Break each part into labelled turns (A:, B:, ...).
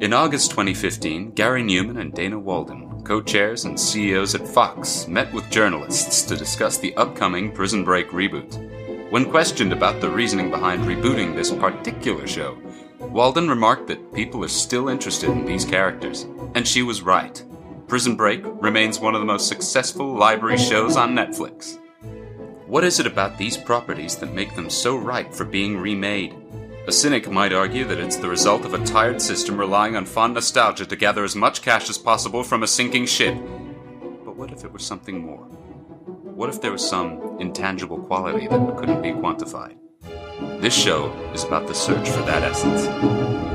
A: In August 2015, Gary Newman and Dana Walden, co chairs and CEOs at Fox, met with journalists to discuss the upcoming Prison Break reboot. When questioned about the reasoning behind rebooting this particular show, Walden remarked that people are still interested in these characters, and she was right. Prison Break remains one of the most successful library shows on Netflix. What is it about these properties that make them so ripe for being remade? A cynic might argue that it's the result of a tired system relying on fond nostalgia to gather as much cash as possible from a sinking ship. But what if it was something more? What if there was some intangible quality that couldn't be quantified? This show is about the search for that essence.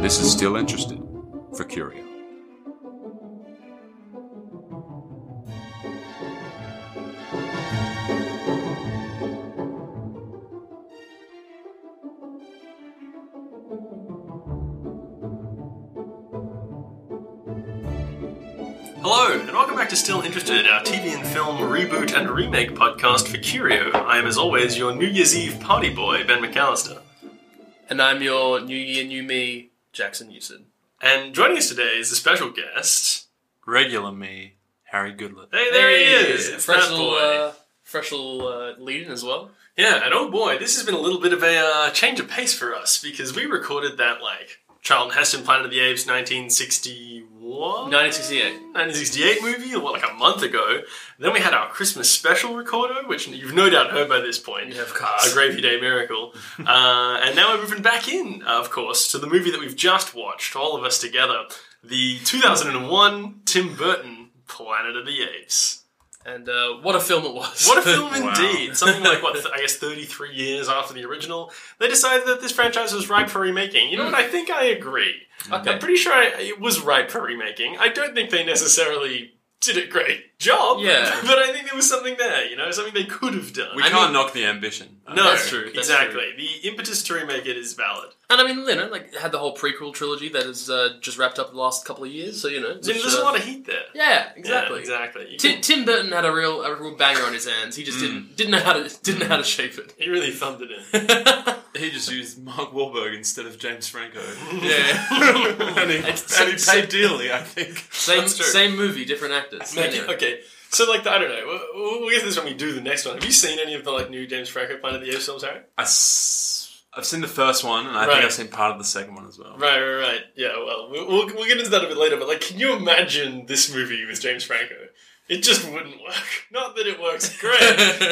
A: This is still interested for Curio.
B: Hello, and welcome back to Still Interested, our TV and film reboot and remake podcast for Curio. I am, as always, your New Year's Eve party boy, Ben McAllister.
C: And I'm your New Year, New Me, Jackson Newson.
B: And joining us today is a special guest.
D: regular me, Harry Goodlet.
B: Hey, there he is! It's
C: fresh
B: that
C: little,
B: boy.
C: uh, fresh little uh, lead in as well.
B: Yeah, and oh boy, this has been a little bit of a uh, change of pace for us because we recorded that, like, Charlton Heston Planet of the Apes 1961?
C: 1968.
B: 1968 movie, what, like a month ago. Then we had our Christmas special recorder, which you've no doubt heard by this point.
C: Yeah, of course.
B: A Gravy Day Miracle. uh, and now we're moving back in, uh, of course, to the movie that we've just watched, all of us together. The 2001 Tim Burton Planet of the Apes.
C: And uh, what a film it was.
B: What a film
D: Wow.
B: indeed! Something like what I guess thirty-three years after the original, they decided that this franchise was ripe for remaking. You know what? I think I agree.
C: Okay.
B: I'm pretty sure I, it was ripe for remaking. I don't think they necessarily did it great job.
C: Yeah.
B: but I think there was something there. You know, something they could have done.
D: We
C: I
D: can't
C: mean-
D: knock the ambition.
B: no,
C: That's true, that's
B: exactly. The impetus to remake it is valid.
C: And I mean, you know, like, had the whole prequel trilogy that has uh, just wrapped up the last couple of years, so, you know.
B: So
C: which,
B: there's
C: uh,
B: a lot of heat there.
C: Yeah, exactly.
B: Yeah, exactly. You
C: Tim,
B: can-
C: Tim Burton had a real a real banger on his hands. He just didn't didn't know how to didn't know how to shape it.
B: he really thumbed it in.
D: He just used Mark Wahlberg instead of James Franco.
C: yeah,
D: and he,
C: It's-
D: and he
C: so-
D: paid dearly, I think.
C: same
B: That's true.
C: same movie, different actors.
B: Make it-
C: Anyway.
B: okay, so like I don't know. We'll, we'll get to this when we do the next one. Have you seen any of the like new James Franco Planet of the Apes films, Harry?
D: I have seen the first one, and I
B: Right.
D: think I've seen part of the second one as well.
B: Right, right, right. Yeah, well, we'll, we'll, we'll get into that a bit later. But like, can you imagine this movie with James Franco? It just wouldn't work. Not that it works great,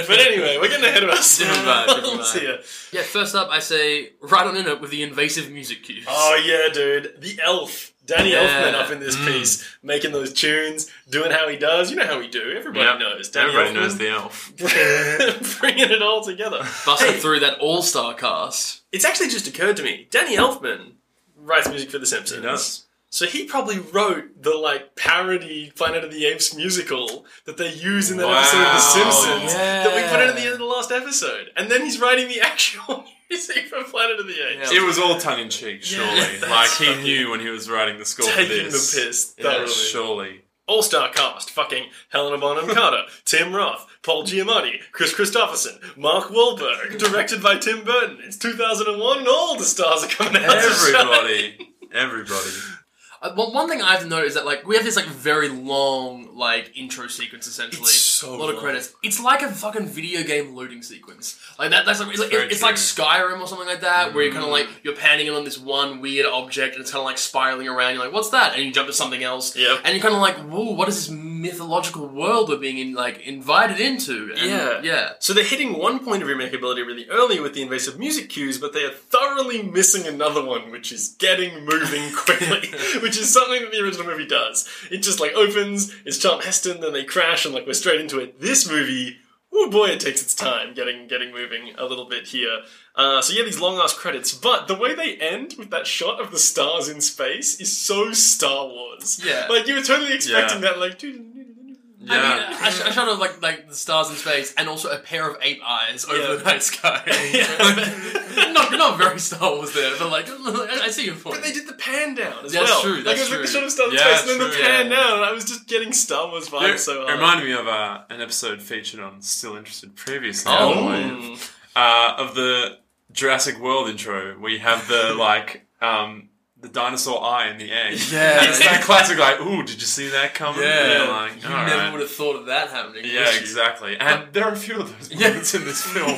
B: but anyway, we're getting ahead of
C: Different vibe, different
B: ourselves
C: vibe.
B: here.
C: Yeah, first up, I say right on in it with the invasive music cues.
B: Oh yeah, dude, the Elf, Danny
C: Yeah.
B: Elfman up in this
D: Mm.
B: piece, making those tunes, doing how he does. You know how we do. Everybody
D: Yep.
B: knows. Danny
D: Everybody
B: Elfman,
D: knows the elf.
B: bringing it all together.
C: Busting
B: Hey,
C: through that all star cast.
B: It's actually just occurred to me. Danny Elfman writes music for The Simpsons.
D: He does.
B: So he probably wrote the like parody Planet of the Apes musical that they use in that
D: Wow.
B: episode of The Simpsons
C: Yeah.
B: that we put in at the end of the last episode. And then he's writing the actual music for Planet of the Apes.
C: Yeah.
D: It was all tongue in cheek, surely.
B: that's
D: like he knew when he was writing the score for
B: Taking the
D: this.
B: piss.
D: Yeah,
B: thoroughly.
D: surely.
B: All star cast fucking Helena Bonham Carter, Tim Roth, Paul Giamatti, Kris Kristofferson, Mark Wahlberg, directed by Tim Burton. It's 2001 and all the stars are coming out.
D: Everybody. Everybody.
C: Uh, one, one thing I've to note is that like we have this like very long like intro sequence essentially,
B: It's so
C: a lot of credits. It's like a fucking video game looting sequence. Like that. That's like, it's, like, it's like. Skyrim or something like that, where you're
B: Mm.
C: kind of like you're panning in on this one weird object and it's kind of like spiraling around. You're like, what's that? And you jump to something else.
B: Yep.
C: And you're kind of like, whoa, what is this mythological world we're being in, like invited into? And,
B: Yeah.
C: yeah.
B: So they're hitting one point of remakeability really early with the invasive music cues, but they are thoroughly missing another one, which is getting moving quickly, which is something that the original movie does. It just like opens, it's Charlton Heston, then they crash, and like we're straight into it. This movie, oh boy, it takes its time getting getting moving a little bit here. Uh, so yeah, these long ass credits, but the way they end with that shot of the stars in space is so Star Wars.
C: Yeah.
B: like you were totally expecting
D: Yeah.
B: that, like.
D: Yeah.
C: I mean, I, sh- I shot of like like the stars in space, and also a pair of ape eyes over
B: Yeah.
C: the night sky.
B: Yeah.
C: not not very Star Wars there, but like I I see your point.
B: But they did the pan down as
C: That's
B: well.
C: true,
B: like
C: that's
B: it was like the
C: true.
B: shot of Star Wars
D: Yeah,
B: and then the
D: true,
B: pan
C: yeah.
B: down, and I was just getting Star Wars vibes so
D: it
B: hard.
D: reminded me of uh, an episode featured on Still Interested previously,
C: Oh.
D: Believe,
B: Mm.
D: uh, of the Jurassic World intro, where you have the like um, the dinosaur eye in the egg.
C: Yeah.
D: It's that classic, like, ooh, did you see that coming?
C: Yeah.
D: You're like,
C: you never
D: right.
C: would have thought of that happening.
D: Yeah, exactly. And there are a few of those
C: Yeah.
D: moments in this film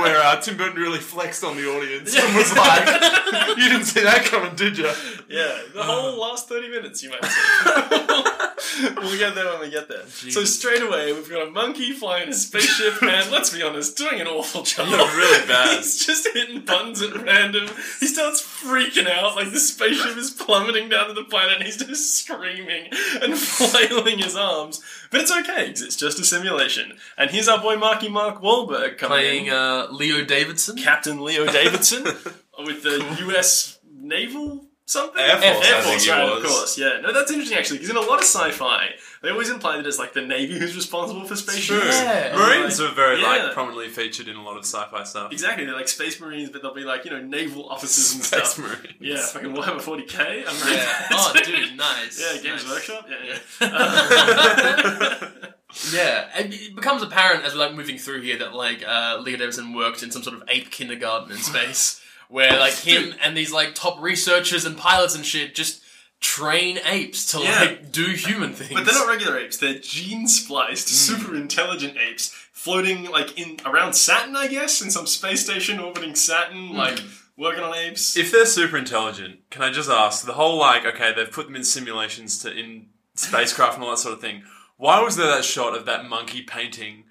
D: where uh, Tim Burton really flexed on the audience and was like, "You didn't see that coming, did you?"
B: Yeah, the whole last 30 minutes, you might say. we'll get there when we get there. So, straight away, we've got a monkey flying a spaceship, and let's be honest, doing an awful job.
D: Yeah, really bad.
B: He's just hitting buttons at random. He starts freaking out, like the spaceship is plummeting down to the planet, and he's just screaming and flailing his arms. But it's okay, because it's just a simulation. And here's our boy Marky Mark Wahlberg coming
C: Playing
B: in.
C: uh, Leo Davidson.
B: Captain Leo Davidson with the U.S. Naval something.
D: Air Force,
B: Air Force,
D: think
B: right? Of course, yeah. No, that's interesting actually, because in a lot of sci-fi, they always imply that it's like the Navy who's responsible for spaceships.
D: True.
C: Yeah.
D: Marines
B: like-
D: are very
B: yeah.
D: like prominently featured in a lot of sci-fi stuff.
B: Exactly, they're like space marines, but they'll be like you know naval officers and stuff.
D: Space
B: stuff.
D: Marines.
B: Yeah, fucking Warhammer 40k. I'm right.
C: Yeah. Oh, dude, nice.
B: Yeah, Games
C: Nice.
B: Workshop. Yeah, yeah.
C: Yeah, it becomes apparent as we're like moving through here that like uh, Leo Davidson worked in some sort of ape kindergarten in space, where like him and these like top researchers and pilots and shit just train apes to
B: Yeah.
C: like do human things.
B: But they're not regular apes. They're gene spliced, mm. super intelligent apes floating like in around Saturn, I guess, in some space station orbiting Saturn, mm. like working on apes.
D: If they're super intelligent, can I just ask the whole like, okay, they've put them in simulations to in spacecraft and all that sort of thing. Why was there that shot of that monkey painting?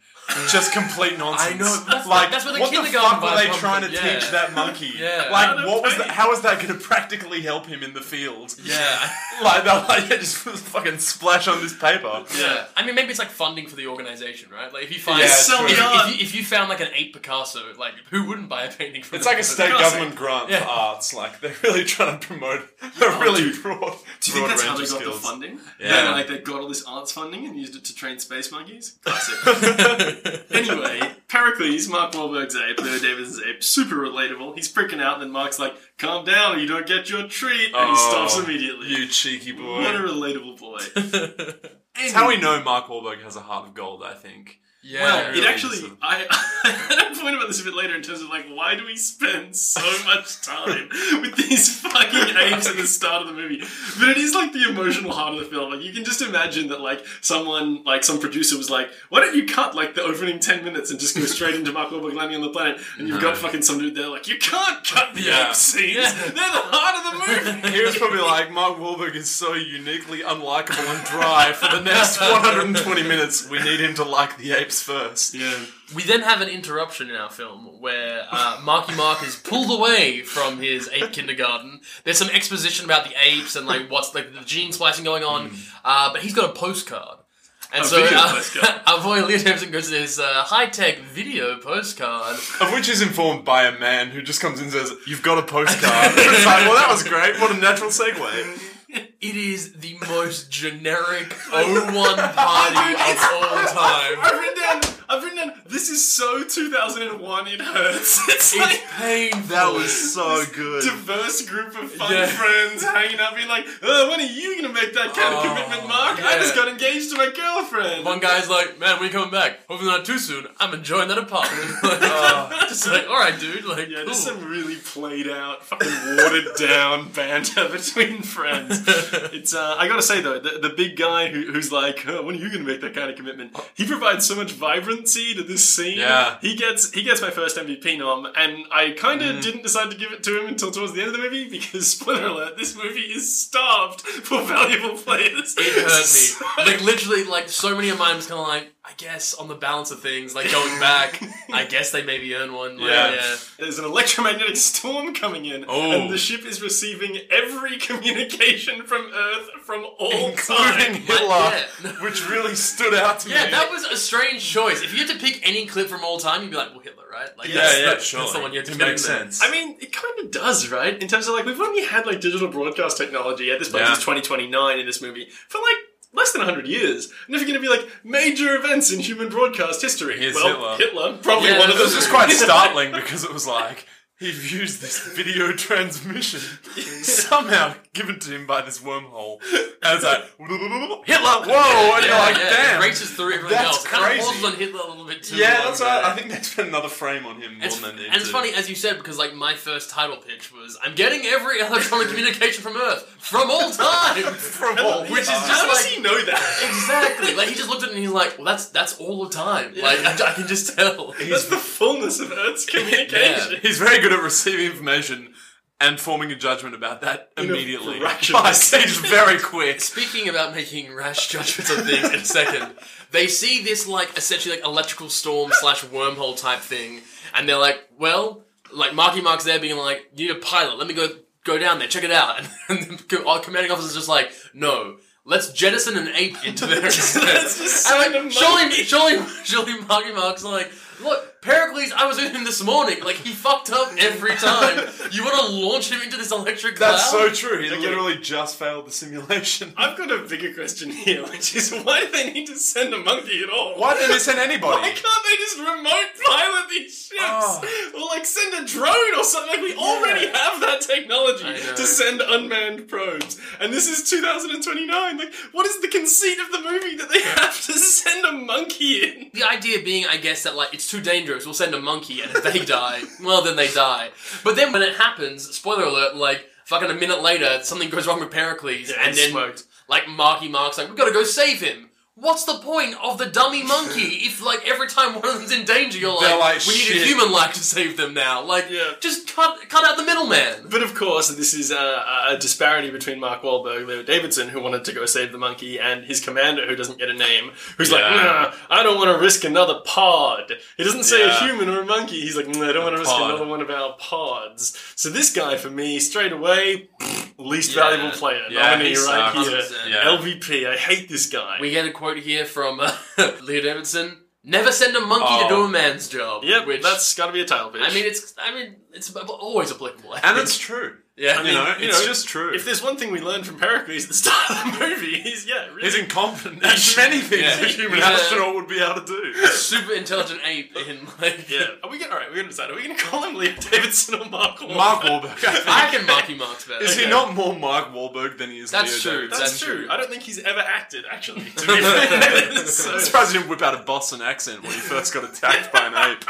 D: Just complete nonsense.
C: I know, that's-
D: like
C: that's where the
D: what the fuck were they trying to
C: yeah.
D: teach that monkey?
C: Yeah.
D: Like,
B: How
D: what was
B: paint.
D: that? How is that going to practically help him in the field?
C: yeah.
D: Like, they're like, yeah, just fucking splash on this paper.
C: Yeah, I mean, maybe it's like funding for the organization, right? Like, if you find
D: Yeah,
B: sell
C: if,
B: the
C: if, you, if you found like an ape Picasso, like who wouldn't buy a painting from?
D: It's like a state
B: Classic.
D: government grant
C: Yeah.
D: for arts. Like they're really trying to promote a oh, really
B: dude.
D: broad,
B: Do you think that's how they got
D: skills.
B: the funding?
D: Yeah.
B: like they got all this arts funding and used it to train space monkeys. Classic. anyway, Pericles, Mark Wahlberg's ape, Leo Davidson's ape, super relatable. He's freaking out, and then Mark's like, "Calm down, or you don't get your treat," and he
D: Oh,
B: stops immediately.
D: You cheeky boy.
B: What a relatable boy.
D: It's how we know Mark Wahlberg has a heart of gold. I think.
C: Yeah,
B: Well,
D: really
B: it actually, I, I had a point about this a bit later in terms of like, why do we spend so much time with these fucking apes at the start of the movie? But it is like the emotional heart of the film. Like, you can just imagine that, like, someone, like, some producer was like, why don't you cut, like, the opening 10 minutes and just go straight into Mark Wahlberg landing on the planet? And you've
D: No.
B: got fucking some dude there, like, you can't cut the
D: Yeah.
B: ape scenes.
C: Yeah.
B: They're the heart of the movie.
D: He was probably like, Mark Wahlberg is so uniquely unlikable and dry. For the next 120 minutes, we need him to like the apes first.
B: Yeah.
C: We then have an interruption in our film where uh, Marky Mark is pulled away from his ape kindergarten. There's some exposition about the apes and like what's like the gene splicing going on, uh, but he's got a postcard. And
B: A
C: so
B: video
C: uh,
B: postcard.
C: our boy Leo Davidson goes to this uh, high tech video postcard.
D: Of which is informed by a man who just comes in and says, You've got a postcard. it's like, well, that was great. What a natural segue.
C: It is the most generic 01 party of all time.
B: I've written down, I've written down, this is so 2001, it hurts. It's like,
C: It's painful.
D: That was so good.
B: diverse group of fun
C: Yeah.
B: friends hanging out, being like, oh, when are you gonna make that kind of
C: Oh,
B: commitment, Mark? I
C: yeah.
B: just got engaged to my girlfriend.
C: One guy's like, "Man, when you coming back? Hopefully not too soon. I'm enjoying that apartment." Like, oh. just like, all right, dude. Like,
B: yeah,
C: cool.
B: there's some really played out, fucking watered down banter between friends. It's uh, I gotta say though, the, the big guy who, who's like, oh, when are you gonna make that kind of commitment? He provides so much vibrancy to this scene.
D: Yeah.
B: he gets he gets my first MVP nom, and I kind
C: Mm.
B: of didn't decide to give it to him until towards the end of the movie because spoiler alert, this movie is starved for valuable players.
C: It hurt me. Like literally, like so many of mine was kind of like, I guess on the balance of things, like going back, I guess they maybe earn one. Like,
D: Yeah.
C: yeah.
B: There's an electromagnetic storm coming in,
D: Oh.
B: and the oh. ship is receiving every communication from Earth from all
D: Including
B: time.
D: Hitler,
C: Yeah.
D: which really stood out to
C: Yeah,
D: me.
C: Yeah, that was a strange choice. If you had to pick any clip from all time, you'd be like, well, Hitler, right? Like,
B: Yeah,
C: that's,
D: yeah,
C: that's,
D: sure.
C: that's the one you had to
D: it makes
C: in there.
D: sense.
B: I mean, it kind of does, right? In terms of like, we've only had like digital broadcast technology at this point,
D: Yeah.
B: it's 2029 in this movie, for like less than 100 years. And if you're going to be like major events in human broadcast history,
D: Here's
B: well,
D: Hitler.
B: Hitler, probably
C: Yeah,
B: one of
D: it
B: those.
D: was just quite startling because it was like he views this video transmission somehow given to him by this wormhole. And it's like, Hitler, whoa! And you're like, damn.
C: It races through everything
D: That's
C: else. Kind of
D: crazy.
C: pauses on Hitler a little bit too.
D: yeah,
C: long
D: that's right. I think that's another frame on him more
C: It's,
D: than
C: and it's funny, as you said, because like my first title pitch was, "I'm getting every electronic communication from Earth from all time."
D: From all
C: which is just
B: How does
C: like
B: he know that?
C: exactly like he just looked at it and he's like, "Well, that's that's all the time." Like I, I can just tell.
B: That's the fullness of Earth's communication.
D: He's very good at receiving information and forming a judgment about that
B: In a
D: immediately.
B: fraction of a
D: But he's very quick.
C: Speaking about making rash judgments of things in a second, they see this like essentially like electrical storm slash wormhole type thing, and they're like, "Well, like Marky Mark's there being like, you need a pilot. Let me go go down there, check it out." And, the our commanding officer's just like, "No." Let's jettison an ape into there instead.
B: Let's just
C: And,
B: send
C: like,
B: a
C: surely, surely, surely, Marky Mark's like, look, Pericles, I was with him this morning. Like he fucked up every time. You want to launch him into this electric cloud?
D: That's so true. He literally just failed the simulation.
B: I've got a bigger question here, which is why do they need to send a monkey at all?
D: Why didn't they send anybody?
B: Why can't they just remote pilot these ships?
D: Oh.
B: Or like send a drone or something? Like we already have that technology to send unmanned probes. And this is 2029. Like, what is the conceit of the movie that they have to send a monkey in?
C: The idea being, I guess, that like it's too dangerous. We'll send a monkey, and if they die, well, then they die. But then when it happens, spoiler alert, like fucking a minute later, something goes wrong with Pericles, and then
B: smoked.
C: like Marky Mark's like, we've got to go save him. What's the point of the dummy monkey if, like, every time one of them's in danger, you're
D: They're
C: like,
D: like,
C: we need a
D: "Shit."
C: human life to save them now? Like,
B: Yeah.
C: just cut cut out the middleman.
B: But of course, this is a, a disparity between Mark Wahlberg, Leo Davidson, who wanted to go save the monkey, and his commander, who doesn't get a name, who's like,
D: Yeah.
B: nah, I don't want to risk another pod. He doesn't say a human or a monkey. He's like, "Mm, I don't want to risk
D: pod.
B: another one of our pods. So this guy, for me, straight away, least
C: Yeah.
B: valuable player.
D: Yeah,
B: nominee right
D: sucks.
B: here.
D: Yeah.
B: LVP. I hate this guy.
C: We get a quote here from uh, Leo Davidson: "Never send a monkey to
D: Oh.
C: do a man's job."
B: yep,
C: which
B: that's got to be a title pitch.
C: I mean, it's I mean, it's always applicable. I
D: And
C: think.
D: it's true.
C: Yeah,
B: I
D: You
B: mean,
D: know,
B: you
D: it's
B: know,
D: just true.
B: if there's one thing we learned from Pericles at the start of the movie, he's yeah, really
D: He's incompetent at many things
C: Yeah.
D: a human
C: a-
D: astronaut would be able to do.
C: super intelligent ape in like
B: Yeah. Are we gonna? All right, we're gonna decide. Are we gonna call him Leo Davidson or Mark Wahlberg?
D: Mark Wahlberg. I
C: can Marky Mark's better.
D: Is he not more Mark Wahlberg than he is
C: That's
D: Leo
C: true.
D: Davidson?
B: That's true.
C: true.
B: I don't think he's ever acted actually. To be fair. so,
D: I'm surprised he didn't whip out a Boston accent when he first got attacked by an ape.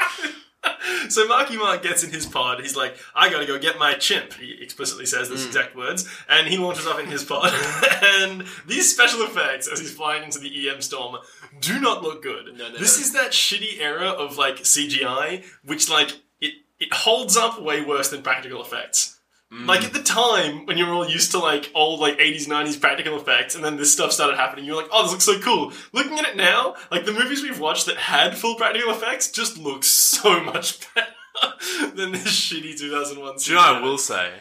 B: so Marky Mark gets in his pod. He's like, "I gotta go get my chimp." He explicitly says those hmm. exact words, and he launches off in his pod. and these special effects, as he's flying into the EM storm, do not look good.
C: No,
B: this
C: don't.
B: is that shitty era of like CGI, which like it it holds up way worse than practical effects. Like mm. at the time when you were all used to like old like 80s 90s practical effects and then this stuff started happening you were like oh this looks so cool looking at it now like the movies we've watched that had full practical effects just look so much better than this shitty 2001
D: Do you know what I will say?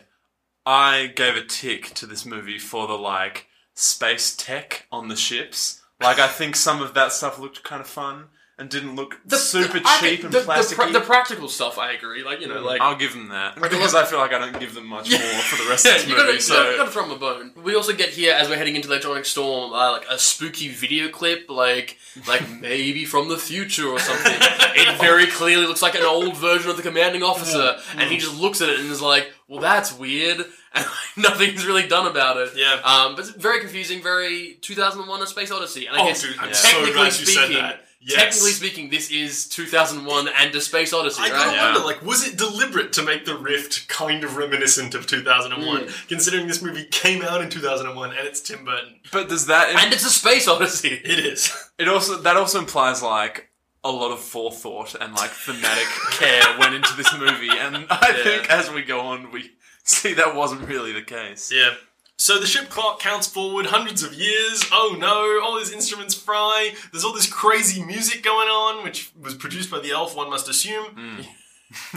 D: I gave a tick to this movie for the like space tech on the ships. Like I think some of that stuff looked kind of fun and didn't look super
C: I-
D: cheap and
C: the, the, pra- the practical stuff, I agree. Like you know, like
D: I'll give them that because I feel like I don't give them much more for the rest
C: Yeah,
D: of
C: the
D: movie.
C: gotta,
D: so
C: you, gotta, gotta throw him a bone. We also get here as we're heading into Electronic Storm, uh, like a spooky video clip, like like maybe from the future or something. it very clearly looks like an old version of the commanding officer, and he just looks at it and is like, "Well, that's weird," and nothing's really done about it.
B: Yeah.
C: Um, but it's very confusing, very 2001: A Space Odyssey. And I
B: oh
C: guess
B: dude I'm
D: Yeah.
B: so glad you said that yes.
C: technically speaking, this is 2001 and A Space Odyssey,
B: I
C: right?
B: gotta
D: Yeah.
B: wonder, like, was it deliberate to make the Rift kind of reminiscent of 2001,
C: Mm.
B: considering this movie came out in 2001 and it's Tim Burton?
D: but does that
C: And it's a Space Odyssey.
B: It is.
D: it also that also implies like a lot of forethought and like thematic care went into this movie, and I
C: Yeah.
D: think as we go on, we see that wasn't really the case.
B: Yeah. So the ship clock counts forward hundreds of years. Oh no, all these instruments fry. There's all this crazy music going on, which was produced by the elf, one must assume. Hmm.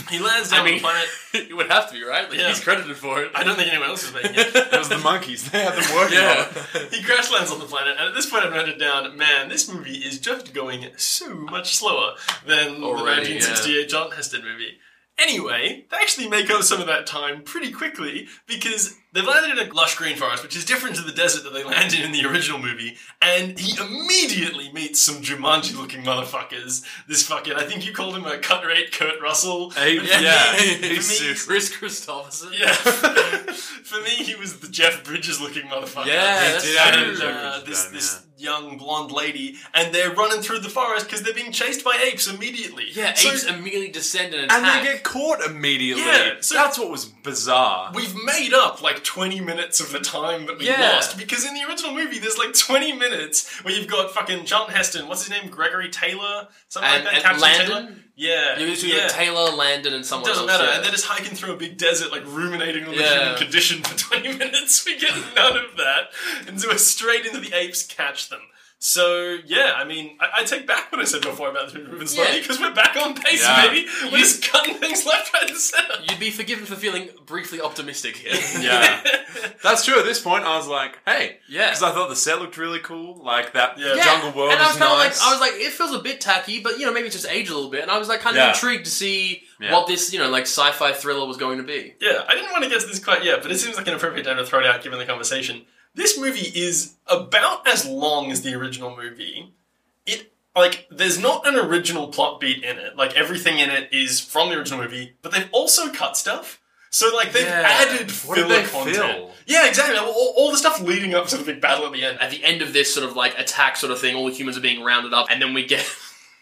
B: He lands down
C: I mean,
B: on the planet.
C: it would have to be right. Like,
B: Yeah.
C: He's credited for it.
B: I don't think anyone else is making it.
D: It was the monkeys; they had them working
C: Yeah.
D: on it.
B: he crash lands on the planet, and at this point I've noted down, man, this movie is just going so much slower than
C: Already,
B: the 1968 John Heston movie. Anyway, they actually make up some of that time pretty quickly because They've landed in a lush green forest, which is different to the desert that they landed in the original movie, and he immediately meets some Jumanji-looking motherfuckers. This fucking, I think you called him a cut rate Kurt Russell.
D: Hey,
B: But for
D: yeah,
B: me-
D: he's
B: for me-
C: Kris Kristofferson.
B: yeah. For me, he was the Jeff Bridges looking motherfucker.
C: Yeah,
B: And,
C: that's
D: did have
C: true.
B: uh, this this young blonde lady, and they're running through the forest because they're being chased by apes immediately.
C: Yeah,
B: So
C: apes immediately descend and attack.
D: and they get caught immediately.
B: Yeah, so-
D: That's what was bizarre.
B: We've made up like 20 minutes of the time that we
C: Yeah.
B: lost because in the original movie there's like 20 minutes where you've got fucking Charlton Heston, what's his name, Gregory Taylor, something
C: and,
B: like that,
C: and
B: Captain
C: Landon.
B: Taylor. Yeah,
C: You usually
B: yeah.
C: Taylor, Landon, and someone
B: Doesn't
C: else.
B: matter,
C: yeah.
B: and they're just hiking through a big desert, like ruminating on the
C: Yeah.
B: human condition for 20 minutes. We get none of that, and so we're straight into the apes catch them. So yeah, I mean, I, I take back what I said before about this movie moving slowly
C: Yeah.
B: because we're back on pace,
D: Yeah.
B: baby. We're just cutting things left, right, and center.
C: You'd be forgiven for feeling briefly optimistic here.
D: yeah, that's true. At this point, I was like, "Hey,"
C: Yeah.
D: because I thought the set looked really cool. Like that
B: Yeah.
C: Yeah,
D: jungle world
C: and I was
D: is
C: kind of
D: nice.
C: like, I was like, it feels a bit tacky, but you know, maybe it's just age a little bit. And I was like, kind of
D: Yeah.
C: intrigued to see
D: Yeah.
C: what this, you know, like sci-fi thriller was going to be.
B: Yeah, I didn't want to get to this quite yet, but it seems like an appropriate time to throw it out given the conversation. This movie is about as long as the original movie. It like there's not an original plot beat in it. Like everything in it is from the original movie, but they've also cut stuff. So like they've
C: Yeah.
B: added
D: What
B: filler
D: they
B: content.
D: fill?
B: Yeah, exactly. All, all the stuff leading up to the big battle at the end.
C: At the end of this sort of like attack sort of thing, all the humans are being rounded up, and then we get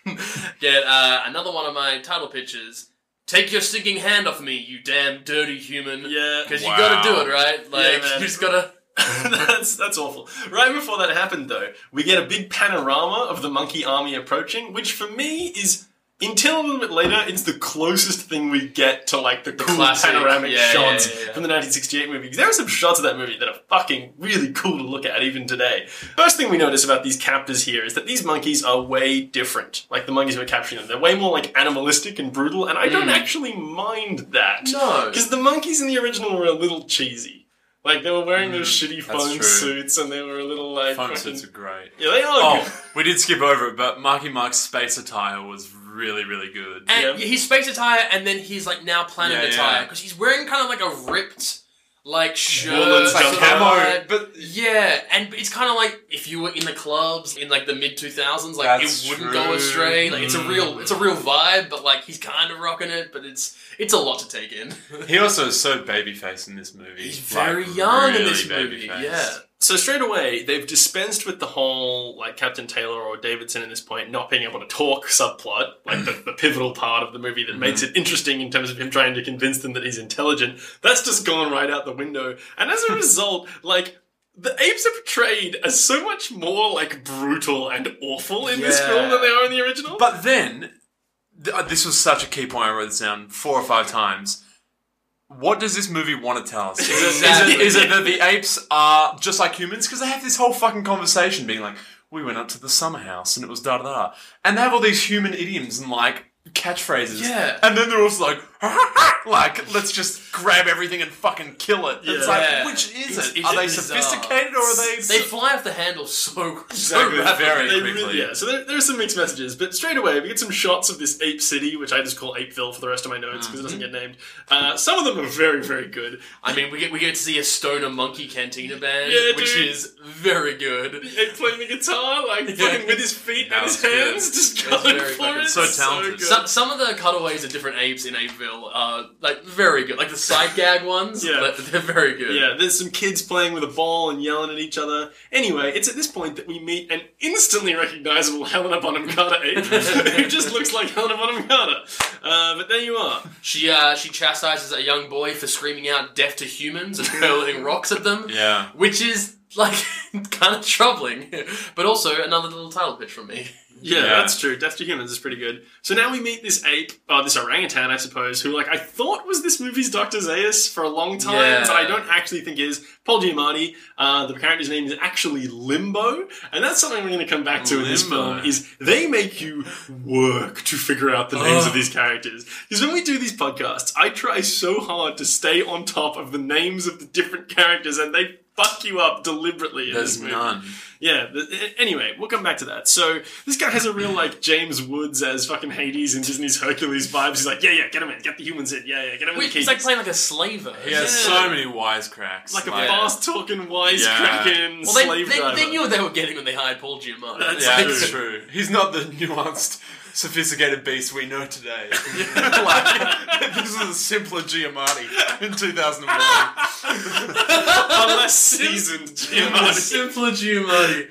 C: get uh, another one of my title pitches. Take your stinking hand off me, you damn dirty human.
B: Yeah,
C: Because
D: Wow.
C: you gotta do it, right? Like,
B: man.
C: you just gotta.
B: that's that's awful. Right before that happened, though, we get a big panorama of the monkey army approaching, which for me is until a little bit later, it's the closest thing we get to like the, cool
C: classic,
B: panoramic
C: yeah,
B: shots
C: yeah, yeah,
B: from the 1968 movie. there are some shots of that movie that are fucking really cool to look at even today. First thing we notice about these captors here is that these monkeys are way different. Like the monkeys who are capturing them, they're way more like animalistic and brutal, and I don't
C: Mm.
B: actually mind that.
C: No.
B: Because the monkeys in the original were a little cheesy. Like they were wearing those shitty
D: Mm, that's
B: phone
D: true.
B: suits, and they were a little like.
D: Phone
B: fucking-
D: suits are great.
B: Yeah, they are.
D: Oh, we did skip over it, but Marky Mark's space attire was really, really good.
C: And
B: Yeah.
C: his space attire, and then his like now planet
D: Yeah,
C: attire, because he's wearing kind of like a ripped, like shirt,
B: Woolen
C: sort
B: stuff.
D: camo, but
C: Yeah, and it's kind of like if you were in the clubs in like the mid two thousands, like
D: That's
C: it wouldn't
D: true.
C: go astray. Like it's a
D: Mm.
C: real, it's a real vibe, but like he's kind of rocking it, but it's it's a lot to take in.
D: he also is so babyface in this movie.
C: he's
D: Like,
C: very young in this movie. Yeah,
B: So straight away, they've dispensed with the whole like Captain Taylor or Davidson at this point not being able to talk subplot, like the, the pivotal part of the movie that mm-hmm. makes it interesting in terms of him trying to convince them that he's intelligent. That's just gone right out the window, and as a result, like. The apes are portrayed as so much more like brutal and awful in this film than they are in the original.
D: But then, th- this was such a key point. I wrote this down four or five times. What does this movie want to tell us? Is it, is
C: Exactly.
D: it, is it that the apes are just like humans? Because they have this whole fucking conversation being like, we went up to the summer house and it was da da da. And they have all these human idioms and like catchphrases.
C: Yeah.
D: And then they're also like, like, let's just grab everything and fucking kill it. It's
B: Yeah.
D: like, which is
C: It's-
D: it?
C: it's
D: Are they
C: bizarre.
D: sophisticated or are they.
C: they fly off the handle so so
B: Exactly.
C: rapidly.
D: Very
B: They
D: quickly.
B: really- yeah, so there, there are some mixed messages, but straight away we get some shots of this ape city, which I just call Apeville for the rest of my notes because it doesn't get named. Uh, some of them are very, very good.
C: I mean, we get we get to see a stoner monkey cantina band,
B: Yeah,
C: which
B: dude.
C: is very good.
B: Ape playing the guitar, like fucking with his feet
D: That
B: and his
D: was good.
B: hands, just
C: That's
B: going
C: very
B: for
C: fucking-
B: it.
D: so talented.
B: good.
C: Some, some of the cutaways of different apes in Apeville are like very good, like the side gag ones.
B: Yeah.
C: but they're very good.
B: Yeah, there's some kids playing with a ball and yelling at each other. Anyway, it's at this point that we meet an instantly recognizable Helena Bonham Carter ape who just looks like Helena Bonham Carter. Uh, but there you are.
C: She uh, she chastises a young boy for screaming out "deaf to humans" and hurling rocks at them,
D: Yeah.
C: which is like kind of troubling, but also another little title pitch from me.
B: Yeah,
D: Yeah.
B: that's true. Death to Humans is pretty good. So now we meet this ape, uh, this orangutan, I suppose, who like I thought was this movie's Dr. Zaius for a long time,
C: Yeah.
B: but I don't actually think is. Paul Giamatti, uh, the character's name is actually Limbo, and that's something we're going to come back to in this film. Is they make you work to figure out the names
C: Ugh.
B: of these characters? Because when we do these podcasts, I try so hard to stay on top of the names of the different characters, and they fuck you up deliberately in
D: There's
B: this movie.
D: none.
B: Yeah. the- anyway, we'll come back to that. So this guy has a real like James Woods as fucking Hades in Disney's Hercules vibes. He's like, yeah, yeah, get him in, get the humans in, yeah, yeah, get him in.
C: Wait,
B: the
C: he's like playing like a slaver.
D: He has
B: Yeah.
D: so many wisecracks.
B: like a
D: Like,
B: fast talking, wisecracking
C: Well, they,
B: slave
C: they,
B: driver.
C: they knew what they were getting when they hired Paul Giamatti.
B: That's
D: yeah,
B: true.
D: it's true. He's not the nuanced, sophisticated beast we know today. like, this is a simpler Giamatti in 2001.
B: a less seasoned Giamatti.
C: A simpler Giamatti.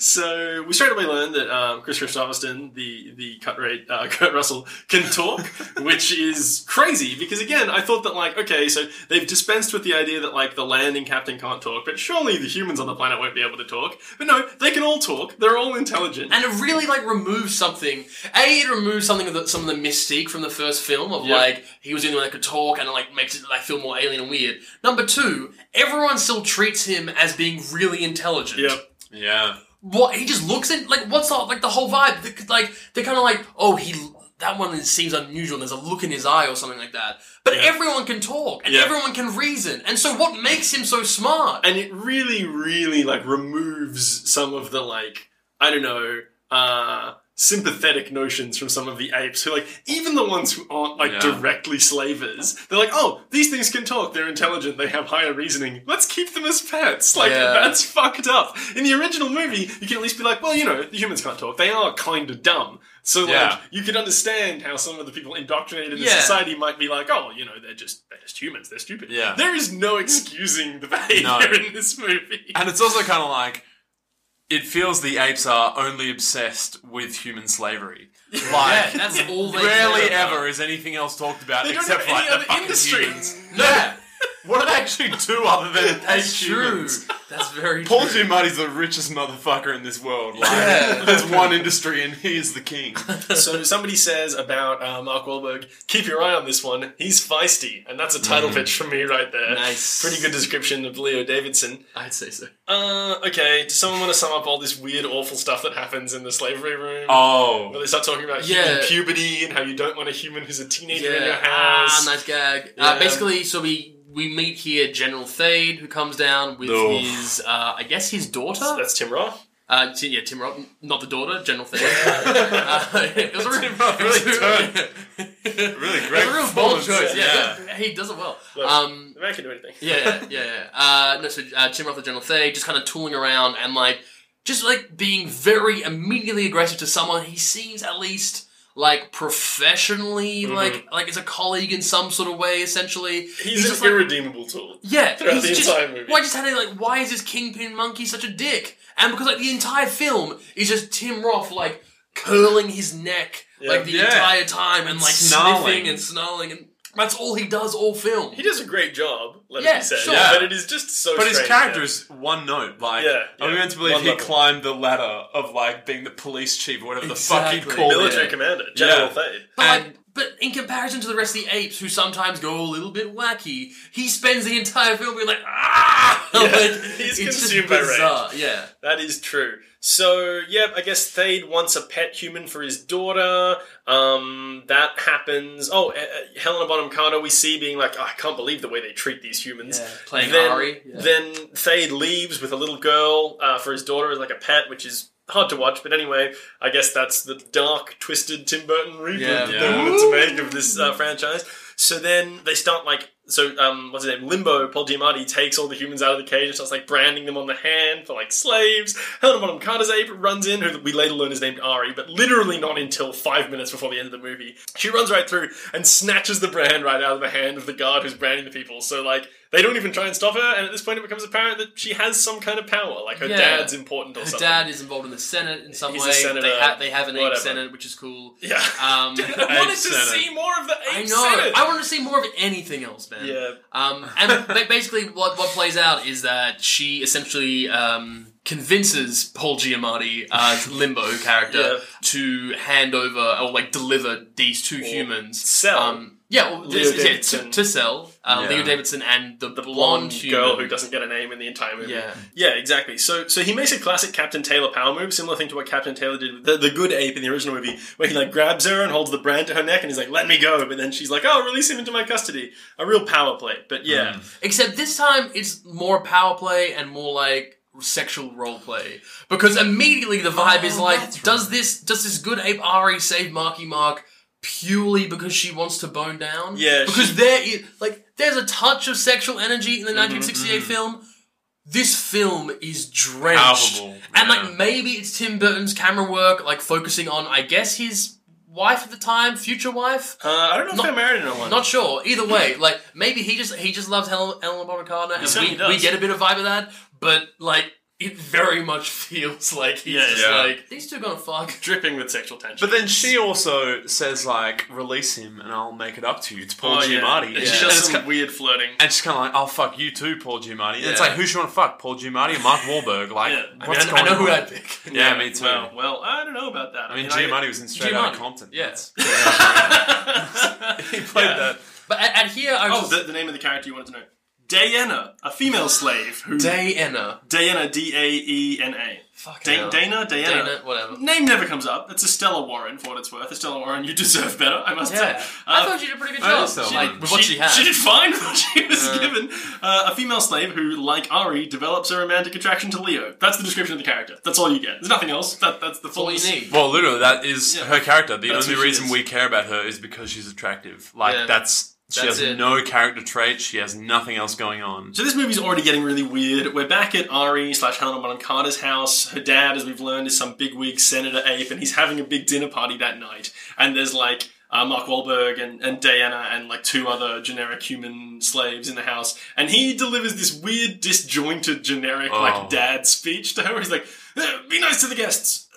B: so we straight away learned that um, Kris Kristofferson, the the cut rate uh, Kurt Russell, can talk, which is crazy because again, I thought that like okay, so they've dispensed with the idea that like the landing captain can't talk, but surely the humans on the planet won't be able to talk. But no, they can all talk. They're all intelligent.
C: And it really like removes something. A, it removes something of the, some of the mystique from the first film of
B: Yep.
C: like he was the only one that could talk and it like makes it like feel more alien and weird. Number two, everyone still treats him as being really intelligent.
B: Yep.
D: Yeah.
C: What he just looks in like what's the, like the whole vibe? They- Like they're kind of like oh he that one seems unusual. There's a look in his eye or something like that. But
B: Yeah.
C: everyone can talk and
B: Yeah.
C: everyone can reason. And so what makes him so smart?
B: and it really, really like removes some of the like I don't know uh, sympathetic notions from some of the apes who like even the ones who aren't like
D: Yeah.
B: directly slavers. They're like, oh, these things can talk. They're intelligent. They have higher reasoning. Let's keep them as pets. Like
C: Yeah.
B: that's fucked up. In the original movie, you can at least be like, well, you know, the humans can't talk. They are kind of dumb. So
D: Yeah.
B: like you can understand how some of the people indoctrinated in society might be like, oh, you know, they're just they're just humans. They're stupid.
D: Yeah.
B: There is no excusing the behavior
D: No.
B: in this movie.
D: And it's also kind of like it feels the apes are only obsessed with human slavery.
C: yeah, that's all they
D: rarely ever is anything else talked about except for like the fucking
B: industry.
D: humans.
C: Yeah,
D: What do they actually do other than
C: that's
D: hate
C: true.
D: humans?
C: That's very
D: Paul
C: true.
D: Giamatti's the richest motherfucker in this world. Like,
C: Yeah.
D: there's one industry and he is the king.
B: so somebody says about uh, Mark Wahlberg, keep your eye on this one. He's feisty, and that's a title pitch from me right there.
C: Nice.
B: Pretty good description of Leo Davidson.
C: I'd say so.
B: Uh, okay. Does someone want to sum up all this weird, awful stuff that happens in the slavery room? Where
D: Oh.
B: they start talking about
C: Yeah.
B: human puberty and how you don't want a human who's a teenager in your house.
C: ah, nice gag.
B: Yeah.
C: Uh, basically, so we we meet here General Thade, who comes down with
D: No.
C: his, uh, I guess, his daughter.
B: That's Tim Roth.
C: Uh, Ti- yeah, Tim Roth, not the daughter, General Thade. uh, it was a
D: Tim Roth really turned.
C: really
D: Really great
C: It was a real bold choice. Yeah,
D: Yeah.
C: he does it well.
B: Look,
C: Um,
B: the man can do anything.
C: yeah, yeah, yeah. yeah. Uh, no, so uh, Tim Roth, the General Thade, just kind of tooling around and like, just like being very immediately aggressive to someone he seems at least like professionally,
B: Mm-hmm.
C: like like as a colleague in some sort of way. Essentially,
B: He's,
C: just
B: an
C: like,
B: irredeemable tool.
C: yeah,
B: throughout
C: he's
B: the
C: just,
B: entire movie.
C: Well, I just had it like, why is this kingpin monkey such a dick? And because like the entire film is just Tim Roth like curling his neck
B: Yeah.
C: like the
D: Yeah.
C: entire time and like
D: Snarling.
C: sniffing and snarling and that's all he does all film.
B: He does a great job, let
C: Yeah,
B: it be said.
C: sure.
B: But it is just so
D: But his
B: strange,
D: character
B: yeah.
D: is one note. Like,
B: Yeah,
D: are we
B: yeah.
D: meant to believe
B: One
D: he
B: level.
D: climbed the ladder of like being the police chief or whatever the fuck
C: Exactly.
D: he called
B: military
D: it?
B: commander, General
D: Yeah.
B: Thade.
C: But
D: And-
C: like, but in comparison to the rest of the apes, who sometimes go a little bit wacky, he spends the entire film being like, ah,
B: Yeah,
C: like,
B: he's
C: it's just
B: consumed by rage.
C: Yeah,
B: That is true. So, yeah, I guess Thade wants a pet human for his daughter. Um, that happens. Oh, uh, uh, Helena Bonham Carter we see being like, oh, I can't believe the way they treat these humans.
C: Yeah, playing
B: then,
C: Ari, yeah.
B: Then Thade leaves with a little girl uh, for his daughter as like a pet, which is hard to watch. But anyway, I guess that's the dark, twisted Tim Burton reboot
C: Yeah.
B: that they wanted to make of this uh, franchise. So then they start like so um what's his name Limbo Paul Giamatti takes all the humans out of the cage and starts like branding them on the hand for like slaves. Helena Bonham Carter's ape runs in, who we later learn is named Ari, but literally not until five minutes before the end of the movie. She runs right through and snatches the brand right out of the hand of the guard who's branding the people. So like they don't even try and stop her, and at this point it becomes apparent that she has some kind of power. Like her
C: Yeah.
B: dad's important or
C: her
B: something.
C: dad is involved in the Senate in some
B: He's a
C: way.
B: senator,
C: they have they have an ape
B: whatever.
C: Senate, which is cool.
B: Yeah.
C: Um,
B: Dude, I wanted to
D: Senate.
B: see more of the
C: I
B: ape
C: know.
B: Senate.
C: I want to see more of anything else, man.
B: yeah.
C: Um, and ba- basically, what what plays out is that she essentially um, convinces Paul Giamatti, uh, Limbo character,
B: Yeah.
C: to hand over or like deliver these two humans.
B: sell.
C: Um, yeah, well,
B: Leo
C: this- yeah,
B: Davidson.
C: to, to sell uh,
D: Yeah.
C: Leo Davidson and the,
B: the
C: blonde,
B: blonde
C: human.
B: girl who doesn't get a name in the entire movie.
C: Yeah.
B: Yeah, exactly. So so he makes a classic Captain Taylor power move, similar thing to what Captain Taylor did with the, the good ape in the original movie, where he like grabs her and holds the brand to her neck and he's like, let me go. But then she's like, oh, release him into my custody. A real power play. But yeah.
C: Except this time, it's more power play and more like sexual role play because immediately the vibe is
D: Oh,
C: like,
D: that's
C: does this does this good ape Ari save Marky Mark purely because she wants to bone down?
B: Yeah,
C: because
B: she-
C: there is like there's a touch of sexual energy in the
D: Mm-hmm,
C: 1968 film. This film is drenched,
D: Palpable,
C: and like maybe it's Tim Burton's camera work, like focusing on, I guess his wife at the time, future wife.
B: Uh, I don't know if they're married or not.
C: Not sure. Either way, like maybe he just he just loves Helen Ellen Bonham Carter, and we,
B: does.
C: we get a bit of vibe of that. But like, it very much feels like he's
B: Yeah,
C: just
D: yeah.
C: like these two are gonna fuck.
B: dripping with sexual tension.
D: But then she also says like, "Release him, and I'll make it up to you." It's Paul
B: oh, yeah.
D: Giamatti,
B: And
C: Yeah.
B: she
D: and
B: does
D: it's
B: some
D: ki-
B: weird flirting.
D: and she's kind of like, "I'll fuck you too, Paul Giamatti." And it's like, who should want to fuck, Paul Giamatti or Mark Wahlberg? Like,
B: Yeah.
C: I,
D: what's
C: mean, I
D: going
C: know who
D: on?
C: I'd pick.
D: Yeah, me too.
B: Well, well, I don't know about that.
D: I mean,
B: I-
D: Giamatti was in Straight Outta
C: Giamatti,
D: Compton.
C: yeah.
D: He played
B: Yeah.
D: that.
C: But and, and here I
B: Oh,
C: just
B: the, the name of the character you wanted to know. Diana, a female slave who
C: Diana.
B: Diana D A E N A.
C: Fuck
B: Da-
C: hell.
B: Dana, Diana.
C: Dana, whatever.
B: Name never comes up. It's Estella Warren, for what it's worth. Estella Warren, you deserve better, I must
C: Yeah,
B: say.
C: I
B: Uh,
C: thought she did a pretty good job.
D: think so.
C: Like with what she, had.
B: She did fine with what she was
C: Yeah.
B: given. Uh, a female slave who, like Ari, develops a romantic attraction to Leo. That's the description of the character. That's all you get. There's nothing else. That, that's the
C: That's all you need.
D: Well, literally, that is
B: Yeah.
D: her character. The
B: That's
D: only
B: who she
D: reason
B: is.
D: we care about her is because she's attractive. Like
C: Yeah.
D: that's she
C: That's
D: has
C: it.
D: no character traits. She has nothing else going on.
B: So this movie's already getting really weird. We're back at Ari slash Helena Bonham Carter's house. Her dad, as we've learned, is some bigwig senator ape, and he's having a big dinner party that night. And there's like uh, Mark Wahlberg and, and Diana and like two other generic human slaves in the house. And he delivers this weird, disjointed, generic
D: Oh.
B: like dad speech to her. He's like, "Uh, "Be nice to the guests.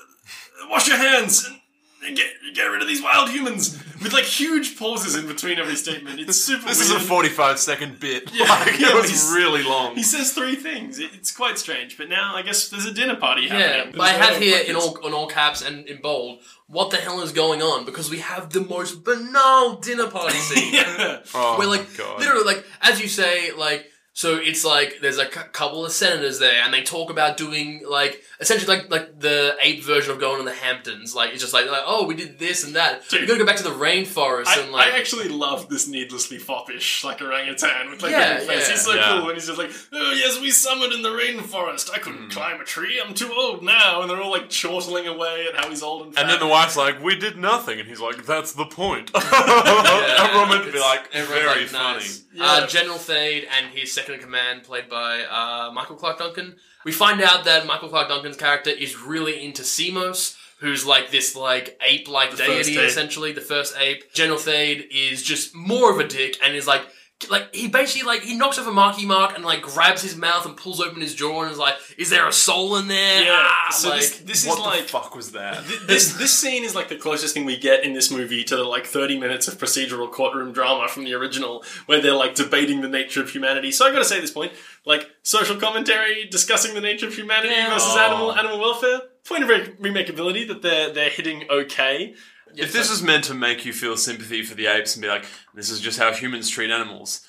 B: Wash your hands." and- and Get, get rid of these wild humans with like huge pauses in between every statement. It's super.
D: This is a forty-five second bit.
B: Yeah,
D: like,
B: yeah,
D: it was really long.
B: He says three things. It- It's quite strange. But now I guess there's a dinner party
C: Yeah,
B: happening.
C: but I have here in all in all caps and in bold. What the hell is going on? Because we have the most banal dinner party scene.
B: yeah.
D: oh,
C: where like
D: God.
C: literally like as you say like so it's like there's a couple of senators there and they talk about doing like essentially like like the ape version of going to the Hamptons like it's just like, like oh we did this and that
B: Dude.
C: we gotta go back to the rainforest
B: I,
C: and like
B: I actually love this needlessly foppish like orangutan with like
C: Yeah,
B: a big face.
C: yeah.
B: He's so
D: Yeah.
B: cool, and he's just like, "Oh yes, we summered in the rainforest. I couldn't hmm. climb a tree. I'm too old now." And they're all like chortling away at how he's old and fat.
D: and then the wife's like, "We did nothing," and he's like, "That's the point." Everyone would be like, "Very
C: like,
D: funny."
C: nice.
B: Yeah.
C: Uh, General Thade and his second in command, played by uh, Michael Clarke Duncan. We find out that Michael Clarke Duncan's character is really into Semos, who's like this like ape-like
B: The
C: deity,
B: ape.
C: essentially the first ape. General Thade is just more of a dick and is like. Like he basically like he knocks off a Marky Mark and like grabs his mouth and pulls open his jaw and is like, "Is there a soul in there?"
B: yeah.
C: Ah,
B: so
C: like,
B: this, this
D: what
B: is like
D: fuck was that?
B: Th- this this scene is like the closest thing we get in this movie to the like 30 minutes of procedural courtroom drama from the original where they're like debating the nature of humanity so i gotta say at this point like social commentary discussing the nature of humanity
C: Yeah.
B: versus
D: Oh.
B: animal animal welfare point of re- remakeability that they're they're hitting okay
D: if this is meant to make you feel sympathy for the apes and be like, "This is just how humans treat animals,"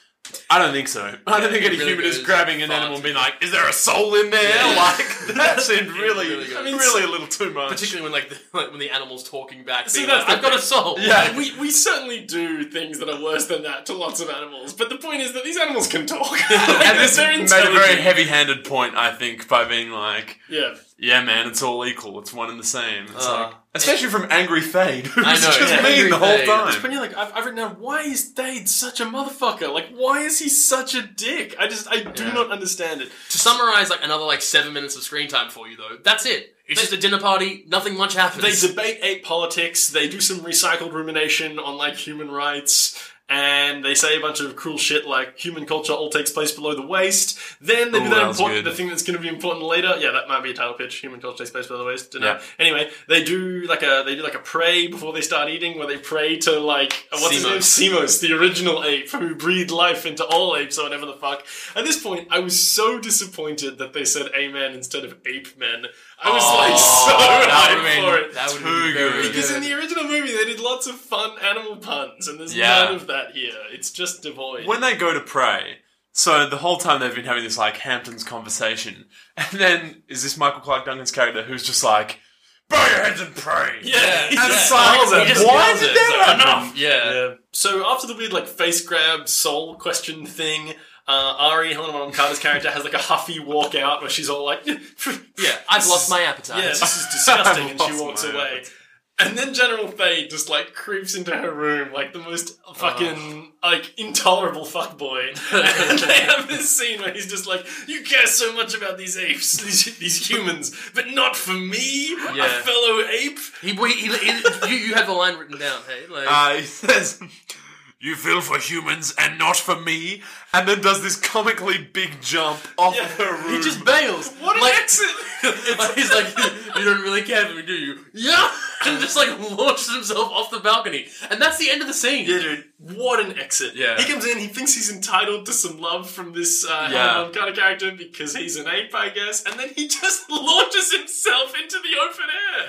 D: I don't think so. I don't think any
C: really
D: human is grabbing an animal and being like, "Is there a soul in there?"
C: Yeah.
D: Like that seemed really,
C: really.
D: I mean, really a little too much.
C: particularly when like, the, like when the animal's talking back,
B: See, that's
C: like, "I've got a soul."
D: Yeah.
B: we, we certainly do things that are worse than that to lots of animals but the point is that these animals can talk
D: and this made a very heavy-handed point, I think, by being like,
B: yeah
D: "Yeah, man, it's all equal. It's one and the same." It's
C: Uh,
D: like, especially from Angry Thade, who's
C: I know,
D: just
C: yeah.
D: mean
C: Angry
D: the whole
C: Thade.
D: time.
B: When you're like, I've, I've written down, why is Thade such a motherfucker? Like, why is he such a dick? I just, I do
C: Yeah.
B: not understand it.
C: To summarize, like another like seven minutes of screen time for you, though. That's it. It's just a dinner party. Nothing much happens.
B: They debate ape politics, they do some recycled rumination on, like, human rights, and they say a bunch of cruel shit like human culture all takes place below the waist. Then they
D: Ooh,
B: do
D: that
B: important,
D: good.
B: the thing that's going to be important later. Yeah, that might be a title pitch. Human culture takes place below the waist. Dunno. Anyway, they do like a they do like a pray before they start eating, where they pray to like uh, what's his name, Semos, the original ape who breathed life into all apes or whatever the fuck. At this point, I was so disappointed that they said amen instead of ape men. I was like oh, so
C: that would've
B: hyped
C: been-
B: for it.
C: That would
D: Too
C: be very
D: good.
B: Because in the original movie, they did lots of fun animal puns, and there's
D: Yeah.
B: none of that here. It's just devoid.
D: when they go to pray, so the whole time they've been having this like Hamptons conversation, and then is this Michael Clarke Duncan's character who's just like, "Bow your heads and pray."
B: yeah,
D: And
B: yeah.
D: it's like,
B: Nails it.
C: He just
D: why
C: nails
D: did
C: it.
D: that
C: like,
D: happen?
C: enough. Yeah.
B: Yeah. So after the weird like face grab soul question thing, Uh, Ari, Helena Bonham Carter's character, has like a huffy walk out where she's all like,
C: Yeah, I've lost my appetite.
B: Yeah, this is disgusting, and she
D: Lost
B: walks
D: my
B: away.
D: appetite.
B: And then General Thade just like creeps into her room like the most fucking like intolerable fuckboy. and they have this scene where he's just like, "You care so much about these apes, these, these humans, but not for me, a
C: Yeah.
B: fellow ape."
C: He, he, he, he- you, you have the line written down, hey? Like,
D: Uh, he says, "You feel for humans and not for me," and then does this comically big jump off
B: Yeah.
D: of her room.
C: he just bails.
B: What an
C: like,
B: exit!
C: Like, he's like, you don't really care for me, do you? Yeah! And just like launches himself off the balcony. And that's the end of the scene.
B: Yeah, dude, what an exit!
D: Yeah.
B: he comes in. He thinks he's entitled to some love from this uh,
D: Yeah.
B: Helena kind of character because he's an ape, I guess. And then he just launches himself into the open air.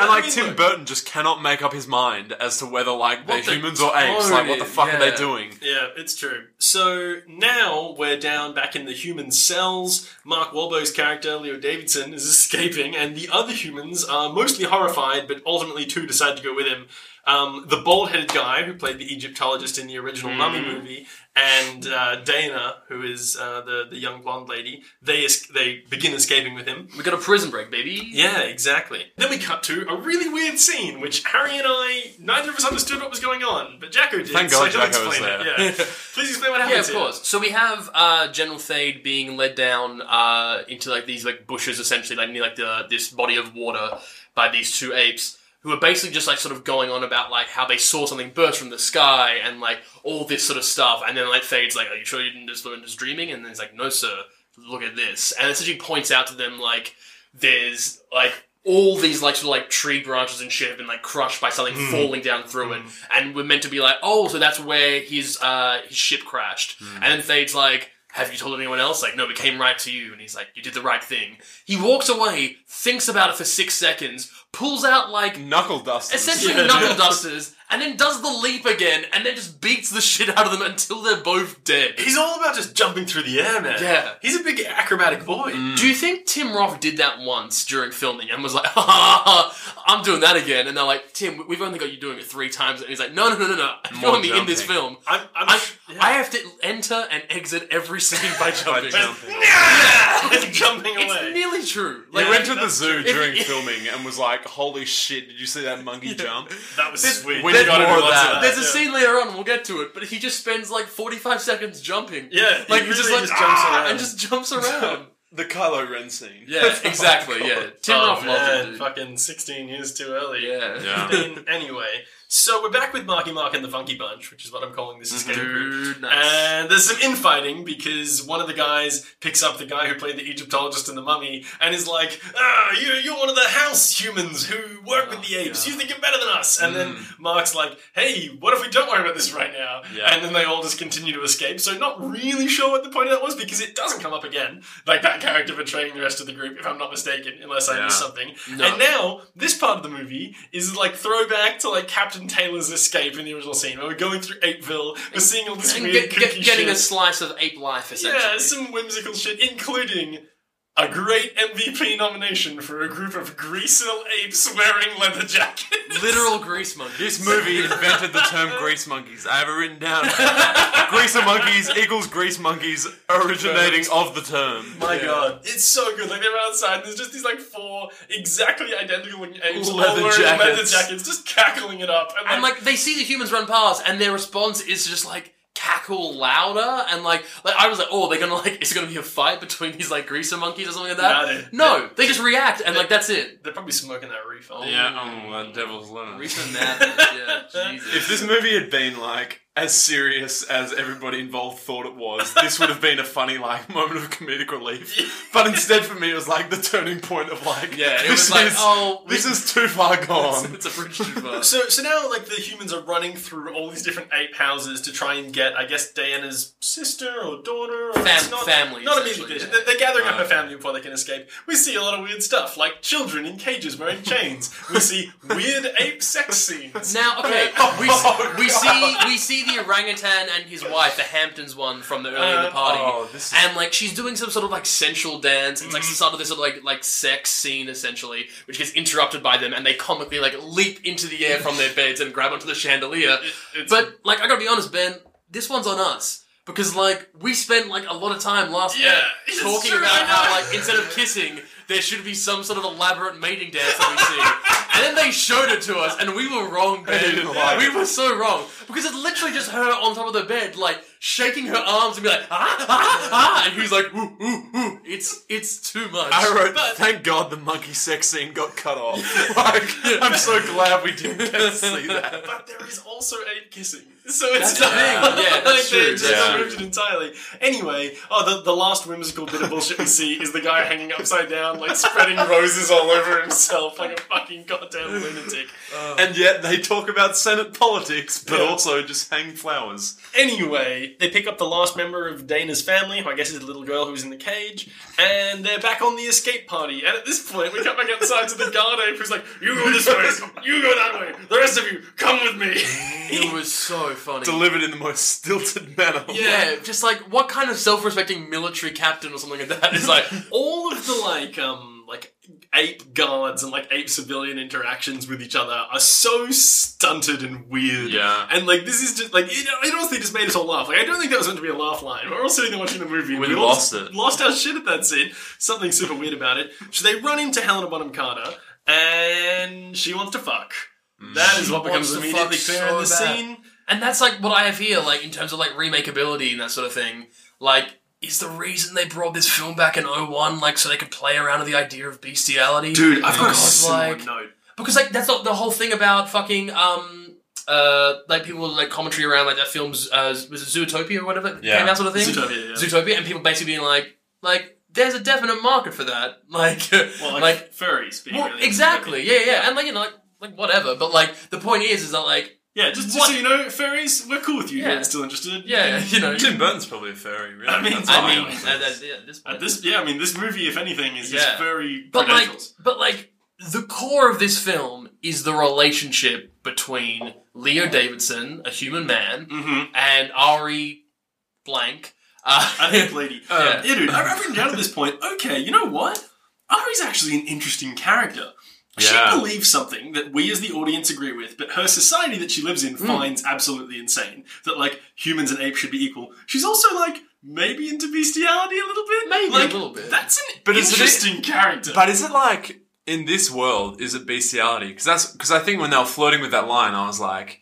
D: and
B: I
D: like
B: mean,
D: Tim
B: look,
D: Burton just cannot make up his mind as to whether like they're
C: What the
D: humans or apes. Like, what the
C: tone
D: fuck
C: is,
D: are they
C: yeah.
D: doing?
B: Yeah, it's true. So now we're down back in the human cells. Mark Wahlberg's character, Leo Davidson, is escaping, and the other humans are mostly horrified, but ultimately two decide to go with him. Um, the bald headed guy who played the Egyptologist in the original Mummy movie, and uh, Dana, who is uh, the, the young blonde lady, they, es- they begin escaping with him.
C: We got a prison break, baby.
B: Yeah, exactly. Then we cut to a really weird scene, which Harry and I, neither of us understood what was going on, but Jacko did.
D: Thank God
B: he'll
D: Jacko was
B: explain it.
D: there.
B: Yeah. Please explain what happened.
C: Yeah,
B: happens
C: of
B: here.
C: course. So we have uh, General Thade being led down uh, into like these like bushes, essentially, like near like the this body of water by these two apes, who are basically just like sort of going on about like how they saw something burst from the sky and like all this sort of stuff. And then like Thade's like, "Are you sure you didn't just learn just dreaming?" And then he's like, "No, sir. Look at this." And essentially points out to them like there's like all these like sort of like tree branches and shit have been like crushed by something hmm. falling down through it, hmm. and we're meant to be like, oh, so that's where his uh his ship crashed. Hmm. And then Thade's like, have you told anyone else? Like, no, we came right to you, and he's like, you did the right thing. He walks away, thinks about it for six seconds, pulls out like
D: Knuckle dusters.
C: essentially knuckle dusters, and then does the leap again, and then just beats the shit out of them until they're both dead.
B: He's all about just jumping through the air, man.
C: Yeah.
B: He's a big acrobatic boy. Mm.
C: Do you think Tim Roth did that once during filming and was like, ha, ha, ha, I'm doing that again? And they're like, Tim, we've only got you doing it three times. And he's like, no, no, no, no, no. You
D: More
C: want me in this film.
B: I'm, I'm,
C: I,
B: yeah.
C: I have to enter and exit every scene by jumping.
D: jumping.
B: Yeah! jumping
C: It's nearly true.
D: They
C: Like,
D: went to the zoo
C: true.
D: during filming and was like, "Holy shit! Did you see that monkey jump?"
B: that was sweet.
D: We
B: gotta
D: more of
B: lots
D: that.
C: there's a
B: yeah.
C: scene later on, we'll get to it, but he just spends like 45 seconds jumping.
B: Yeah,
C: Like,
B: he
C: he just
B: really
C: like,
B: just jumps
C: "Ah,"
B: around.
C: and just jumps around.
D: The Kylo Ren scene.
C: yeah, exactly, yeah. Tim
B: oh,
C: Roth loves it,
B: fucking 16 years too early.
C: Yeah.
D: Yeah.
B: 15 anyway, so we're back with Marky Mark and the Funky Bunch, which is what I'm calling this escape group.
C: Nice.
B: And there's some infighting because one of the guys picks up the guy who played the Egyptologist in the mummy and is like, ah, you're, you're one of the house humans who work with the apes. You think you're better than us. And then Mark's like, hey, what if we don't worry about this right now?
D: Yeah.
B: And then they all just continue to escape. So not really sure what the point of that was because it doesn't come up again. Like that character betraying the rest of the group, if I'm not mistaken, unless I
D: Yeah.
B: missed something.
C: No.
B: And now, this part of the movie is like throwback to like Captain Taylor's escape in the original scene where we're going through Apeville, we're seeing all this
C: and
B: weird
C: get, get, getting a slice of ape life, essentially.
B: Yeah, some whimsical shit, including a great MVP nomination for a group of greasel apes wearing leather jackets.
C: Literal grease monkey.
D: This movie invented the term grease monkeys. I have it written down. greaser monkeys equals grease monkeys originating of the term.
B: My
C: Yeah.
B: god, it's so good. Like they're outside, and there's just these like four exactly identical looking apes all
D: Leather
B: wearing leather
D: jackets.
B: jackets, just cackling it up. And,
C: And like they see the humans run past, and their response is just like cackle louder, and like like I was like, oh, they're gonna like, is it gonna be a fight between these like greaser monkeys or something like that?
B: No, they-
C: no, they just react, and like that's it.
B: they're probably smoking that reefer.
D: Yeah, oh, that devil's lettuce.
C: Greaser madness, yeah, Jesus.
D: If this movie had been like as serious as everybody involved thought it was, this would have been a funny like moment of comedic relief. But instead, for me, it was like the turning point of like,
C: yeah, it
D: this
C: was like,
D: is,
C: oh,
D: this is too far gone.
C: it's a bridge too far.
B: So, so now, like the humans are running through all these different ape houses to try and get, I guess, Diana's sister or daughter, or
C: Fam-
B: it's not,
C: family,
B: Not
C: essentially,
B: immediately.
C: yeah.
B: They're, they're gathering up
D: Oh,
B: her family before they can escape. We see a lot of weird stuff, like children in cages wearing chains. we see weird ape sex scenes.
C: Now, okay, we,
B: Oh,
C: we see we see the orangutan and his wife, the Hamptons one from the early in the
B: Uh,
C: party,
D: oh, this is-
C: and like she's doing some sort of like sensual dance. It's like
B: Mm-hmm.
C: the start of this sort of like like sex scene essentially, which gets interrupted by them, and they comically like leap into the air from their beds and grab onto the chandelier.
B: It's-
C: But like, I gotta be honest, Ben, this one's on us because like we spent like a lot of time last
B: Yeah, it's
C: talking
B: true,
C: about how like instead of kissing there should be some sort of elaborate mating dance that we see, and then they showed it to us, and we were wrong, Ben.
D: like
C: we
D: it.
C: were so wrong because it's literally just her on top of the bed, like shaking her arms and be like ah ah ah, and he's like ooh ooh ooh. It's it's too much.
D: I wrote,
B: But-
D: thank God the monkey sex scene got cut off. like, I'm so glad we didn't get to see that.
B: But there is also ape kissing. So it's
C: That's
B: not
C: the thing.
B: like
C: Yeah, that's
B: they
C: true.
B: just
D: Yeah.
B: removed it entirely. Anyway, oh, the, the last whimsical bit of bullshit we see is the guy hanging upside down, like spreading roses all over himself like a fucking goddamn lunatic. Oh.
D: And yet they talk about Senate politics, but
B: Yeah.
D: also just hang flowers.
B: Anyway, they pick up the last member of Dana's family, who I guess is the little girl who's in the cage, and they're back on the escape party. And at this point, we come back outside to the guard ape who's like, You go this way, you go that way, the rest of you, come with me.
C: It was so funny.
D: Delivered in the most stilted manner.
C: yeah, just like what kind of self-respecting military captain or something like that is like
B: all of the like um like ape guards and like ape civilian interactions with each other are so stunted and weird.
D: Yeah.
B: And like this is just like it, it honestly just made us all laugh. Like I don't think that was meant to be a laugh line. We're all sitting there watching the movie. and
D: We lost
B: just
D: it.
B: Lost our shit at that scene. Something super weird about it. So they run into Helena Bonham Carter and she wants to fuck. That is
C: She
B: what becomes immediately clear
C: so
B: in the
C: bad.
B: scene.
C: And that's like what I have here, like in terms of like remakeability and that sort of thing. Like, is the reason they brought this film back in 01, like so they could play around with the idea of bestiality?
B: Dude, I've got a
C: Because,
B: similar
C: like,
B: note.
C: because like that's not the whole thing about fucking um uh like people like commentary around like that film's uh was it Zootopia or whatever
D: Yeah.
C: came out sort of thing.
B: Zootopia, yeah.
C: Zootopia, and people basically being like like there's a definite market for that. Like
B: Well, like,
C: like
B: furries being
C: well,
B: really
C: exactly, yeah, yeah, and like you know like like whatever. But like the point is is that like
B: Yeah, just, just so you know, furries, we're cool with you.
C: Yeah.
B: You're still interested.
C: yeah, you know
D: Tim Burton's probably a fairy. really.
B: I mean,
D: That's
C: I mean, at, at, yeah, at this point.
B: At this, yeah, I mean, this movie, if anything, is
C: Yeah.
B: just furry
C: but like,
B: credentials.
C: but like, the core of this film is the relationship between Leo Davidson, a human man,
B: mm-hmm.
C: and Ari blank. Uh,
B: I think, lady.
C: Yeah.
B: yeah, dude, I've written down at this point. Okay, you know what? Ari's actually an interesting character.
D: Yeah.
B: She believes something that we as the audience agree with, but her society that she lives in
C: Hmm.
B: finds absolutely insane. That like humans and apes should be equal. She's also like maybe into bestiality a little bit.
C: Maybe a little bit.
B: That's an
D: But is it-
B: interesting character.
D: But is it like in this world? Is it bestiality? Because that's because I think when they were flirting with that line, I was like,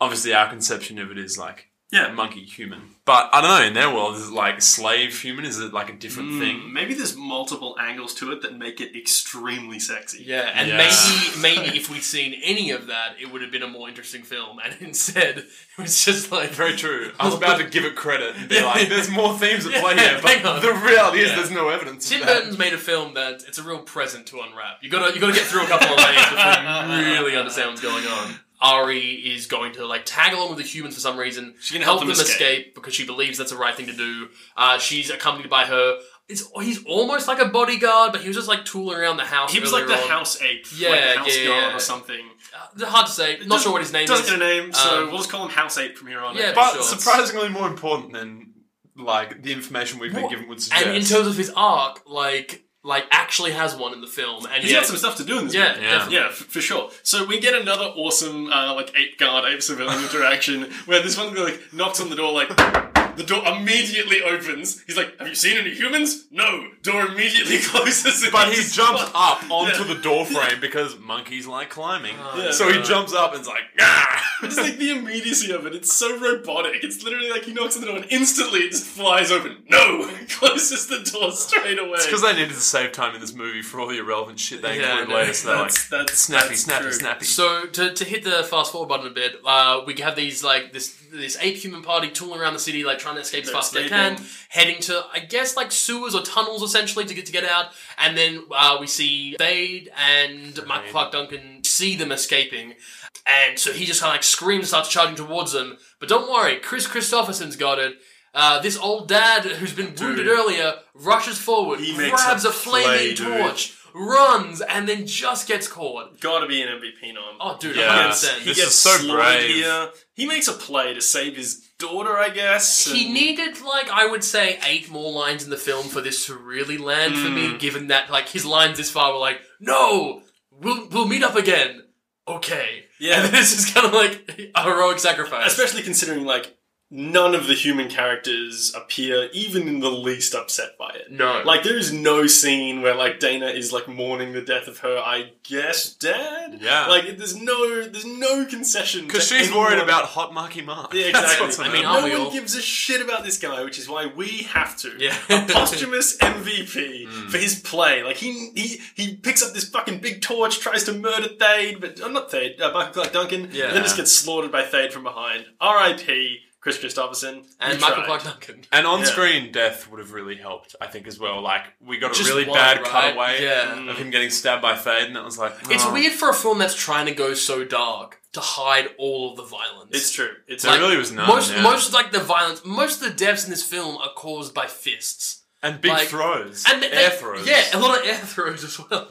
D: obviously our conception of it is like
B: yeah,
D: monkey human. But I don't know. In their world, is it like slave human? Is it like a different
B: Mm,
D: thing?
B: Maybe there's multiple angles to it that make it extremely sexy.
C: yeah, and
D: Yeah.
C: maybe maybe if we'd seen any of that, it would have been a more interesting film. And instead, it was just like
D: Very true. I was about to give it credit and be
C: Yeah.
D: like, "There's more themes at play here," but
C: on.
D: the reality is
C: Yeah.
D: there's no evidence.
C: Tim
D: of that.
C: Burton's made a film that it's a real present to unwrap. You gotta you gotta get through a couple of layers before you really understand what's going on. Ari is going to like tag along with the humans for some reason.
B: She's gonna help them
C: escape.
B: escape.
C: because she believes that's the right thing to do. Uh, she's accompanied by her. It's, he's almost like a bodyguard, but he was just like tooling around the house.
B: He was like the
C: on.
B: house ape,
C: Yeah,
B: like house
C: yeah,
B: guard
C: yeah.
B: or something.
C: Uh, hard to say. Not sure what his name is.
B: Doesn't get a name, so
C: Um,
B: we'll just call him House Ape from here on.
C: Yeah,
B: out.
D: But
C: Sure.
D: surprisingly more important than like the information we've been
C: Well,
D: given would suggest.
C: And in terms of his arc, like like actually has one in the film, and
B: He's
C: yet,
B: got some stuff to do in this
C: yeah,
B: movie.
D: Yeah.
B: Yeah, f- for sure. So we get another awesome, uh, like ape guard, ape civilian interaction where this one like knocks on the door, like the door immediately opens. He's like, "Have you seen any humans?" No. Door immediately closes.
D: but he
B: just-
D: jumps up onto
B: Yeah.
D: the door frame because monkeys like climbing.
C: Oh,
D: so he
C: God.
D: jumps up and's like, ah!
B: It's like the immediacy of it. It's so robotic. It's literally like he knocks on the door and instantly it just flies open. No, closes the door straight away.
D: It's because they needed to save time in this movie for all the irrelevant shit they
C: Yeah,
D: include
C: no,
D: later. So they're like,
B: that's, that's
D: snappy,
B: that's
D: snappy,
B: true.
D: snappy.
C: So to, to hit the fast forward button a bit, uh, we have these like this this ape human party tooling around the city, like trying to escape as
B: They're
C: fast as they can,
B: escaping.
C: heading to I guess like sewers or tunnels essentially to get to get out. And then uh, we see Thade and Michael. Clarke Duncan see them escaping, and so he just kind of like screams, and starts charging towards them. But don't worry, Kris Kristofferson's got it. Uh, this old dad who's been wounded
B: Dude.
C: earlier rushes forward,
B: He makes
C: grabs
B: a
C: a, flaming
B: play, dude.
C: torch, runs, and then just gets caught.
B: Gotta be an MVP nom.
C: Oh, dude,
D: Yeah.
C: 100%.
B: he
D: This
B: gets
D: is so
B: slaughtered
D: brave.
B: Here. He makes a play to save his daughter, I guess.
C: He
B: and-
C: needed, like, I would say, eight more lines in the film for this to really land for me,
B: Mm.
C: given that, like, his lines this far were like, no, we'll, we'll meet up again. Okay.
B: Yeah.
C: And this is kind of like a heroic sacrifice.
B: especially considering like none of the human characters appear even in the least upset by it.
C: No.
B: Like there is no scene where like Dana is like mourning the death of her, I guess, dad.
D: Yeah.
B: Like there's no there's no concession
D: Because
B: to
D: she's worried about hot Marky Mark.
B: Yeah,
D: That's
B: exactly.
D: what's
C: I mean,
D: her
B: no one
C: all-
B: gives a shit about this guy, which is why we have to.
C: Yeah.
B: A posthumous MVP for his play. Like he he he picks up this fucking big torch, tries to murder Thade, but uh, not Thade, uh, Michael Clarke Duncan,
C: Yeah.
B: and then just gets slaughtered by Thade from behind. R.I.P. Kris Kristofferson
C: and
B: You
C: Michael
B: tried.
C: Clarke Duncan.
D: And on-screen death would have really helped, I think, as well. Like we got a
C: Just
D: really
C: one,
D: bad
C: right?
D: cutaway
C: Yeah.
D: of him getting stabbed by Thade, and it was like,
C: It's
D: oh.
C: weird for a film that's trying to go so dark to hide all of the violence.
B: It's true. It's
D: There
B: like,
D: really was none.
C: most
D: yeah.
C: most like the violence, most of the deaths in this film are caused by fists
D: and big
C: like-
D: throws,
C: and they-
D: air throws.
C: Yeah, a lot of air throws as well.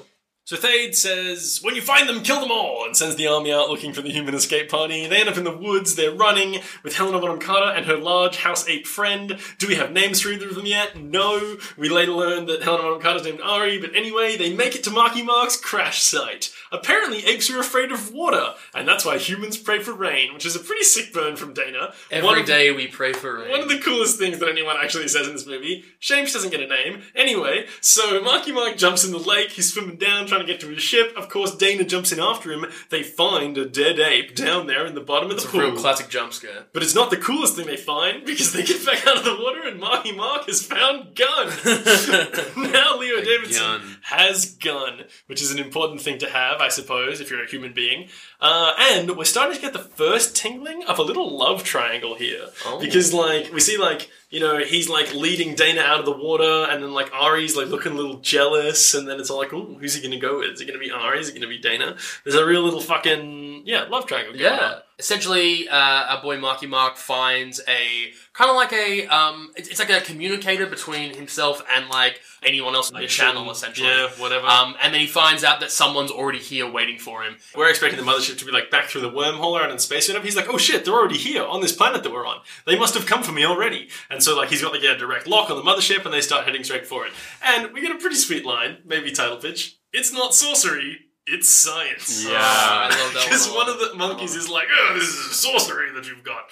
B: So Thade says, When you find them, kill them all, and sends the army out looking for the human escape party. They end up in the woods, they're running with Helena Bonham Carter and her large house ape friend. Do we have names for either of them yet? No. We later learn that Helena Bonham Carter's named Ari, but anyway, they make it to Marky Mark's crash site. Apparently, apes are afraid of water, and that's why humans pray for rain, which is a pretty sick burn from Dana. One
C: Every
B: of-
C: day we pray for rain.
B: one of the coolest things that anyone actually says in this movie. Shame she doesn't get a name. Anyway, so Marky Mark jumps in the lake. He's swimming down, trying to get to his ship. Of course, Dana jumps in after him. They find a dead ape down there in the bottom of the
C: it's a
B: pool.
C: real classic jump scare.
B: But it's not the coolest thing they find because they get back out of the water and Marky Mark has found gun. now Leo Davidson
D: gun.
B: has gun, which is an important thing to have, I suppose, if you're a human being. Uh, and we're starting to get the first tingling of a little love triangle here
C: Oh.
B: because, like, we see like you know he's like leading Dana out of the water, and then like Ari's like looking a little jealous, and then it's all like, oh, who's he gonna go with? Is it gonna be Ari? Is it gonna be Dana? There's a real little fucking yeah love triangle. going on.
C: Essentially, uh, our boy Marky Mark finds a kind of like a um, it's, it's like a communicator between himself and like anyone else on the channel, essentially.
B: Yeah, whatever.
C: Um, and then he finds out that someone's already here waiting for him.
B: We're expecting the mothership to be like back through the wormhole out in space with. He's like, oh shit, they're already here on this planet that we're on. They must have come for me already. And so like he's got like a direct lock on the mothership, and they start heading straight for it. And we get a pretty sweet line, maybe title pitch. It's not sorcery. It's science.
D: Yeah.
C: Oh, I love that
B: Because
C: one.
B: one of the monkeys is like, oh, this is sorcery that you've got.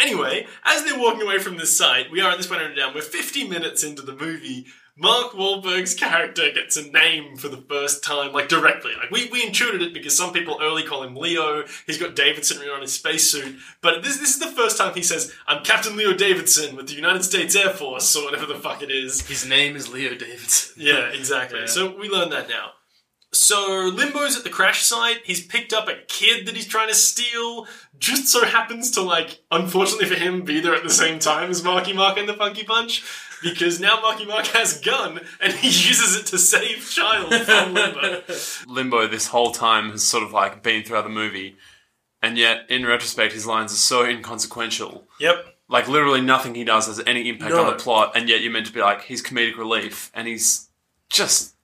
B: Anyway, as they're walking away from this site, we are at this point down. We're 50 minutes into the movie. Mark Wahlberg's character gets a name for the first time, like directly. Like we, we intuited it because some people early call him Leo. He's got Davidson written on his spacesuit. But this this is the first time he says, "I'm Captain Leo Davidson with the United States Air Force," or whatever the fuck it is.
C: His name is Leo Davidson.
B: Yeah, exactly.
C: Yeah.
B: So we learned that now. So Limbo's at the crash site. He's picked up a kid that he's trying to steal. Just so happens to like, unfortunately for him, be there at the same time as Marky Mark and the Funky Punch. Because now Marky Mark has gun and he uses it to save child from Limbo.
D: Limbo this whole time has sort of like been throughout the movie, and yet in retrospect, his lines are so inconsequential.
B: Yep.
D: Like literally nothing he does has any impact
B: No.
D: on the plot, and yet you're meant to be like he's comedic relief, and he's just.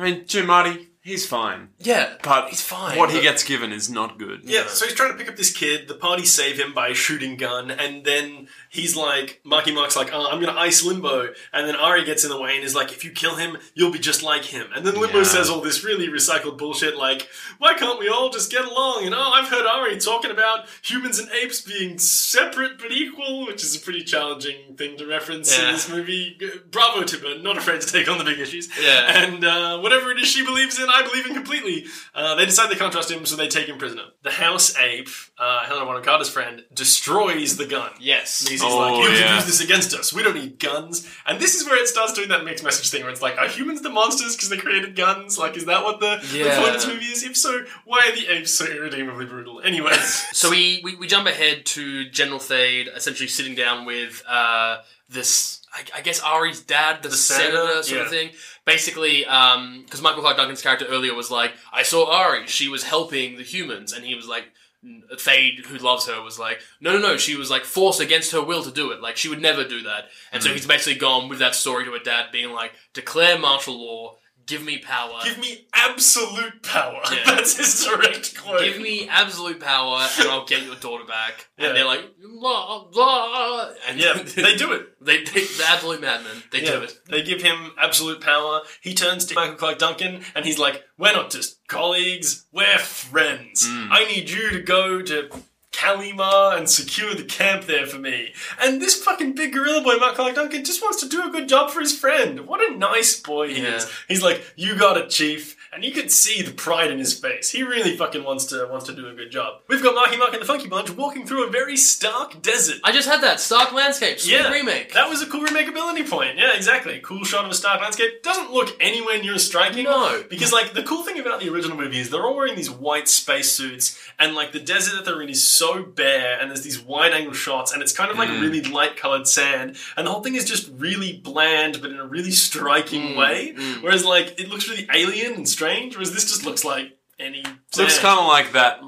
D: I mean, Giamatti, he's fine,
C: Yeah,
D: but
C: he's fine.
D: What he
C: but-
D: gets given is not good.
B: Yeah, so he's trying to pick up this kid. The party save him by a shooting gun, and then he's like, Marky Mark's like, oh, I'm gonna ice Limbo, and then Ari gets in the way and is like, if you kill him, you'll be just like him. And then Limbo
D: Yeah.
B: says all this really recycled bullshit like, why can't we all just get along? And oh, I've heard Ari talking about humans and apes being separate but equal, which is a pretty challenging thing to reference in this movie. Bravo to her, not afraid to take on the big issues.
C: Yeah.
B: And uh, whatever it is she believes in, I believe in completely. Uh, they decide they can't trust him, so they take him prisoner. The house ape, uh, Helena Bonham Carter's friend, destroys the gun.
C: Yes.
B: He's, he's
D: Oh,
B: like, you
D: yeah.
B: can use this against us. We don't need guns. And this is where it starts doing that mixed message thing where it's like, are humans the monsters because they created guns? Like, is that what the, the point of this movie is? If so, why are the apes so irredeemably brutal? Anyways.
C: So we, we, we jump ahead to General Thade essentially sitting down with uh, this, I, I guess Ari's dad, the,
B: The
C: senator,
B: senator?
C: sort of thing. Basically, because Michael Clarke Duncan's character earlier was like, I saw Ari, she was helping the humans, and he was like, Thade, who loves her, was like, no, no, no, she was like forced against her will to do it. Like, she would never do that. And
B: Hmm.
C: so he's basically gone with that story to her dad, being like, declare martial law, give me power.
B: Give me absolute power.
C: Yeah.
B: That's his direct quote.
C: Give me absolute power and I'll get your daughter back.
B: Yeah.
C: And they're like, blah, blah. And
B: Yeah, they do it.
C: They, they, they're absolute madmen. They do it.
B: They give him absolute power. He turns to Michael Clarke Duncan and he's like, We're not just colleagues, we're friends.
C: Hmm.
B: I need you to go to Calima and secure the camp there for me. And this fucking big gorilla boy, Mark Clarke Duncan, just wants to do a good job for his friend. What a nice boy he
C: Yeah.
B: is. He's like, you got it, chief. And you can see the pride in his face. He really fucking wants to wants to do a good job. We've got Marky Mark and the Funky Bunch walking through a very stark desert.
C: I just had that Stark Landscape, sweet
B: Yeah,
C: remake.
B: That was a cool remakeability point. Yeah, exactly. Cool shot of a stark landscape. Doesn't look anywhere near as striking.
C: No.
B: Because, like, the cool thing about the original movie is they're all wearing these white spacesuits, and, like, the desert that they're in is so bare, and there's these wide angle shots, and it's kind of like
C: Mm.
B: really light colored sand, and the whole thing is just really bland, but in a really striking
C: Mm,
B: way.
C: mm.
B: Whereas, like, it looks really alien and strange, whereas this just looks like any.
D: Looks kind of like that.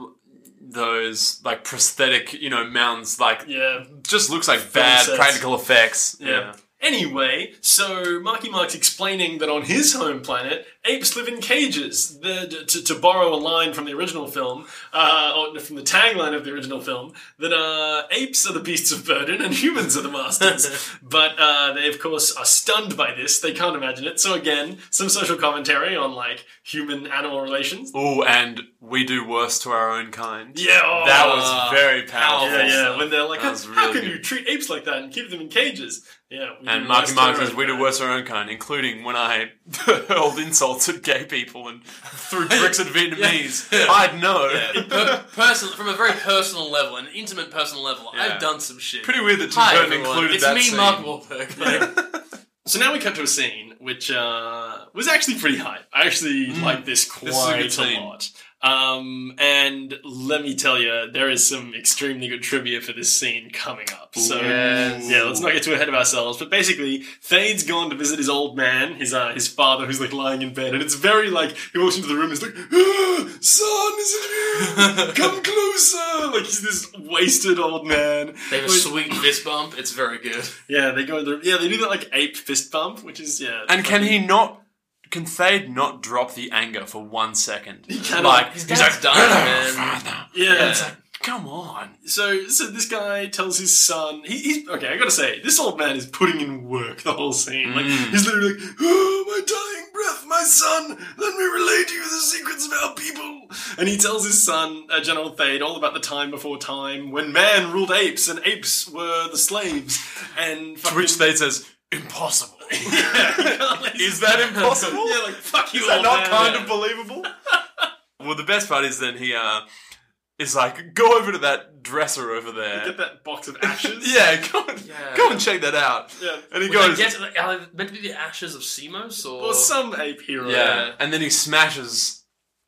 D: Those like prosthetic, you know, mountains. Like
B: Yeah.
D: just looks like bad
B: sets.
D: practical effects.
B: Yeah. Anyway, so Marky Mark's explaining that on his home planet, apes live in cages. The, to, to borrow a line from the original film, uh, or from the tagline of the original film, that uh, apes are the beasts of burden and humans are the masters. but uh, they, of course, are stunned by this. They can't imagine it. So again, some social commentary on like human-animal relations.
D: Oh, and we do worse to our own kind.
B: Yeah, oh,
D: that was very powerful.
B: yeah, yeah. When they're like, how,
D: was
B: how
D: really
B: can you treat apes like that and keep them in cages? Yeah.
D: And Marky Mark says we do worse to our own kind, including when I hurled insults at gay people and threw bricks at Vietnamese. I'd know.
C: Per- person, from a very personal level, an intimate personal level,
D: Yeah.
C: I've done some shit.
D: Pretty weird that Tim
C: Hi
D: Burton
C: everyone,
D: included
C: it's
D: that
C: me,
D: scene.
C: Mark Wahlberg.
B: So now we come to a scene which uh, was actually pretty hype. I actually like this quite
D: a good
B: a,
D: scene.
B: lot. Um, and let me tell you, there is some extremely good trivia for this scene coming up. So
C: Yes.
B: yeah, let's not get too ahead of ourselves. But basically, Thade's gone to visit his old man, his uh, his father, who's like lying in bed, and it's very like he walks into the room, and he's like, ah, "Son, is it you? Come closer!" Like he's this wasted old man.
C: they have a
B: Like-
C: sweet fist bump. It's very good.
B: Yeah, they go. Yeah, they do that like ape fist bump, which is yeah.
D: And can he not? Can Thade not drop the anger for one second? He
B: cannot.
D: Like
C: His
D: he's like,
C: dying, man."
D: father."
B: Yeah.
D: It's like, come on.
B: So, so this guy tells his son. He, he's okay. I gotta say, this old man is putting in work the whole scene. Like
D: Mm.
B: he's literally like, "Oh, my dying breath, my son. Let me relay to you the secrets of our people." And he tells his son, uh, General Thade, all about the time before time when man ruled apes and apes were the slaves. And
D: To which Thade says, impossible.
B: yeah,
D: Is that impossible?
B: yeah, like fuck you,
D: Is that
B: old
D: not
B: man.
D: kind of believable? well, the best part is then he uh, is like, go over to that dresser over there.
B: Get that box of ashes.
D: Yeah, go and,
C: Yeah.
D: go and check that out.
B: yeah.
D: And he
C: Would they
D: goes,
C: get, like, are they meant to be the ashes of Semos or
B: Or some ape hero.
D: yeah. and then he smashes.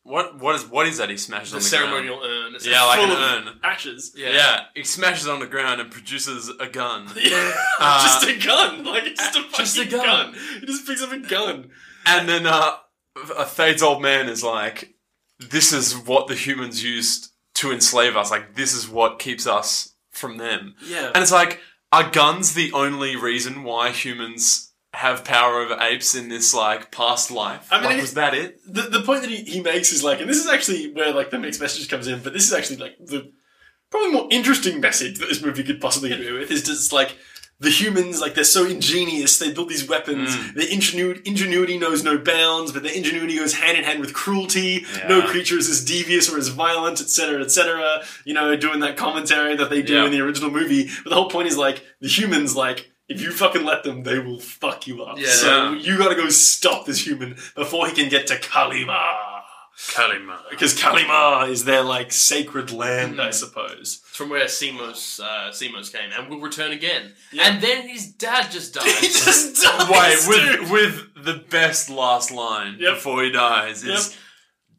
D: What what is what is that he smashes
C: the
D: on the
C: ceremonial urn? It's
D: Yeah, like
B: Full
D: an
B: of
D: urn.
B: ashes.
C: Yeah.
D: Yeah. he smashes on the ground and produces a gun.
B: Yeah,
D: Uh,
B: just a gun. Like it's just a fucking
C: just a
B: gun.
C: gun.
B: He just picks up a gun.
D: And then uh, a Thade's old man is like, "This is what the humans used to enslave us. Like this is what keeps us from them."
B: Yeah,
D: And it's like, are guns the only reason why humans have power over apes in this like past life?
B: I mean,
D: like, was that it?
B: the the point that he, he makes is like, and this is actually where like the mixed message comes in. But this is actually like the probably more interesting message that this movie could possibly get away with is just like. The humans, like, they're so ingenious. They build these weapons.
D: Mm.
B: Their ingenuity, ingenuity knows no bounds, but their ingenuity goes hand in hand with cruelty. No creature is as devious or as violent, etc., etc. You know, doing that commentary that they do
D: Yeah.
B: in the original movie. But the whole point is, like, the humans, like, if you fucking let them, they will fuck you up.
C: Yeah.
B: So you gotta go stop this human before he can get to Calima.
D: Calima.
B: Because Calima is their, like, sacred land, I suppose.
C: from where Semos uh, Semos came and will return again.
B: Yeah.
C: And then his dad just died.
B: he just dies,
D: Wait, with with the best last line
B: Yep.
D: before he dies is,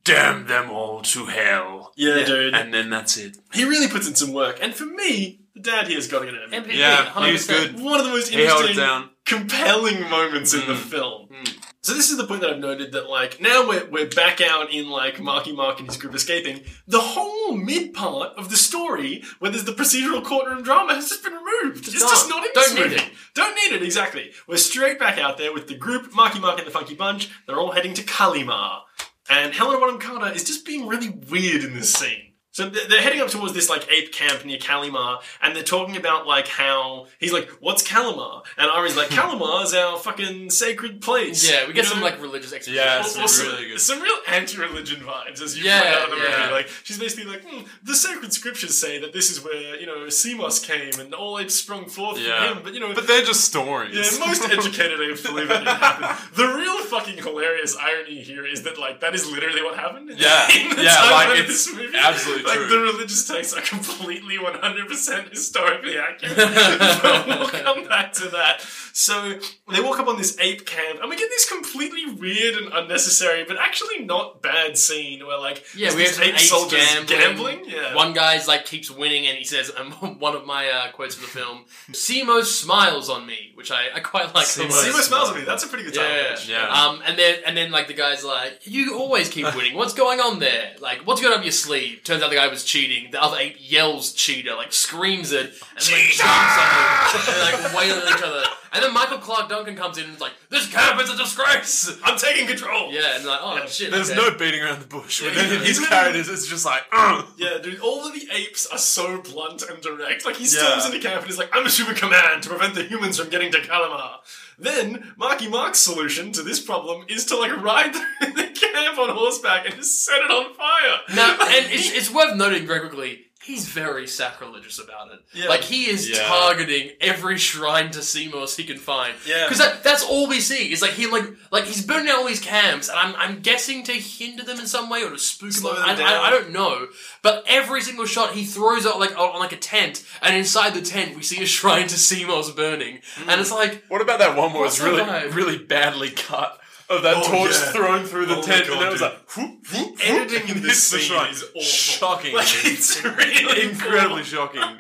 D: "Damn them all to hell."
B: Yeah. dude.
D: And then that's it.
B: he really puts in some work. And for me, the dad here's got to get an MVP.
C: MVP,
D: Yeah,
C: 100%.
D: he's good.
B: One of the most
D: He held it
B: interesting,
D: down.
B: compelling moments in the
D: Mm.
B: film.
C: Mm.
B: So this is the point that I've noted that like now we're we're back out in like Marky Mark and his group escaping. The whole mid part of the story, where there's the procedural courtroom drama, has just been removed. It's,
C: It's
B: just
C: gone.
B: not in
C: Don't need
B: movie.
C: it.
B: Don't need it exactly. We're straight back out there with the group, Marky Mark and the Funky Bunch. They're all heading to Calima, and Helena Bonham Carter is just being really weird in this scene. So they're they're heading up towards this like ape camp near Calima, and they're talking about like how he's like, "What's Calima?" And Ari's like, "Calima is our fucking sacred place."
C: Yeah, we get
B: You
C: some
B: know?
C: like religious exposition.
D: Yeah,
B: Well,
D: it's
B: well, some,
D: really good.
B: some real anti-religion vibes, as you
C: Yeah,
B: point out in the
C: yeah.
B: movie. Like she's basically like, hmm, the sacred scriptures say that this is where you know Semos came and all apes sprung forth
D: Yeah.
B: from him. But you know,
D: But they're just stories.
B: yeah, most educated apes believe that didn't happen. The real fucking hilarious irony here is that like that is literally what happened.
D: Yeah,
B: in the
D: yeah,
B: timeline
D: like,
B: of
D: it's
B: this movie.
D: absolutely
B: like. The religious texts are completely one hundred percent historically accurate. but we'll come back to that. So they walk up on this ape camp, and we get this completely weird and unnecessary, but actually not bad scene where like
C: Yeah, we have
B: ape soldiers
C: gambling.
B: gambling. Yeah.
C: One guy's like keeps winning, and he says, um, one of my uh, quotes from the film: "Semos smiles on me," which I, I quite like.
D: Simo
C: smiles
B: See
C: word.
B: what smells at me. That's a pretty good time.
C: Yeah.
D: Yeah.
C: Um, and then and then like the guy's like, "You always keep winning. What's going on there? Like, what's going on your sleeve?" Turns out the guy was cheating. The other ape yells "cheater," like screams it, and like jumps on it, and like wail at each other. And then Michael Clarke Duncan comes in and is like, "This camp is a disgrace."
B: I'm taking control.
C: Yeah, and like, oh
B: Yeah.
C: shit.
D: There's
C: okay.
D: no beating around the bush.
B: Yeah,
D: With any of
B: he's
D: his
B: literally-
D: characters, it's just like, "Ugh."
B: Yeah, dude, all of the apes are so blunt and direct. Like, he
D: Yeah.
B: storms into camp and he's like, I'm a super command to prevent the humans from getting to Calima. Then, Marky Mark's solution to this problem is to, like, ride the camp on horseback and just set it on fire.
C: Now, and it's, it's worth noting very quickly, he's very sacrilegious about it.
B: Yeah.
C: Like, he is
D: Yeah.
C: targeting every shrine to Semos he can find.
B: Yeah.
C: Because that, that's all we see. Is like he like like he's burning out all these camps, and I'm I'm guessing to hinder them in some way or to spook
B: Slow
C: them.
B: them
C: I, I,
B: down.
C: I don't know. But every single shot he throws out like on like a tent, and inside the tent we see a shrine to Semos burning, and hmm. it's like
D: What about that one where it's really,
C: vibe?
D: really badly cut? Of that
B: Oh,
D: torch
B: yeah.
D: thrown through the
B: Oh
D: tent,
B: God,
D: and it was
B: dude.
D: like whoop, whoop, whoop,
B: Editing in
D: and
B: this scene is awful.
D: Shocking.
B: Like, it's really
D: incredibly
B: poor.
D: shocking.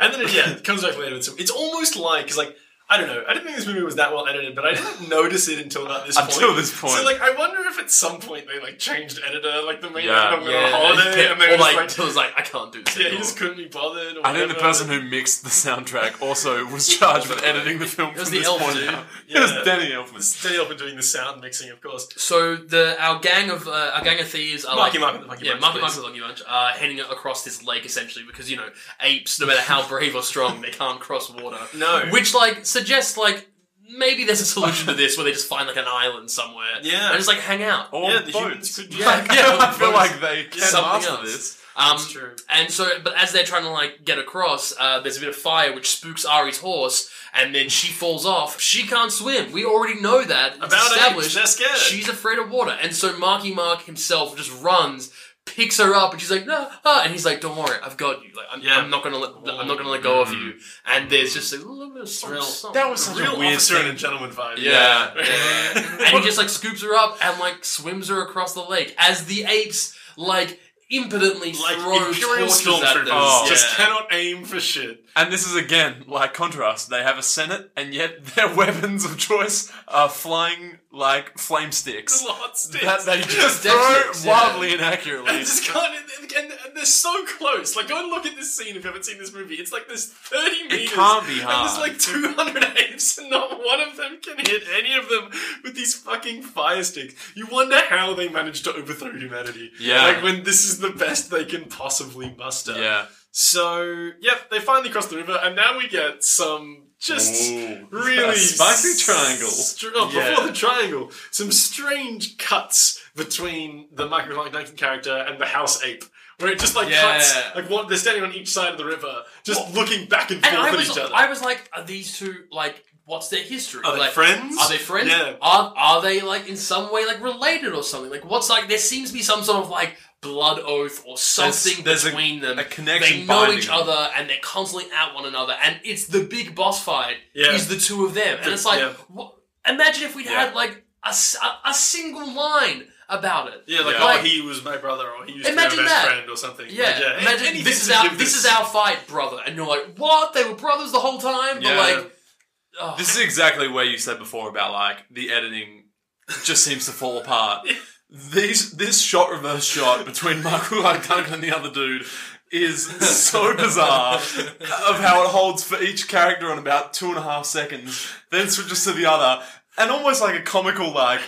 B: And then, it, yeah, it comes back later. It's, it's almost like, because, like, I don't know. I didn't think this movie was that well edited, but I didn't notice it until about this point.
D: Until this point.
B: So, like, I wonder if at some point they, like, changed editor, like, the main
D: Yeah.
B: editor went
C: yeah,
B: on holiday, and they
C: or
B: were just
C: like,
B: like,
C: Till's like I can't do this.
B: Yeah, he
C: anymore."
B: just couldn't be bothered. Or
D: I think the
B: whatever.
D: person who mixed the soundtrack also was charged with editing the film
C: was
D: from
C: the
D: this
C: elf
D: point
C: dude.
D: out. It
B: Yeah.
D: was Danny Elfman.
B: Stay up and doing the sound mixing, of course.
C: So the our gang of uh, our gang of thieves are
B: Marky
C: like
B: Mark and the Monkey
C: yeah,
B: Bunch,
C: Marky
B: please.
C: Mark and the Monkey Bunch are heading across this lake essentially because you know apes, no matter how brave or strong, they can't cross water.
B: No.
C: which like suggests like maybe there's a solution to this where they just find like an island somewhere,
B: Yeah.
C: and just like hang out.
D: Or
B: Yeah, the
D: boats.
B: humans could-
C: Yeah,
D: Like,
C: yeah,
D: I feel like they can
C: Something
D: master
C: else.
D: this.
C: Um,
B: That's true.
C: And so, but as they're trying to like get across, uh, there's a bit of fire which spooks Ari's horse, and then she falls off. She can't swim. We already know that. It's
B: About apes,
C: established.
B: they're scared.
C: She's afraid of water, and so Marky Mark himself just runs, picks her up, and she's like, "No," ah, and he's like, "Don't worry, I've got you. Like, I'm,
B: Yeah.
C: I'm not gonna let, I'm not gonna let go of you." And there's just a little bit of something,
B: Real-
C: something.
D: That was such
B: Real
D: a weird
B: officer
D: thing.
B: and a gentleman vibe.
C: Yeah. and he just like scoops her up and like swims her across the lake as the apes like impotently
B: Like
C: throw
B: Imperial
C: torches at
B: stormtroopers
C: them.
D: Oh.
B: just
C: Yeah.
B: cannot aim for shit.
D: And this is again like contrast. They have a senate, and yet their weapons of choice are flying like flame sticks
B: lot sticks.
D: that they just
C: Death
D: throw
C: sticks, yeah.
D: wildly and
B: and just can't, and, and they're so close. Like, go and look at this scene if you haven't seen this movie. It's like there's 30 meters.
D: can't be
B: And
D: hard.
B: there's like 200 apes, and not one of them can hit any of them with these fucking fire sticks. You wonder how they managed to overthrow humanity.
D: Yeah.
B: Like, when this is the best they can possibly muster.
D: Yeah.
B: So, yep, they finally cross the river, and now we get some just
D: Ooh.
B: really
D: spicy triangle.
B: str- oh,
D: Yeah.
B: Before the triangle, some strange cuts between the Michael Clarke Duncan character and the house ape. Where it just like
C: Yeah.
B: cuts, like what they're standing on each side of the river, just looking back and forth
C: And I
B: at
C: was,
B: each other.
C: I was like, are these two like, what's their history?
B: Are they
C: like,
B: friends?
C: Are they friends?
B: Yeah.
C: Are are they like in some way like related or something? Like, what's like? There seems to be some sort of like blood oath or something
D: there's a-
C: between them.
D: a connection
C: They know
D: binding
C: each
D: them.
C: other and they're constantly at one another, and it's the big boss fight.
B: Yeah.
C: Is the two of them, and
B: The-
C: it's like,
B: yeah.
C: wha- imagine if we'd
D: Yeah.
C: had like a a single line about it.
B: yeah, like,
D: Yeah.
B: oh, he was my brother, or he used to be my best
C: that.
B: friend, or something.
C: Yeah,
B: Like, yeah.
C: imagine
B: anything
C: this is our
B: give
C: this is our fight, brother, and you're like, what? They were brothers the whole time, but
D: Yeah.
C: like, oh.
D: This is exactly where you said before about like the editing just seems to fall apart. These this shot reverse shot between Michael Clarke Duncan and the other dude is so bizarre of how it holds for each character on about two and a half seconds, then switches to the other, and almost like a comical like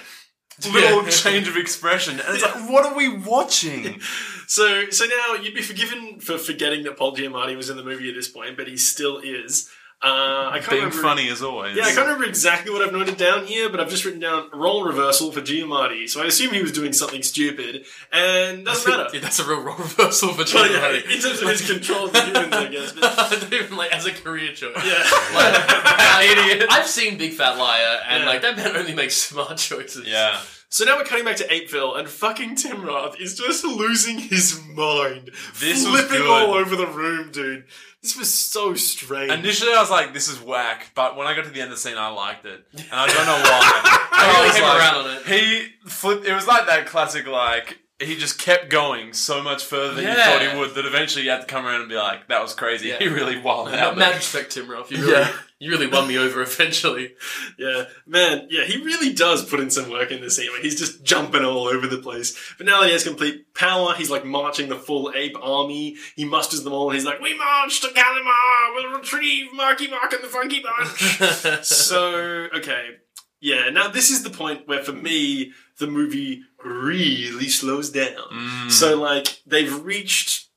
D: little change of expression, and it's like, what are we watching?
B: So, so now you'd be forgiven for forgetting that Paul Giamatti was in the movie at this point, but he still is. Uh, I can't
D: Being
B: remember,
D: funny as always.
B: Yeah, I can't remember exactly what I've noted down here, but I've just written down role reversal for Giamatti. So I assume he was doing something stupid, and doesn't matter.
C: Yeah, that's a real role reversal for
B: But yeah, in terms of his control of the humans, I guess. But,
C: even like as a career choice.
B: yeah.
C: Like, I've seen Big Fat Liar, and
B: Yeah.
C: like that man only makes smart choices.
D: Yeah.
B: So now we're cutting back to Apeville, and fucking Tim Roth is just losing his mind,
D: This was
B: flipping
D: good.
B: all over the room, dude. This was so strange.
D: Initially, I was like, "This is whack," but when I got to the end of the scene, I liked it, and I don't know why.
C: I really
D: was like-
C: on it.
D: He flipped. It was like that classic, like he just kept going so much further than you
C: Yeah.
D: thought he would that eventually you had to come around and be like, "That was crazy."
C: Yeah.
D: He really wilded out. There.
C: respect, Tim Roth. You really,
D: Yeah.
C: You really won me over eventually.
B: Yeah, man, yeah, he really does put in some work in this scene. Like, he's just jumping all over the place. But now that he has complete power, he's like marching the full ape army. He musters them all, he's like, "We march to Calima. We'll retrieve Marky Mark and the Funky Bunch." so, okay, yeah. Now this is the point where, for me, the movie really slows down.
D: Mm.
B: So, like, they've reached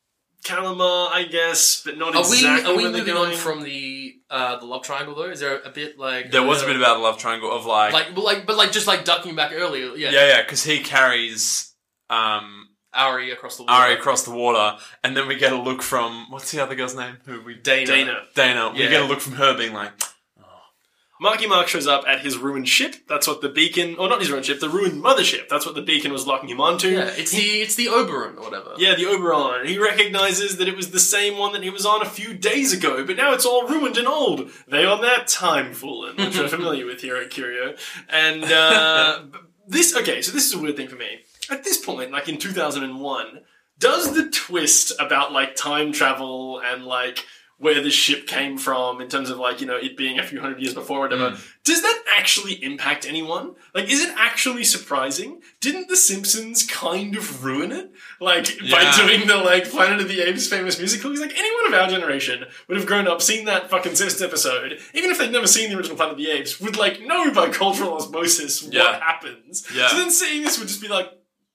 B: Calima, I guess, but not
C: Are we
B: exactly
C: are we
B: where they're
C: moving
B: going.
C: on from the uh, the love triangle though? Is there a bit like
D: There was a
C: uh,
D: bit about the love triangle of like,
C: like but like but like just like ducking back earlier? Yeah,
D: yeah, yeah, because he carries um
C: Ari across the water.
D: Ari across the water, and then we get a look from what's the other girl's name? Who we
C: Dana.
B: Dana.
D: Dana. We
C: Yeah.
D: get a look from her being like,
B: Marky Mark shows up at his ruined ship. That's what the beacon, or not his ruined ship, the ruined mothership. That's what the beacon was locking him onto.
C: Yeah, it's the it's the Oberon or whatever.
B: Yeah, the Oberon. He recognizes that it was the same one that he was on a few days ago, but now it's all ruined and old. They on that time fooling, which we're familiar with here at Curio. And uh, this, okay, so this is a weird thing for me. At this point, like in 2001, does the twist about like time travel and like where the ship came from in terms of like, you know, it being a few hundred years before or whatever, mm. does that actually impact anyone? Like, is it actually surprising? Didn't The Simpsons kind of ruin it? Like, by doing the, like, Planet of the Apes famous musical? Because, like, anyone of our generation would have grown up, seen that fucking Simpsons episode, even if they'd never seen the original Planet of the Apes, would, like, know by cultural osmosis
D: Yeah.
B: what happens.
D: Yeah.
B: So then seeing this would just be like,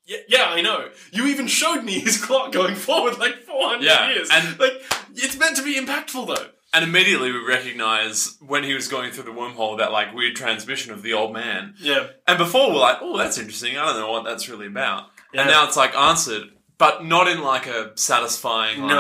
B: yeah, yeah, I know. You even showed me his clock going forward like 400
D: Yeah,
B: years.
D: and-
B: like, it's meant to be impactful, though.
D: and immediately we recognize when he was going through the wormhole that like weird transmission of the old man.
B: Yeah.
D: And before we're like, oh, that's interesting. I don't know what that's really about.
B: Yeah.
D: And now it's like answered, but not in like a satisfying. Like,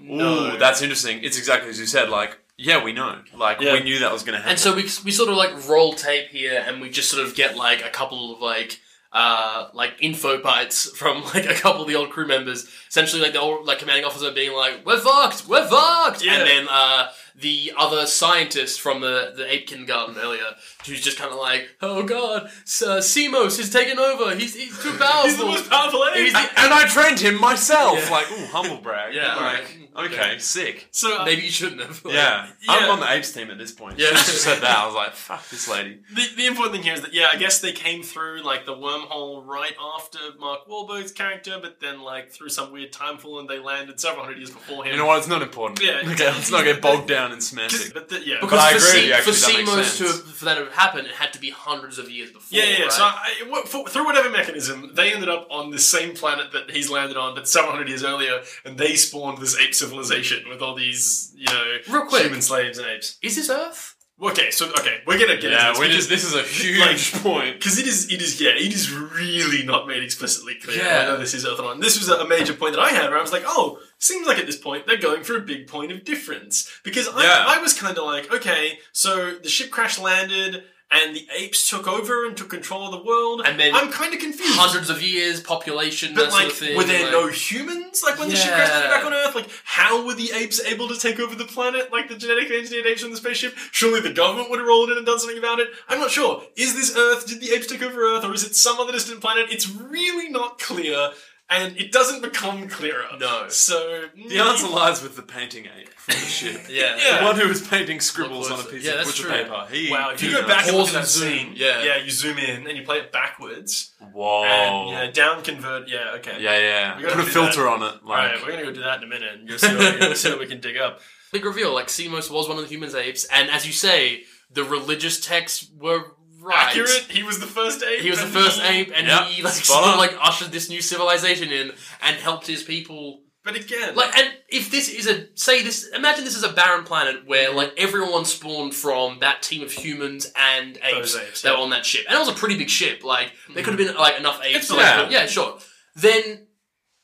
B: No,
D: Ooh,
B: no.
D: that's interesting. It's exactly as you said. Like, yeah, we know. Like,
B: Yeah.
D: we knew that was going to happen.
C: And so we, we sort of like roll tape here, and we just sort of get like a couple of like uh like info bites from like a couple of the old crew members. Essentially, like the old like commanding officer being like, "We're fucked, we're fucked,"
B: Yeah.
C: and then uh the other scientist from the the ape kindergarten earlier, who's just kind of like, "Oh god, S- uh, Semos is taking over. He's he's too powerful.
B: He's the most powerful ape.
C: He's the-
D: and I trained him myself. Like, ooh, humble brag.
C: Yeah,
D: like, okay, sick.
B: so, uh,
C: Maybe you shouldn't have.
D: Yeah.
B: Yeah.
D: I'm on the apes team at this point.
C: Yeah.
D: Yeah. She said that. I was like, fuck this lady.
B: The, the important thing here is that yeah, I guess they came through like the wormhole right after Mark Wahlberg's character, but then like through some weird time fall and they landed several hundred years before him.
D: You know what? It's not important.
B: Yeah.
D: Okay, let's not get bogged down in
B: 'Cause-
D: semantics.
B: But the, yeah,
C: Because
D: I
C: for,
D: agree with actually,
C: for
D: that
C: to have, for that to happen, it had to be hundreds of years before.
B: yeah, yeah. yeah.
C: right?
B: So I, for, through whatever mechanism, they ended up on the same planet that he's landed on, but several hundred years earlier, and they spawned this ape civilization with all these, you know,
C: Real quick.
B: human slaves and apes.
C: is this Earth?
B: Okay, so okay, we're gonna get
D: Yeah,
B: into
D: we
B: this
D: just, this is a huge
B: like,
D: point.
B: because it is, it is, yeah, it is really not made explicitly clear.
C: Yeah.
B: I know this is Earth Earthon. This was a major point that I had where I was like, oh, seems like at this point they're going for a big point of difference because
D: Yeah.
B: I, I was kind of like, okay, so the ship crash landed and the apes took over and took control of the world,
C: And then
B: I'm kind of confused.
C: Hundreds of years, population,
B: But
C: that
B: like,
C: sort of thing.
B: were there
C: like-
B: no humans? Like when the ship crashed landed back on Earth, like how were the apes able to take over the planet? Like the genetically engineered apes from the spaceship? Surely the government would have rolled in and done something about it. I'm not sure. Is this Earth? Did the apes take over Earth, or is it some other distant planet? It's really not clear, and it doesn't become clearer.
C: No.
B: So
D: The answer lies with the painting ape from the ship.
C: Yeah.
B: Yeah.
D: The one who was painting scribbles on a
C: closer.
D: piece
C: Yeah,
D: of
C: that's
D: butcher
C: true.
D: paper. He,
B: Wow, if you
D: he
B: go
D: knows.
B: back and look
C: Pause
B: at that
C: and zoom,
B: scene,
C: yeah.
B: yeah, you zoom in and you play it backwards,
D: Whoa.
B: and yeah, down convert, yeah, okay,
D: yeah, yeah.
B: We gotta
D: Put a
B: do
D: filter
B: that.
D: on it.
B: All
D: Like,
B: right, we're gonna go do that in a minute and go see what, we- see what we can dig up.
C: Big reveal, like Semos was one of the humans apes, and as you say, the religious texts were right.
B: accurate. He was the first ape.
C: He was the first
B: he-
C: ape, and
D: Yeah,
C: he like
D: spot
C: sort of
D: on.
C: like ushered this new civilization in and helped his people.
B: But again,
C: Like, and if this is a say this, imagine this is a barren planet where mm-hmm. like everyone spawned from that team of humans and apes,
B: Those apes,
C: that
B: yeah.
C: were on that ship, and it was a pretty big ship. Like, there mm-hmm. could have been like enough apes.
B: It's
C: to, like,
D: yeah.
C: yeah, sure. Then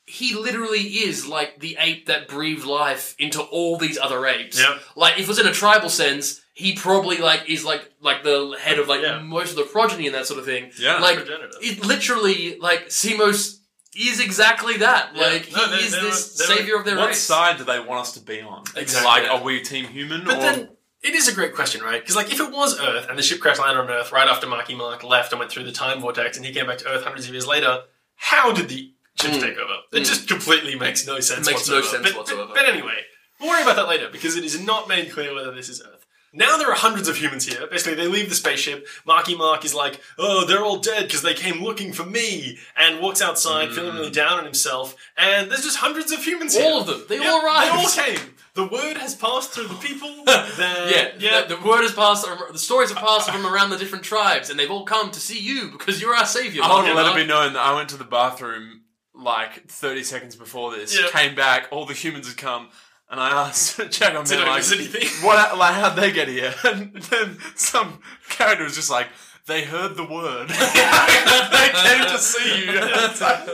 C: he literally is like the ape that breathed life into all these other apes.
B: Yeah.
C: Like, if it was in a tribal sense, he probably like is like like the head of like
B: Yeah.
C: most of the progeny and that sort of thing.
D: Yeah.
C: like it literally like Semos is exactly that.
B: Yeah.
C: Like
B: No,
C: he
B: they-
C: is
B: they
C: this
B: were- they were-
C: savior of their
D: What
C: race.
D: side do they want us to be on?
B: Exactly.
D: Like, are we team human
B: But
D: or
B: then it is a great question, right? Because like if it was Earth and the ship crash landed on Earth right after Marky Mark left and went through the time vortex and he came back to Earth hundreds of years later, how did the ships
C: Mm.
B: take over? It
C: Mm.
B: just completely makes no sense.
C: It makes no
B: whatsoever.
C: sense
B: But-
C: whatsoever.
B: But, but anyway, we'll worry about that later because it is not made clear whether this is Earth. Now there are hundreds of humans here. Basically, they leave the spaceship. Marky Mark is like, "Oh, they're all dead because they came looking for me," and walks outside feeling really down on himself. And there's just hundreds of humans here.
C: All of them. They
B: Yeah,
C: all arrived.
B: They all came. The word has passed through the people. that,
C: yeah,
B: yeah.
C: The, the word has passed. The stories have passed from around the different tribes, and they've all come to see you because you're our savior.
D: I want to
C: Marky
D: let it be known that I went to the bathroom like 30 seconds before this,
B: Yeah.
D: came back, all the humans had come, and I asked Jackson
B: Did
D: there,
B: I
D: like,
B: miss anything?
D: what, like, how'd they get here? And then some character was just like, they heard the word. they came to see you. It's like,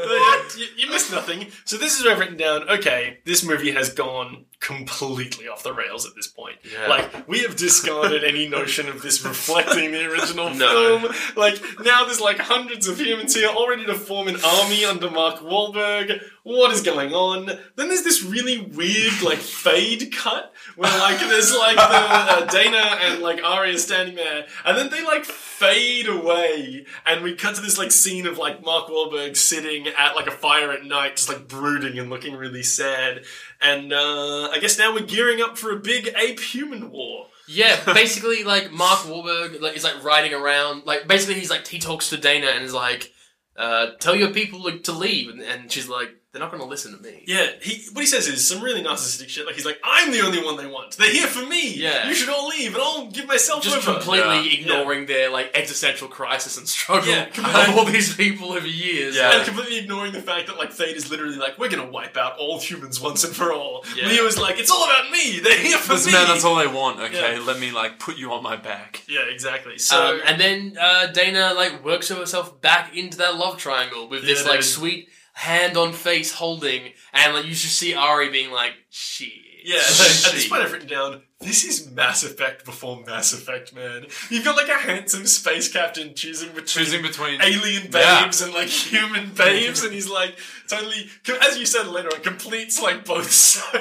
B: you, you missed nothing. So this is where I've written down. Okay, this movie has gone completely off the rails at this point.
C: Yeah.
B: Like we have discarded any notion of this reflecting the original
C: No.
B: film. Like now there's like hundreds of humans here, all ready to form an army under Mark Wahlberg. What is going on? Then there's this really weird like fade cut where like there's like the uh, Daena and like Ari standing there, and then they like fade away, and we cut to this like scene of like Mark Wahlberg sitting at like a fire at night, just like brooding and looking really sad. And uh, I guess now we're gearing up for a big ape-human war.
C: Yeah, basically, like Mark Wahlberg, like is like riding around. Like basically, he's like he talks to Daena and is like, uh, "Tell your people like, to leave," and, and she's like, "They're not going to listen to me."
B: Yeah, he what he says is some really narcissistic shit. Like he's like, "I'm the only one they want. They're here for me.
C: Yeah.
B: you should all leave, and I'll give myself
C: Just
B: over."
C: completely
D: Yeah.
C: ignoring their like existential crisis and struggle
B: Yeah,
C: of all these people over years.
D: Yeah.
B: And completely ignoring the fact that like Thade is literally like, we're gonna wipe out all humans once and for all.
C: Yeah.
B: Leo is like, it's all about me. They're here for
D: Listen,
B: me.
D: man, that's all they want, okay?
B: Yeah.
D: Let me, like, put you on my back.
B: Yeah, exactly. So
C: um, and then uh, Daena like works herself back into that love triangle with this like
B: dude.
C: sweet hand on face holding, and like you just see Ari being like, "Shit."
B: yeah, at this point I've written down. This is Mass Effect before Mass Effect, man. You've got like a handsome space captain choosing between
D: Choosing between.
B: alien
D: Yeah.
B: babes and like human babes, and he's like totally, as you said later, on, completes like both social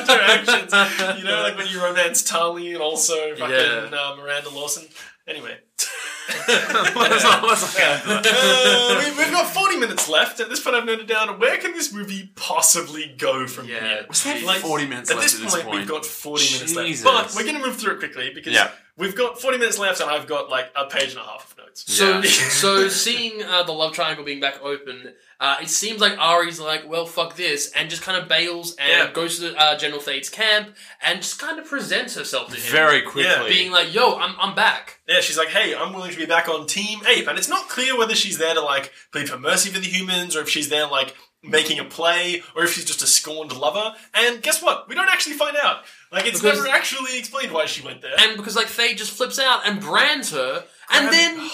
B: interactions. You know, like when you romance Tali and also fucking
C: Yeah.
B: uh, Miranda Lawson. Anyway.
D: Let's not- let's
B: Uh, we, we've got 40 minutes left. At this point, I've noted down where can this movie possibly go from
C: Yeah.
B: here?
D: Was there
B: Like,
D: 40 minutes
B: At
D: left
B: this
D: at
B: point,
D: this point?
B: we've got 40 minutes left. But we're going to move through it quickly because
D: Yeah.
B: We've got 40 minutes left and I've got like a page and a half of notes.
C: So,
D: Yeah.
C: so seeing uh, the love triangle being back open, uh, it seems like Ari's like, well, fuck this, and just kind of bails and
B: Yeah.
C: goes to uh, General Thade's camp and just kind of presents herself to him,
D: Very quickly.
C: being like, "Yo, I'm I'm back."
B: Yeah, she's like, hey, I'm willing to be back on Team Ape. And it's not clear whether she's there to like plead for mercy for the humans or if she's there like making a play or if she's just a scorned lover. And guess what? We don't actually find out. Like, it's
C: Because-
B: never actually explained why she went there.
C: And because like Thade just flips out and brands her, and
B: Brand-
C: then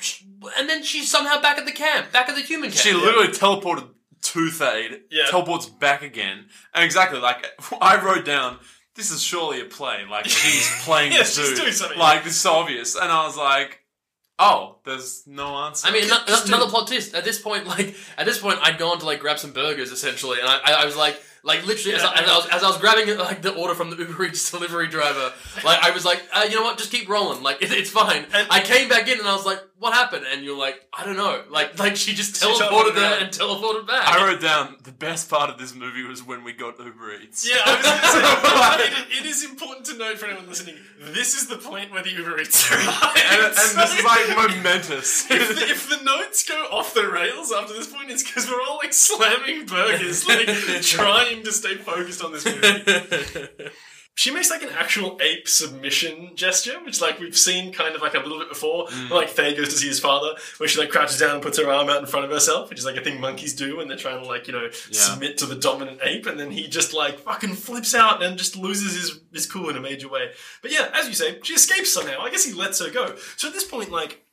C: and then she's somehow back at the camp, back at the human camp.
D: She literally teleported to Thade,
B: Yeah.
D: teleports back again, and exactly like I wrote down. This is surely a play. Like she's playing
B: Yeah,
D: this
B: she's
D: dude.
B: doing something.
D: Like this is obvious, and I was like, "Oh, there's no answer."
C: I mean,
B: Just
C: ano- another plot twist. At this point, like at this point, I'd gone to like grab some burgers essentially, and I, I, I was like, like literally as, I, as, I was, as I was grabbing like the order from the Uber Eats delivery driver, like I was like, uh, you know what, just keep rolling, like it, it's fine.
B: And-
C: I came back in and I was like, what happened? And you're like, I don't know, like like she just
B: She
C: teleported
B: teleported
C: there
B: out.
C: and teleported back.
D: I wrote down the best part of this movie was when we got Uber Eats.
B: Yeah, I was going to say, it, it is important to note for anyone listening, this is the point where the Uber Eats
D: and, and this is like momentous.
B: if, the, if the notes go off the rails after this point, it's because we're all like slamming burgers, like trying to stay focused on this movie. She makes like an actual ape submission gesture, which like we've seen kind of like a little bit before.
D: Mm.
B: Like Thade goes to see his father, where she like crouches down and puts her arm out in front of herself, which is like a thing monkeys do when they're trying to like you know submit to the dominant ape, and then he just like fucking flips out and just loses his his cool in a major way. But yeah, as you say, she escapes somehow. I guess he lets her go. So at this point, like.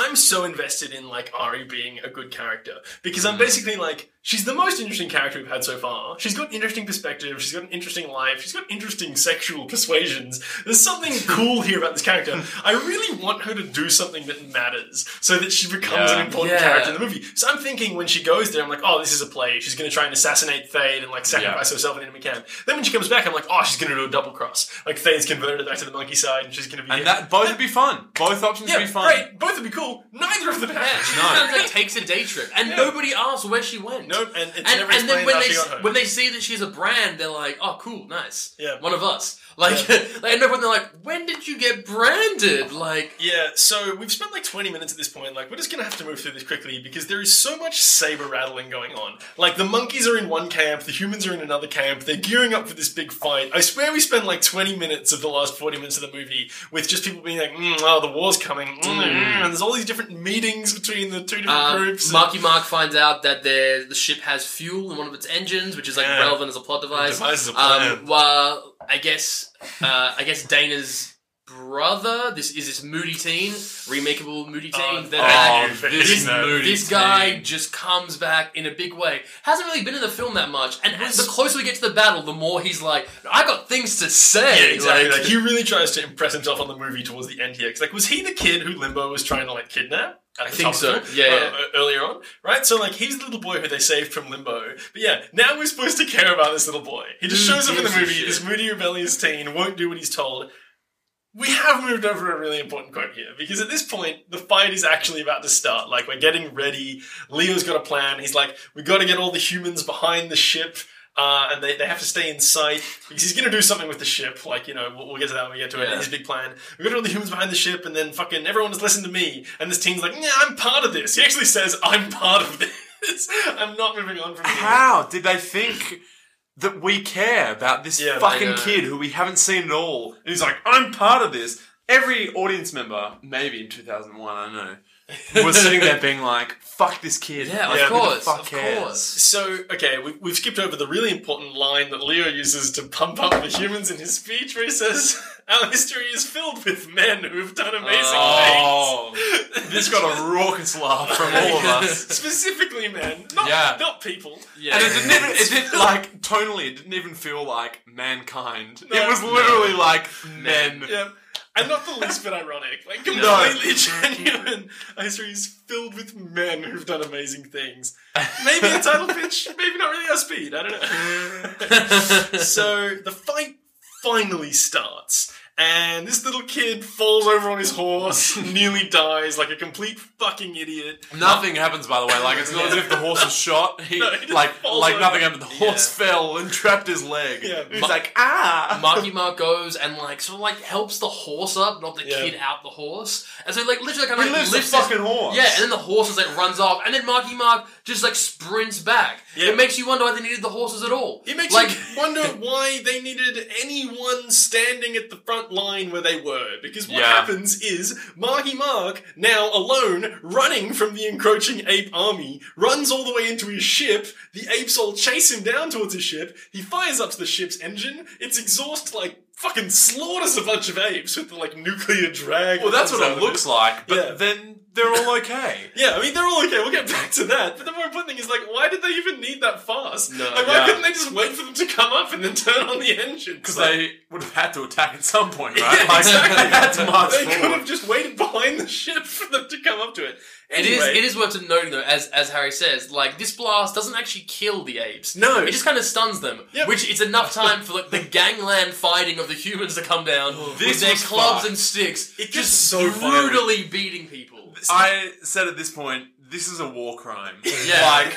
B: I'm so invested in like Ari being a good character because
D: Mm.
B: I'm basically like she's the most interesting character we've had so far. She's got interesting perspective, she's got an interesting life, she's got interesting sexual persuasions. There's something cool here about this character. I really want her to do something that matters so that she becomes
D: Yeah.
B: an important
C: Yeah.
B: character in the movie. So I'm thinking when she goes there, I'm like, oh, this is a play. She's going to try and assassinate Thade and like sacrifice
D: Yeah.
B: herself in enemy camp. Then when she comes back, I'm like, oh, she's going to do a double cross. Like Thade's converted back to the monkey side, and she's going to be
D: And that both would be fun. Both options
B: yeah,
D: would be fun.
B: great. Both would be cool. Neither of them
C: Yeah,
D: No.
C: kind like takes a day trip, and
B: Yeah.
C: nobody asks where she went.
B: Nope, and it's
C: and,
B: never
C: and then
B: explained
C: when
B: how
C: they
B: she got home.
C: when they see that she's a brand, they're like, "Oh, cool, nice,
B: Yeah.
C: one of us." Like, like and everyone they're like, "When did you get branded?" Like,
B: Yeah, so we've spent like 20 minutes at this point. Like, we're just gonna have to move through this quickly because there is so much saber rattling going on. Like, the monkeys are in one camp, the humans are in another camp, they're gearing up for this big fight. I swear we spent like 20 minutes of the last 40 minutes of the movie with just people being like, mm, oh, the war's coming. Mm, mm," And there's all these different meetings between the two different
C: um,
B: groups. and-
C: Marky Mark finds out that the ship has fuel in one of its engines, which is like
B: Yeah.
C: relevant as a plot device.
B: device is a plan.
C: Um, well, I guess uh, I guess Daena's brother. This is this moody teen, remakeable moody teen.
B: Oh,
C: that
B: oh,
C: this,
B: this
D: moody
C: this guy
D: teen.
C: just comes back in a big way. Hasn't really been in the film that much, and the closer we get to the battle, the more he's like, "I got things to say."
B: Yeah, exactly.
C: Like,
B: Like, he really tries to impress himself on the movie towards the end here. like, was he the kid who Limbo was trying to like kidnap?
C: I think so.
B: film?
C: Yeah,
B: Uh,
C: yeah.
B: uh, earlier on, right? So like, he's the little boy who they saved from Limbo. But yeah, now we're supposed to care about this little boy. He just
C: Who
B: shows up in the movie.
C: shit?
B: This moody, rebellious teen won't do what he's told. We have moved over a really important quote here because at this point the fight is actually about to start. Like we're getting ready. Leo's got a plan. He's like, we got to get all the humans behind the ship. Uh, and they, they have to stay in sight because he's going to do something with the ship. Like, you know, we'll, we'll get to that when we get to it.
C: Yeah.
B: His big plan. We've got all the humans behind the ship, and then fucking everyone just listen to me. And this team's like, yeah, I'm part of this. He actually says, I'm part of this. I'm not moving on from here.
D: How did they think that we care about this
B: Yeah, I
D: fucking
C: know.
D: kid who we haven't seen at all? And he's like, I'm part of this. Every audience member, maybe in 2001, I don't know, was sitting there being like, fuck this kid.
C: yeah,
B: Yeah,
C: of
B: who the
C: course,
D: fuck
C: of
D: cares?
C: course.
B: So, okay, we, we've skipped over the really important line that Leo uses to pump up the humans in his speech, where he says, Our history is filled with men who have done amazing
D: Oh,
B: things.
D: this got a raucous laugh from all of us.
B: Specifically men, not,
D: Yeah.
B: not people.
C: Yeah,
D: And it didn't even, it didn't like, tonally, it didn't even feel like mankind.
B: No.
D: it was literally like men.
B: Yeah. And not the least bit ironic. Like, completely genuine. Our history is filled with men who've done amazing things. Maybe a title pitch, maybe not really our speed, I don't know. so, the fight finally starts. And this little kid falls over on his horse, nearly dies like a complete fucking idiot.
D: Nothing happens, by the way. Like it's not as if the horse was shot. He,
B: No, he just
D: like
B: falls
D: like
B: over.
D: nothing happened. The horse fell and trapped his leg.
B: Yeah.
D: He's
B: Ma-
D: like ah.
C: Marky Mark goes and like sort of like helps the horse up, not the
B: Yeah.
C: kid out the horse. And so like literally kind of
D: He
C: like
D: lifts the
C: lifts his-
D: fucking horse.
C: Yeah, and then the horse is like runs off, and then Marky Mark just like sprints back.
B: Yeah.
C: It makes you wonder why they needed the horses at all.
B: It makes
C: like
B: you wonder why they needed anyone standing at the front line where they were. Because what
D: Yeah.
B: happens is Marky Mark, now alone, running from the encroaching ape army, runs all the way into his ship. The apes all chase him down towards his ship. He fires up to the ship's engine. Its exhaust, like, fucking slaughters a bunch of apes with the, like, nuclear drag.
D: Well, that's what it looks like. But
B: Yeah.
D: then they're all okay.
B: Yeah, I mean they're all okay. We'll get back to that. But the more important thing is like, why did they even need that fast?
C: No,
B: like, why
D: yeah.
B: couldn't they just wait for them to come up and then turn on the engine?
D: Because
B: Like,
D: they would have had to attack at some point, right?
B: Yeah,
D: Like,
B: exactly.
D: They had to march
B: they could have just waited behind the ship for them to come up to it.
C: it is
B: Anyway,
C: it is worth noting though, as as Harry says, like this blast doesn't actually kill the apes.
B: No.
C: It just kind of stuns them,
B: Yep.
C: which is enough time for like the gangland fighting of the humans to come down
B: Oh,
C: with their clubs
D: fun.
C: and sticks,
B: It
C: just
B: so violent.
C: brutally beating people.
D: I said at this point, this is a war crime.
C: Yeah.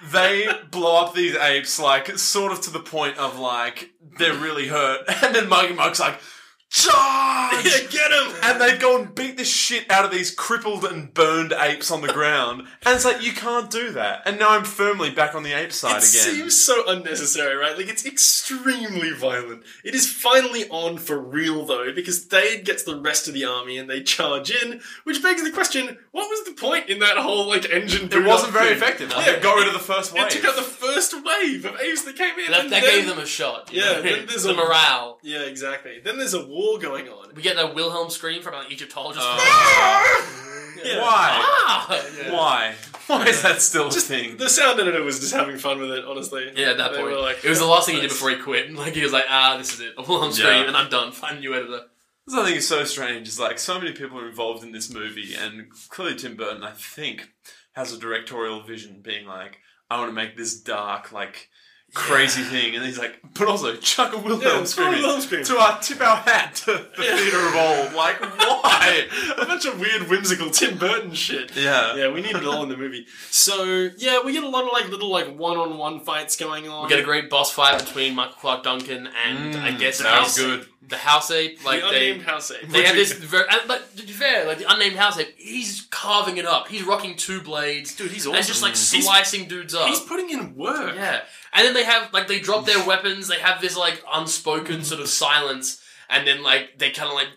D: Like, they blow up these apes, like, sort of to the point of, like, they're really hurt. And then Marky Mark's like, charge!
B: Yeah, get him!
D: and they'd go and beat the shit out of these crippled and burned apes on the ground. And it's like, you can't do that. And now I'm firmly back on the ape side
B: It
D: again.
B: It seems so unnecessary, right? Like it's extremely violent. It is finally on for real though, because Thade gets the rest of the army and they charge in, which begs the question: What was the point in that whole like engine?
D: it wasn't very
B: thing?
D: effective. Like,
B: Yeah,
D: it got rid of the first wave.
B: It took out the first wave of apes that came in.
C: That,
B: and
C: that
B: then-
C: gave them a shot. you
B: Yeah,
C: know?
B: then there's
C: the
B: a-
C: morale.
B: Yeah, exactly. Then there's a war going on.
C: We get that Wilhelm scream from an Egyptologist.
B: Yeah.
D: Why?
C: ah! Yeah.
D: Why? Why is that still a thing?
B: the sound editor was just having fun with it, honestly.
C: Yeah, at that
B: They
C: point.
B: were like,
C: it was the last thing he did before he quit. Like, he was like, ah, this is it. A Wilhelm scream,
D: Yeah.
C: and I'm done. Find a new editor.
D: This I think is so strange. Is like so many people are involved in this movie, and clearly Tim Burton, I think, has a directorial vision, being like, I want to make this dark, like crazy thing, and he's like, but also chuck a Wilhelm
B: Yeah, throw
D: scream
B: Wilhelm scream.
D: to our tip our hat to the
B: Yeah.
D: theater of old. Like, why?
B: a bunch of weird, whimsical Tim Burton shit.
D: Yeah.
B: Yeah, we need it all in the movie. So yeah, we get a lot of like little like one-on-one fights going on.
C: We get a great boss fight between Michael Clarke Duncan and, I guess,
D: Mm, that was
C: House-
D: good.
C: The House Ape. Like,
B: the
C: they,
B: unnamed house ape.
C: They have this very, and, but to be fair, like the unnamed house ape, he's carving it up. He's rocking two blades,
B: Dude, he's awesome.
C: and just like
B: He's-
C: slicing dudes up.
B: He's putting in work.
C: yeah, and then they have like they drop their weapons. They have this like unspoken sort of silence, and then like they kind of like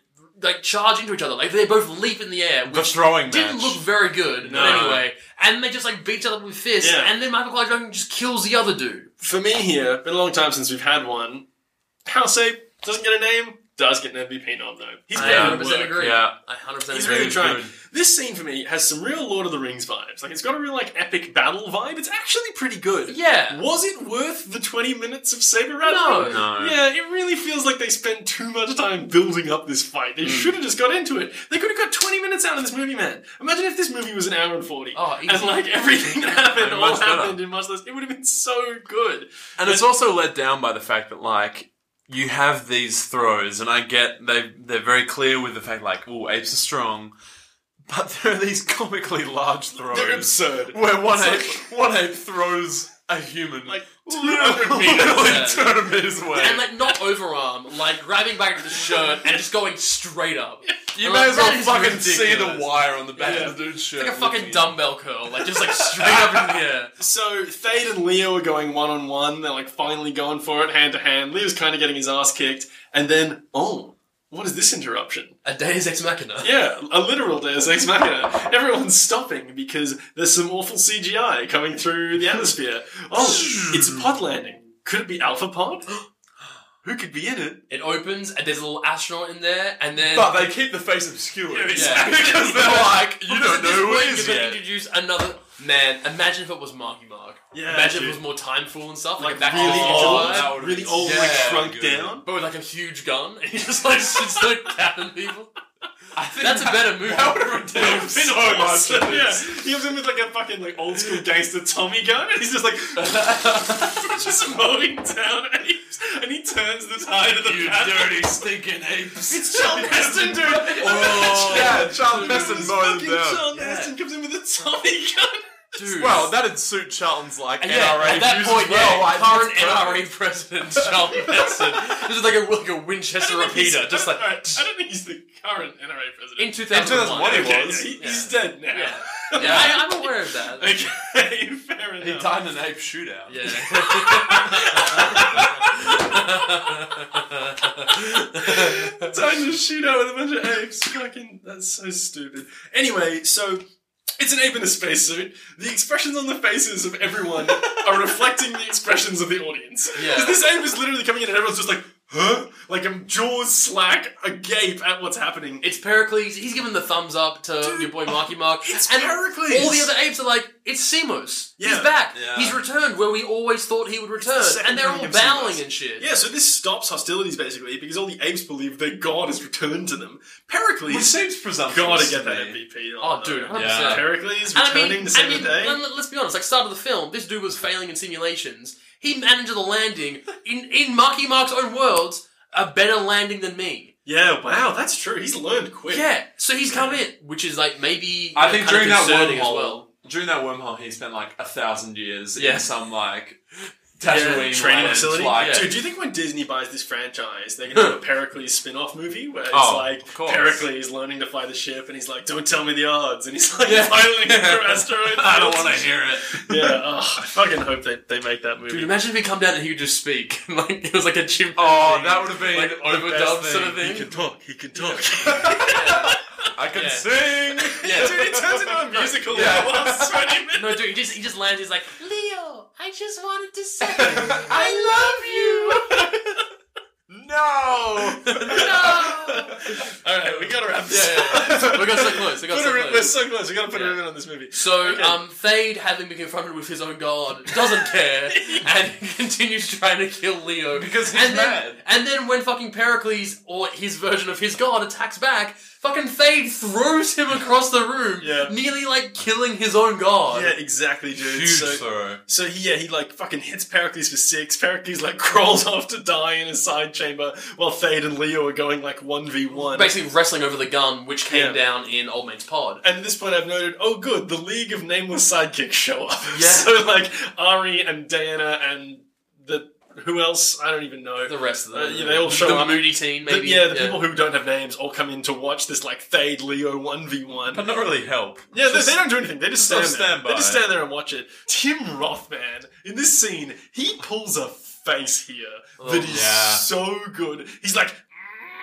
C: like charge into each other. Like they both leap in the air,
D: The throwing
C: didn't
D: match.
C: look very good.
B: No.
C: But anyway, and they just like beat each other with fists,
B: Yeah.
C: and then Michael Clarke Duncan just kills the other dude.
B: For me here, been a long time since we've had one. House ape doesn't get a name. Does get an MVP nom though. He's
C: I
B: putting in
C: 100 percent
B: work.
C: agree.
D: Yeah.
C: I 100 percent
B: He's
C: agree.
B: really trying.
D: good.
B: This scene for me has some real Lord of the Rings vibes. Like it's got a real like epic battle vibe. It's actually pretty good.
C: Yeah.
B: Was it worth the 20 minutes of saber rattling?
C: No.
D: No.
B: Yeah, it really feels like they spent too much time building up this fight. They hmm. should have just got into it. They could have got 20 minutes out of this movie, man. Imagine if this movie was an hour and 40.
C: Oh, easy.
B: and like everything that happened
D: And
B: all
D: much better.
B: happened in much less. It would have been so good.
D: And it's also let down by the fact that like you have these throws, and I get they they're very clear with the fact like, oh, apes are strong, but there are these comically large throws
B: They're absurd.
D: where one
B: It's
D: ape one ape throws a human
B: Like,
D: literally
B: 200 meters.
C: Yeah.
D: 200 meters away.
C: And like not overarm, like grabbing back into the shirt and just going straight up.
D: you
C: I'm
D: may
C: like,
D: as well
C: that is
D: fucking see the wire on the back
B: Yeah.
D: of the dude's shirt.
C: Like a fucking dumbbell curl, like just like straight up in the air.
B: So Thade and Leo are going one on one. They're like finally going for it hand to hand. Leo's kind of getting his ass kicked, and then oh, what is this interruption?
C: A Deus Ex Machina.
B: Yeah, a literal Deus Ex Machina. Everyone's stopping because there's some awful CGI coming through the atmosphere. Oh, it's a pod landing. Could it be Alpha Pod? Who could be in it?
C: It opens and there's a little astronaut in there, and then
D: But they keep the face obscured.
B: Yeah,
C: exactly.
D: because they're like, you don't know who it is
C: you're gonna
D: yet.
C: Introduce another man. Imagine if it was Marky Mark.
B: Yeah,
C: Imagine if it was more time timeful and stuff, like, back
B: really
C: the Future
B: old,
D: that would've
B: really
D: been
B: old, like shrunk
D: good.
B: down.
C: but with like a huge gun, and he just like sits there capping people.
D: I think
C: That's a better movie.
D: That would have redeemed so much.
B: Awesome,
D: of
B: yeah. He comes in with like a fucking like old school gangster Tommy gun, and he's just like just mowing down apes, and he turns the tide of the
D: You
B: battle.
D: dirty, stinking apes.
B: It's Charlton Heston, dude.
D: Oh, yeah, Charlton
B: Dude,
D: Heston mowing
B: fucking
D: them down.
B: Charlton Heston comes in with a Tommy gun.
C: Dude.
D: Well, that'd suit Charlton's like
C: And yeah,
D: NRA
C: at that
D: views
C: point,
D: as well.
C: yeah,
D: like,
C: current. NRA president Charlton Heston. This is like a, like a Winchester
B: I don't think he's-
C: repeater, just like
B: I don't think he's the current NRA president.
C: in 2001.
D: 2001 he
B: okay,
D: was.
B: yeah, he-
C: Yeah.
B: he's dead now.
C: Yeah, yeah I, I'm aware of that.
B: Okay, fair enough.
D: He died in an ape shootout.
C: Yeah.
B: Time to shoot out with a bunch of apes. Fucking, that's so stupid. Anyway, so it's an ape in a spacesuit. The expressions on the faces of everyone are reflecting the expressions of the audience.
C: Yeah.
B: Because this ape is literally coming in and everyone's just like, huh? Like a jaws slack, agape at what's happening.
C: It's Pericles. He's giving the thumbs up to
B: Dude,
C: your boy Marky Mark.
B: it's
C: and
B: Pericles.
C: All the other apes are like, it's Semos. He's back.
D: Yeah.
C: He's returned where we always thought he would return.
B: second
C: And they're all bowing and shit.
B: Yeah, so this stops hostilities basically because all the apes believe their god has returned to them. Pericles,
D: Which seems presumptuous.
B: gotta get that. MVP.
C: Oh, dude, 100%.
D: Yeah.
B: Pericles
C: And I
B: returning
C: mean,
B: to
C: I mean
B: the day.
C: let- let's be honest. Like, start of the film, this dude was failing in simulations. He managed the landing in in Marky Mark's own words, a better landing than me.
B: Yeah, wow, that's true. He's learned quick.
C: Yeah, so he's come in, which is like maybe
D: I think during that wormhole,
C: well.
D: during that wormhole, he spent like a thousand years
C: Yeah.
D: in some like Tatooine
B: training
D: land,
B: facility.
D: like-
B: Dude, do you think when Disney buys this franchise, they're gonna do a Pericles spin-off movie where it's
D: Oh,
B: like
D: of course.
B: Pericles learning to fly the ship, and he's like, "Don't tell me the odds," and he's like
D: Yeah.
B: piloting it through asteroids.
D: I don't want to hear it.
B: Yeah, oh, I fucking hope they, they make that movie.
C: Dude, imagine if he come down and he could just speak. like it was like a chimp.
D: Oh, that would have been
C: like
D: the
C: overdubbed
D: best
C: sort of thing.
B: he can talk. He can talk.
D: I can
C: Yeah.
D: sing.
C: Yeah.
B: Dude, it turns into a musical
D: Yeah.
B: in the last twenty minutes.
C: No, dude, he just he just lands. He's like, Leo, I just wanted to say,
B: I love you.
D: No.
C: no.
B: All right, we gotta wrap this.
C: Yeah,
B: up.
C: yeah, yeah. We got so close, we got
B: Put
C: so
B: a ri-
C: close.
B: We're so close. We gotta put a
C: Yeah.
B: ribbon on this movie.
C: So,
B: Okay.
C: um, Thade, having been confronted with his own god, doesn't care and continues trying to kill Leo
D: Because he's
C: and then,
D: mad.
C: And then when fucking Pericles or his version of his god attacks back, fucking Thade throws him across the room,
B: Yeah.
C: nearly like killing his own god.
B: Yeah, exactly, dude.
D: Huge
B: so,
D: throw.
B: so he, yeah, he like fucking hits Pericles for six. Pericles like crawls off to die in a side chamber while Thade and Leo are going like one v one.
C: Basically wrestling over the gun, which came
B: Yeah.
C: down in Old Mate's pod.
B: And at this point, I've noted, oh, good, the League of Nameless Sidekicks show up.
C: Yeah.
B: so like Ari and Diana and who else? I don't even know.
C: The rest of them.
B: Uh, yeah, they all show
C: the
B: up.
C: moody teen,
B: The-
C: maybe.
B: yeah, the people who don't have names all come in to watch this like Thade Leo one v one.
D: But not really help.
B: Yeah, they,
D: Just-
B: they don't do anything. They just stand
D: just
B: there.
D: stand
B: They just stand there and watch it. Tim Roth, man, in this scene, he pulls a face here
C: Oh,
B: that is
D: yeah.
B: so good. He's like.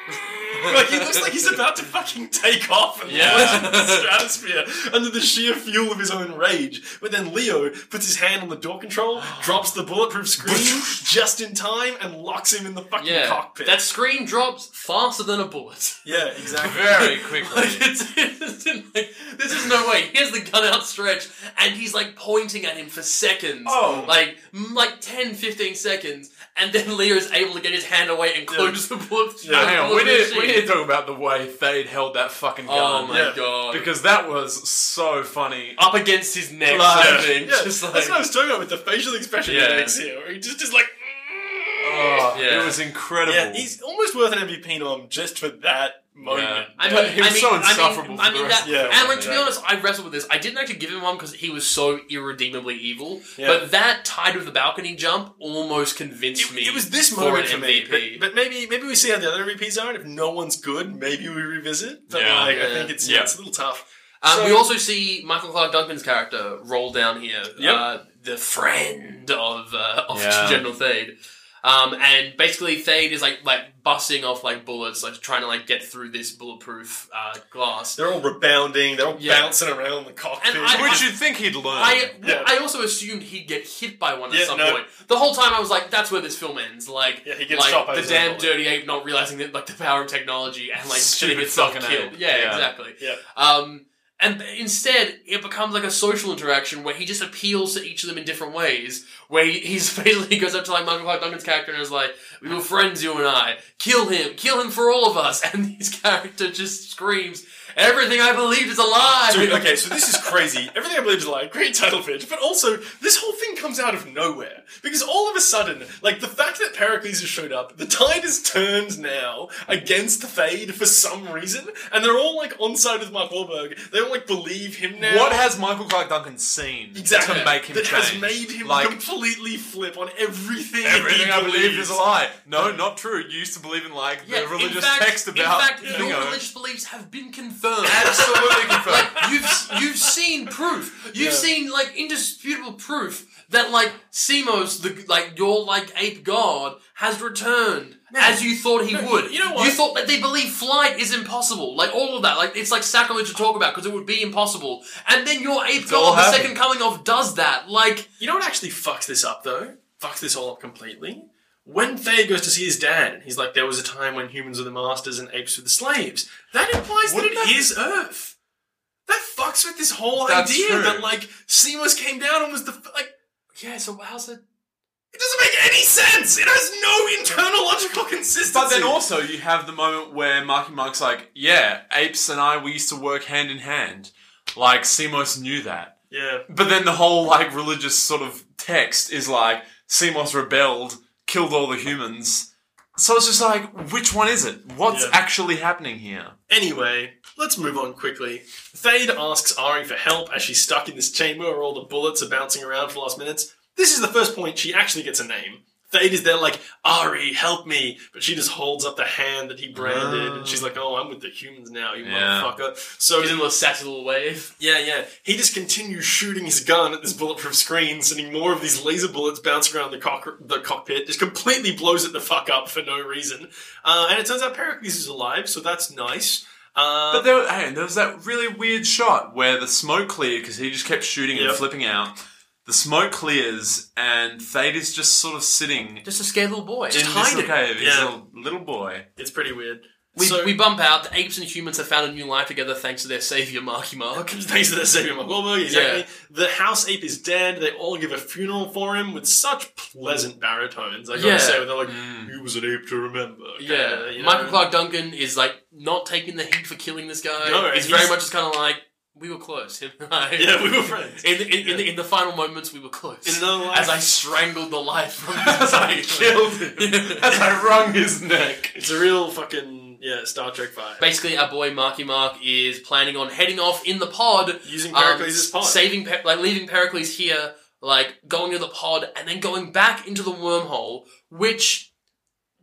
B: like he looks like he's about to fucking take off and
C: Yeah.
B: launch into the stratosphere under the sheer fuel of his own rage. But then Leo puts his hand on the door control, drops the bulletproof screen just in time, and locks him in the fucking
C: Yeah,
B: cockpit.
C: that screen drops faster than a bullet.
B: yeah, exactly.
D: Very quickly.
C: Like, it's, it's like, this is no way. He has the gun outstretched and he's like pointing at him for seconds.
D: Oh.
C: Like, mm, like 10, 15 seconds. And then Leo's able to get his hand away and close the bullet.
B: Yeah,
D: Hang on,
C: bullet
D: we need,
C: machine.
D: we need to talk about the way Thade held that fucking oh gun.
C: Oh my
B: Yeah.
C: god.
D: Because that was so funny.
C: Up against his neck,
D: Like-
C: sort of thing.
B: Yeah,
C: Just
B: that's what I was talking about with the facial expression
C: Yeah.
B: he makes here. Where he just is like.
D: Oh,
C: Yeah.
D: It was incredible.
B: Yeah, he's almost worth an MVP nom just for that moment.
D: Yeah.
C: I
B: Yeah.
C: mean,
D: he was
C: I mean,
D: so
C: I mean-
D: insufferable
C: I mean,
D: the rest
C: that,
B: of the
C: and like to be honest, I wrestled with this. I didn't actually give him one because he was so irredeemably evil.
B: Yeah.
C: But that tied with the balcony jump almost convinced
B: It,
C: me.
B: it was this
C: for
B: moment
C: an
B: for me,
C: MVP.
B: but, but maybe maybe we see how the other MVPs are, and if no one's good, maybe we revisit. But
D: Yeah.
B: like, I think it's
D: Yeah.
B: it's a little tough.
C: Um,
B: So-
C: we also see Michael Clarke Duncan's character roll down here,
B: Yep.
C: uh, the friend of uh, of
D: Yeah.
C: General Thade. Um, and basically, Thade is like like busting off like bullets, like trying to like get through this bulletproof uh, glass.
B: They're all rebounding. They're all
C: Yeah.
B: bouncing around the cockpit.
C: And I-
D: Which you'd think he'd learn.
C: I
B: Yeah.
C: I also assumed he'd get hit by one at
B: Yeah,
C: some
B: no.
C: point. The whole time I was like, that's where this film ends. Like,
B: Yeah, he gets
C: like
B: shot by
C: the damn
B: bullet.
C: dirty ape not realizing that like the power of technology and like
D: Stupid
C: getting itself
D: fucking
C: killed.
D: ape.
C: Yeah,
D: Yeah.
C: exactly.
B: yeah,
C: Um, and instead, it becomes like a social interaction where he just appeals to each of them in different ways. Where he, he's basically goes up to like Michael Clarke Duncan's character and is like, "We were friends, you and I. Kill him, kill him for all of us." And his character just screams, "Everything I believed is a lie."
B: Dude, okay, so this is crazy. Everything I believe is a lie. Great title pitch, but also this whole thing comes out of nowhere because all of a sudden, like the fact that Pericles has showed up, the tide is turned now against the Thade for some reason, and they're all like on side with Mark Wahlberg. They all like believe him now.
D: what has Michael Clarke Duncan seen
B: exactly
D: to make him
B: that
D: change?
B: has made him
D: like
B: completely flip on everything?
D: everything
B: he
D: I believe is a lie. No, not true. You used to believe in like
C: Yeah,
D: the religious
C: in fact,
D: text about
C: in fact,
D: you
C: your
D: know,
C: religious beliefs have been confirmed.
D: Absolutely confirmed.
C: like you've you've seen proof. You've
B: Yeah.
C: seen like indisputable proof that like Semos, the like your like ape god, has returned as you thought he would.
B: you know what?
C: You thought that they believe flight is impossible. Like all of that. Like it's like sacrilege to talk about because it would be impossible. And then your ape
D: all
C: god, the second coming of, does that. Like
B: You know what actually fucks this up though? Fucks this all up completely. When Thade goes to see his dad, and he's like, "There was a time when humans were the masters and apes were the slaves." That implies that
D: Wouldn't
B: it
D: that-
B: is Earth. That fucks with this whole
D: That's
B: idea
D: true.
B: that like Semos came down and was the f- like.
C: yeah. So how's it?
B: It doesn't make any sense. It has no internal logical consistency.
D: But then also you have the moment where Marky Mark's like, yeah, apes and I we used to work hand in hand. Like Semos knew that.
B: yeah,
D: But then the whole like religious sort of text is like Semos rebelled, killed all the humans. So it's just like, which one is it? What's
B: Yeah.
D: actually happening here?
B: Anyway, let's move on quickly. Thade asks Ari for help as she's stuck in this chamber where all the bullets are bouncing around for the last minutes. this is the first point she actually gets a name. Thade is there like, Ari, help me. But she just holds up the hand that he branded and she's like, oh, I'm with the humans now, you
D: Yeah.
B: motherfucker. So
C: He's in a sassy little wave.
B: yeah, yeah. He just continues shooting his gun at this bulletproof screen, sending more of these laser bullets bouncing around the, cock- the cockpit. Just completely blows it the fuck up for no reason. Uh, and it turns out Pericles is alive, so that's nice. Uh,
D: But there, hey, there was that really weird shot where the smoke cleared because he just kept shooting and
B: Yep.
D: flipping out. The smoke clears and Thade is just sort of sitting
C: Just a scared little boy.
D: in this
B: hiding.
D: little cave. He's
B: Yeah.
D: a little, little boy.
B: it's pretty weird.
C: We,
B: so,
C: we bump out. The apes and humans have found a new life together thanks to their savior, Marky Mark.
B: Thanks to the savior Mark Wahlberg, exactly. The house ape is dead. They all give a funeral for him with such pleasant baritones. I gotta
C: Yeah.
B: say, they're like, mm. "He was an ape to remember."
C: Yeah,
B: kinda, you know?
C: Michael Clarke Duncan is like not taking the heat for killing this guy.
B: No,
C: he's,
B: he's-
C: very much just kind of like we were close. Him and I.
B: Yeah, we were friends.
C: In, in, in, the, in the final moments, we were close.
B: In the life-
C: As I strangled the life from his
D: As I killed him, as I wrung his neck.
B: It's a real fucking yeah Star Trek vibe.
C: Basically, our boy Marky Mark is planning on heading off in the pod,
B: Using
C: um,
B: Pericles' pod.
C: saving, Per- like leaving Pericles here, like going to the pod, and then going back into the wormhole, which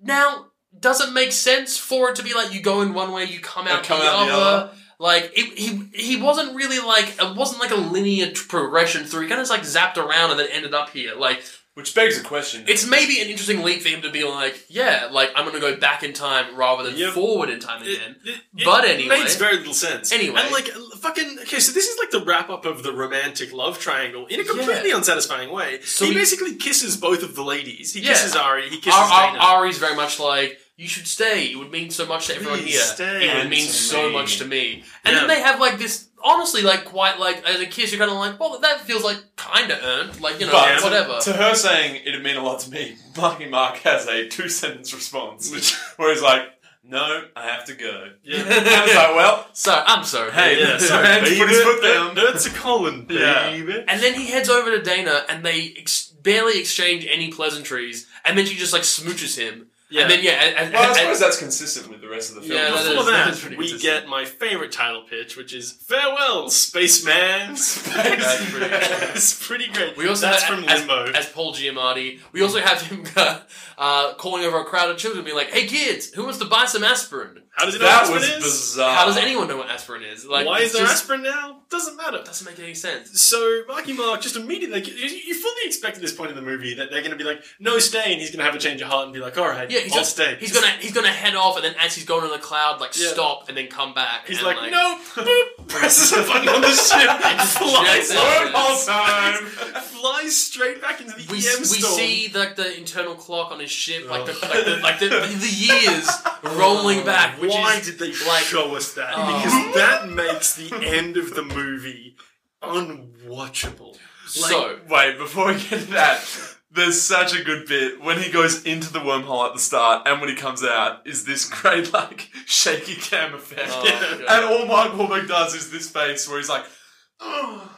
C: now doesn't make sense for it to be like you go in one way, you come out,
D: come
C: the,
D: out the
C: other. Like it, he he wasn't really like it wasn't like a linear progression through. He kind of just like zapped around and then ended up here. Like
D: Which begs a question.
C: it's maybe an interesting leap for him to be like, yeah, like I'm gonna go back in time rather than
B: Yep.
C: forward in time
B: It-
C: again.
B: it- it
C: But anyway.
B: makes very little sense.
C: Anyway.
B: and like fucking okay, so this is like the wrap up of the romantic love triangle in a completely unsatisfying way.
C: So
B: he
C: we-
B: basically kisses both of the ladies. He
C: Yeah.
B: kisses Ari. He kisses
C: Ar- Ar-. Ari's very much like, you should stay. It would mean so much to everyone
B: Please
C: here.
B: stay.
C: It would mean
D: to
C: so
D: me.
C: much to me. And
B: Yeah.
C: then they have like this, honestly, like quite like as a kiss, you're kind of like, well, that feels like kind of earned. Like you know,
D: But
C: whatever.
D: To her saying it'd mean a lot to me, Marky Mark has a two sentence response where he's like, "No, I have to go."
B: Yeah.
D: And it's like, well,
C: so I'm sorry.
D: Hey,
B: yeah, sorry,
D: man,
B: baby.
D: put his foot down.
B: That's a colon,
D: Yeah.
B: baby.
C: And then he heads over to Daena, and they ex- barely exchange any pleasantries. And then she just like smooches him.
B: Yeah.
C: And then yeah, and, and,
D: well, I suppose that's consistent with the rest of the film.
C: Yeah, that
B: Before
C: is-
B: that,
C: that is pretty
B: we
C: consistent.
B: get my favorite title pitch, which is "Farewell, Spaceman."
C: That's pretty good.
B: it's pretty great.
C: We also
B: That's
C: have,
B: from
C: as,
B: Limbo.
C: as Paul Giamatti. We also have him uh, calling over a crowd of children, being like, "Hey kids, who wants to buy some aspirin?"
B: How does it know
D: that
B: what
D: was
B: aspirin is?
D: bizarre.
C: How does anyone know what aspirin is? Like,
B: Why is there
C: just,
B: aspirin now? Doesn't matter.
C: Doesn't make any sense.
B: So Marky Mark just immediately, like, you, you fully expect at this point in the movie that they're going to be like, "No, stay," and he's going to have a change of heart and be like, "All right,
C: Yeah, he's
B: I'll
C: gonna,
B: stay."
C: He's gonna he's gonna head off, and then as he's going in the cloud, like
B: Yeah.
C: stop and then come back.
B: He's
C: and,
B: like, "No," boop, presses a button on the ship, and flies
C: jets out.
B: out,
D: time.
B: flies straight back into the
C: we,
B: EM
C: we
B: storm.
C: see like the internal clock on his ship, like the
B: Oh.
C: like the, like the, the years rolling back. Which
B: Why
C: is,
B: did they
C: like-
B: show us that?
C: Oh.
B: Because that makes the end of the movie unwatchable. Like,
C: so
D: Wait, before we get to that, there's such a good bit when he goes into the wormhole at the start, and when he comes out, is this great like shaky cam effect,
C: Oh,
D: and all Mark Wahlberg does is this face where he's like.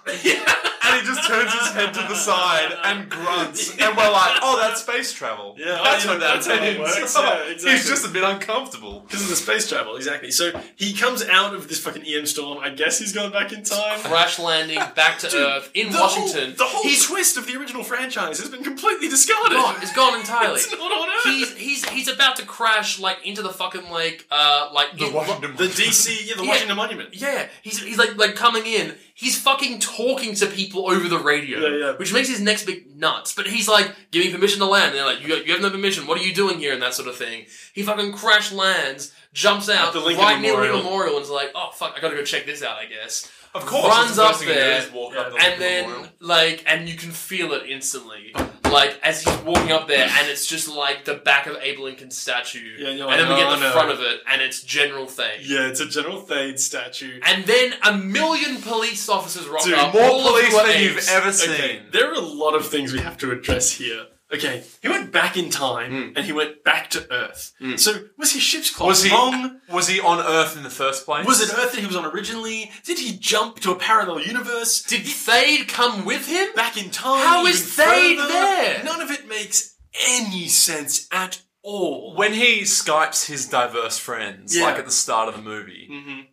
D: "Ugh." and he just turns his head to the side and grunts, and we're like, "Oh, that's space travel."
B: Yeah,
D: that's
B: oh, yeah,
D: what that
B: that's how it
D: means.
B: works. Yeah, exactly.
D: He's just a bit uncomfortable.
B: Because of the space travel, exactly. So he comes out of this fucking EM storm. I guess he's gone back in time.
C: crash landing back to
B: Dude,
C: Earth in
B: the
C: Washington.
B: Whole, the whole
C: he's
B: twist of the original franchise has been completely discarded.
C: gone. It's gone entirely.
B: It's not on Earth.
C: He's he's he's about to crash like into the fucking like uh like
D: The
C: in-
D: Washington.
B: the DC, yeah, the
C: Yeah.
B: Washington Monument.
C: Yeah, he's he's like like coming in. He's fucking talking to people over the radio,
B: Yeah, yeah.
C: which makes his next bit nuts. But he's like, "Give me permission to land." And they're like, "You you have no permission. What are you doing here?" And that sort of thing. He fucking crash lands, jumps out
B: the Lincoln
C: right near the
B: Memorial.
C: Lincoln Memorial, and is like, "Oh fuck, I gotta go check this out." I guess.
D: Of course,
C: runs
D: the
C: up
D: first thing you do
C: there,
D: is walk
B: yeah,
D: up the
C: and then
D: memorial.
C: like and you can feel it instantly like as he's walking up there and it's just like the back of abe lincoln's statue
B: Yeah, you're
C: and then we get
B: "Oh,
C: the
B: no."
C: front of it and it's general thing
B: Yeah, it's a General Thade statue.
C: and then a million police officers rock
B: Dude,
C: up
D: more police than you've ever seen.
B: Okay, there are a lot of things we have to address here. Okay, he went back in time and he went back to Earth. So was his ship's clock
D: Was he
B: wrong?
D: was he on Earth in the first place?
B: Was it Earth that he was on originally? Did he jump to a parallel universe?
C: did Thade come with him
B: back in time?
C: How is Thade
B: further?
C: there?
B: None of it makes any sense at all.
D: when he skypes his diverse friends,
B: Yeah.
D: like at the start of the movie,
B: Mhm.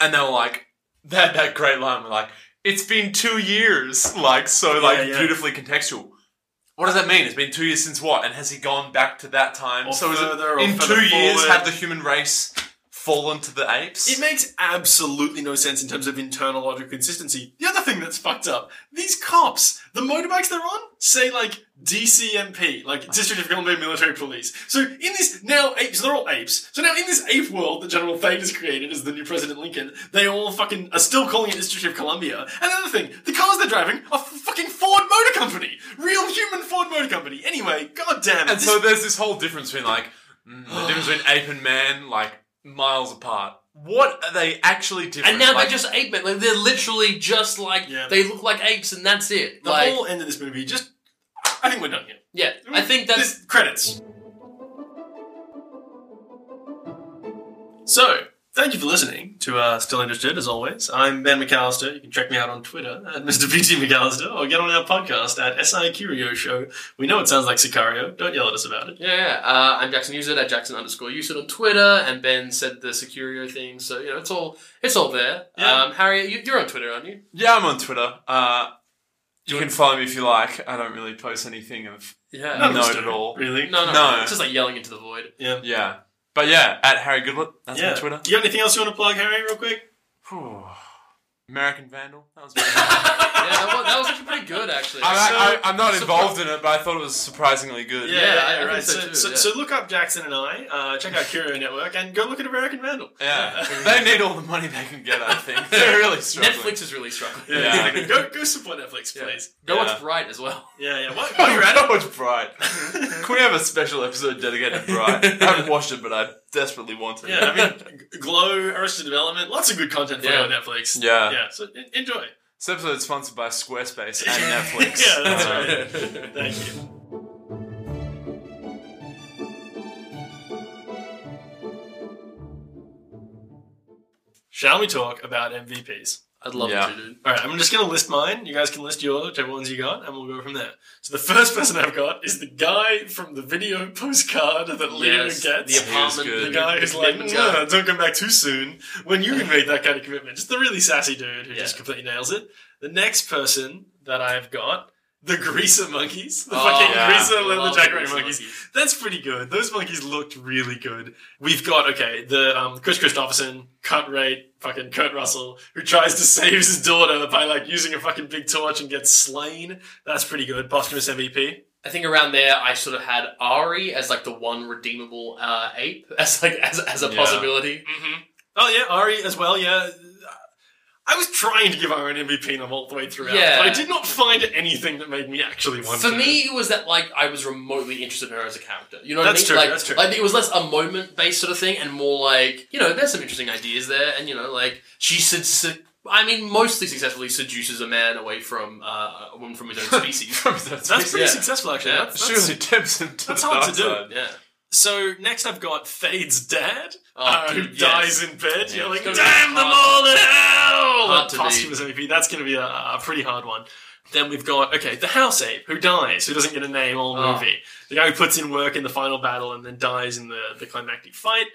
D: and they were like, they had that great line, like, it's been two years. Like so, like
B: Yeah, yeah.
D: beautifully contextual. What does that mean? It's been two years since what? And has he gone back to that time?
B: Or
D: so is
B: further,
D: it
B: or
D: in two years
B: forward?
D: have the human race fallen to the apes?
B: It makes absolutely no sense in terms of internal logical consistency. The other thing that's fucked up, these cops, the motorbikes they're on, say like DCMP, like District of Columbia Military Police. So in this now apes, they're all apes. So now in this ape world that General Thade has created as the new President Lincoln, they all fucking are still calling it District of Columbia. And the other thing, the cars they're driving are fucking Ford Motor Company, real human Ford Motor Company. Anyway, god damn it.
D: and
B: this-
D: so there's this whole difference between like mm, the difference between ape and man, like miles apart. What are they actually different?
C: And now
D: Like,
C: they're just ape men. Like they're literally just like
B: Yeah.
C: they look like apes, and that's it.
B: the
C: like,
B: whole end of this movie just. I think we're done here.
C: yeah, I think that's
B: This- credits. So, thank you for listening to uh, Still Interested, as always. I'm Ben McAllister. You can check me out on Twitter at Mr. PT McAllister or get on our podcast at SI Curio Show. We know it sounds like Sicario. Don't yell at us about it.
C: Yeah, yeah. Uh, I'm Jackson Usit at Jackson underscore Usit on Twitter, and Ben said the Securio thing, so you know it's all it's all there.
B: Yeah.
C: Um, Harry, you, you're on Twitter, aren't you?
D: yeah, I'm on Twitter. Uh, you can follow me if you like. I don't really post anything of
C: Yeah.
B: None of us
D: Not
B: do,
D: at all.
B: Really?
C: No, no,
D: No.
C: It's just like yelling into the void.
B: Yeah.
D: yeah. But yeah, at Harry Goodlet. That's
B: yeah.
D: my Twitter.
B: You got anything else you want to plug, Harry, real quick?
D: American Vandal. That was. Very
C: Yeah, that was, that was actually pretty good, actually.
D: I, I, I'm not involved in it, but I thought it was surprisingly good.
C: Yeah, I- I
B: right.
C: so
B: So,
C: too,
B: so,
C: yeah.
B: so look up Jackson and I, uh, check out Curio Network, and go look at American Vandal.
D: Yeah. they need all the money they can get. I think they're really struggling.
C: Netflix is really struggling.
B: Yeah,
D: Yeah.
B: go, go support Netflix,
C: Yeah.
B: please.
C: Go
D: Yeah.
C: watch Bright as well.
B: Yeah, yeah. What? While you're at it,
D: was bright. Can we have a special episode dedicated to Bright? I haven't watched it, but I desperately want to.
B: Yeah, I mean, Glow, Arrested Development, lots of good content for you on Netflix.
D: Yeah.
B: Yeah, so enjoy.
D: This episode is sponsored by Squarespace and Netflix.
B: Yeah, that's right. Thank you. Shall we talk about MVPs?
C: I'd love
D: Yeah.
C: to, dude.
B: All right, I'm just going to list mine. You guys can list yours, whichever ones you got, and we'll go from there. So the first person I've got is the guy from the video postcard that Leo
C: Yes,
B: gets.
C: the apartment.
B: The guy who's like,
C: commitment
B: "Nah, don't come back too soon. When you can make that kind of commitment. Just the really sassy dude who just completely nails it. The next person that I've got, the greaser monkeys. The
C: Oh,
B: fucking
D: yeah.
B: greaser leather
C: the
B: jacket monkeys.
C: monkeys.
B: That's pretty good. Those monkeys looked really good. We've got, okay, the um, Kris Kristofferson, cut rate, fucking Kurt Russell, who tries to save his daughter by like using a fucking big torch and gets slain. That's pretty good. Posthumous MVP.
C: I think around there, I sort of had Ari as like the one redeemable uh, ape, as like as, as a
D: Yeah.
C: possibility.
B: Mm-hmm. Oh yeah, Ari as well. Yeah, I was trying to give an MVP in the whole way throughout,
C: Yeah.
B: but I did not find anything that made me actually want
C: For
B: to.
C: me, it was that like I was remotely interested in her as a character. You know what
B: That's
C: I
B: true,
C: mean? Like,
B: that's true.
C: like it was less a moment based sort of thing, and more like you know, there's some interesting ideas there, and you know, like she said. I mean, mostly successfully seduces a man away from uh, a woman from his own species.
B: that's pretty
C: Yeah.
B: successful actually.
C: Yeah.
B: That's, that's-
D: Surely tempts him to
B: that's hard to do.
C: yeah.
B: So next, I've got Thade's dad,
C: Oh,
B: uh, who
C: yes.
B: dies in bed,
C: Yeah,
B: yelling,
C: it's gonna be
B: "Damn them all to hell!"
C: Hard to
B: Posthumous MVP. That's going to be a, a pretty hard one. Then we've got okay, the house ape who dies, who doesn't get a name all
C: Oh.
B: movie. The guy who puts in work in the final battle and then dies in the, the climactic fight.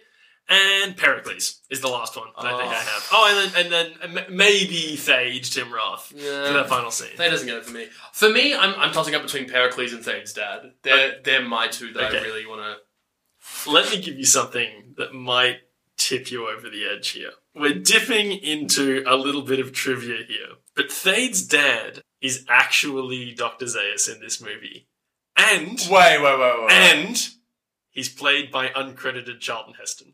B: And Pericles is the last one that I think I
C: Oh.
B: have. Oh, and then and then m- maybe Thade Tim Roth for
C: Yeah.
B: that final scene.
C: That doesn't get it for me. For me, I'm, I'm tossing up between Pericles and Thade's dad. They're they're my two that
B: Okay.
C: I really want to.
B: Let me give you something that might tip you over the edge here. We're dipping into a little bit of trivia here, but Thade's dad is actually Dr. Zaius in this movie. And
D: Wait, wait, wait, wait.
B: and he's played by uncredited Charlton Heston.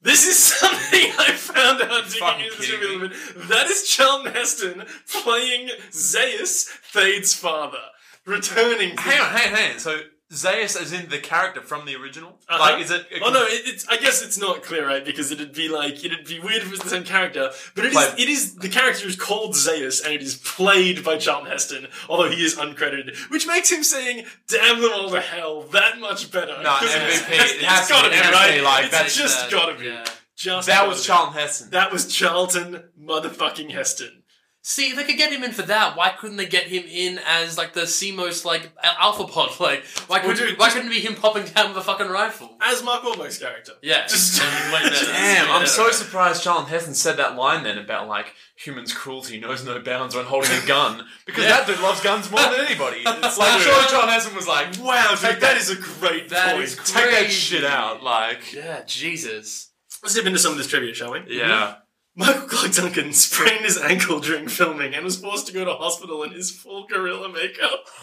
B: This is something I found out digging
D: fucking
B: into this movie a little bit. That is Charlton Heston playing Zaius, Thade's father, returning. to-
D: hang on, hang on, hang on. So Zaius is in the character from the original?
B: Uh-huh.
D: Like, is it?
B: Oh no, it, it's. I guess it's not clear, right? Because it'd be like it'd be weird if it was the same character. But it is. It is the character is called Zaius, and it is played by Charlton Heston, although he is uncredited, which makes him saying "damn them all to hell" that much better.
D: No,
B: it's-
D: MVP,
B: It's,
D: it has to
B: gotta
D: be MVP,
B: right.
D: like,
B: it's
D: that's
B: just gotta be.
C: Yeah.
B: Just
D: that was. Charlton Heston.
B: That was Charlton motherfucking Heston.
C: See, if they could get him in for that, why couldn't they get him in as like the Semos like alpha pod? Like, why couldn't
B: dude,
C: why
B: just-
C: couldn't it be him popping down with a fucking rifle?
B: As Mark Wahlberg's character.
C: Yeah,
B: Just-
C: And wait.
D: Damn,
C: Yeah.
D: I'm so surprised Charlton Heston said that line then about like humans' cruelty knows no bounds when holding a gun because
C: Yeah.
D: that dude loves guns more than anybody.
B: That's
D: like,
B: true.
D: sure, Charlton Heston was like,
B: Wow, dude, that
D: that-
B: is a great
C: That
B: point.
C: is
D: take that shit out, like,
C: Yeah, Jesus.
B: Let's dip into some of this trivia, shall we?
D: yeah.
B: Michael Clarke Duncan sprained his ankle during filming and was forced to go to hospital in his full gorilla makeup.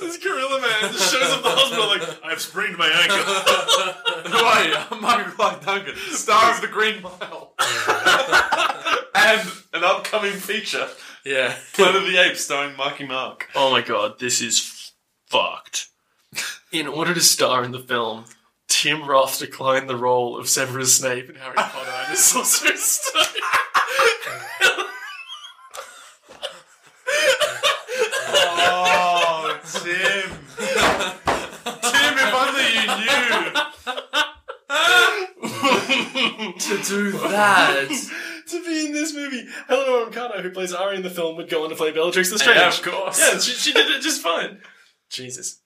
B: this gorilla man just shows up at the hospital like, I've sprained my ankle.
D: Who are you? I'm Michael Clarke Duncan, star of The Green Mile, and an upcoming feature,
C: Yeah.
D: Planet of the Apes, starring Marky Mark.
B: oh my god, this is fucked. In order to star in the film, Tim Roth declined the role of Severus Snape in Harry Potter and the also Stone.
D: Oh, Tim. Tim, if only you knew.
C: To do that.
B: to be in this movie. Helena Bonham Carter, who plays Ari in the film, would go on to play Bellatrix Lestrange.
D: Yeah, of course.
B: Yeah, she, she did it just fine. Jesus.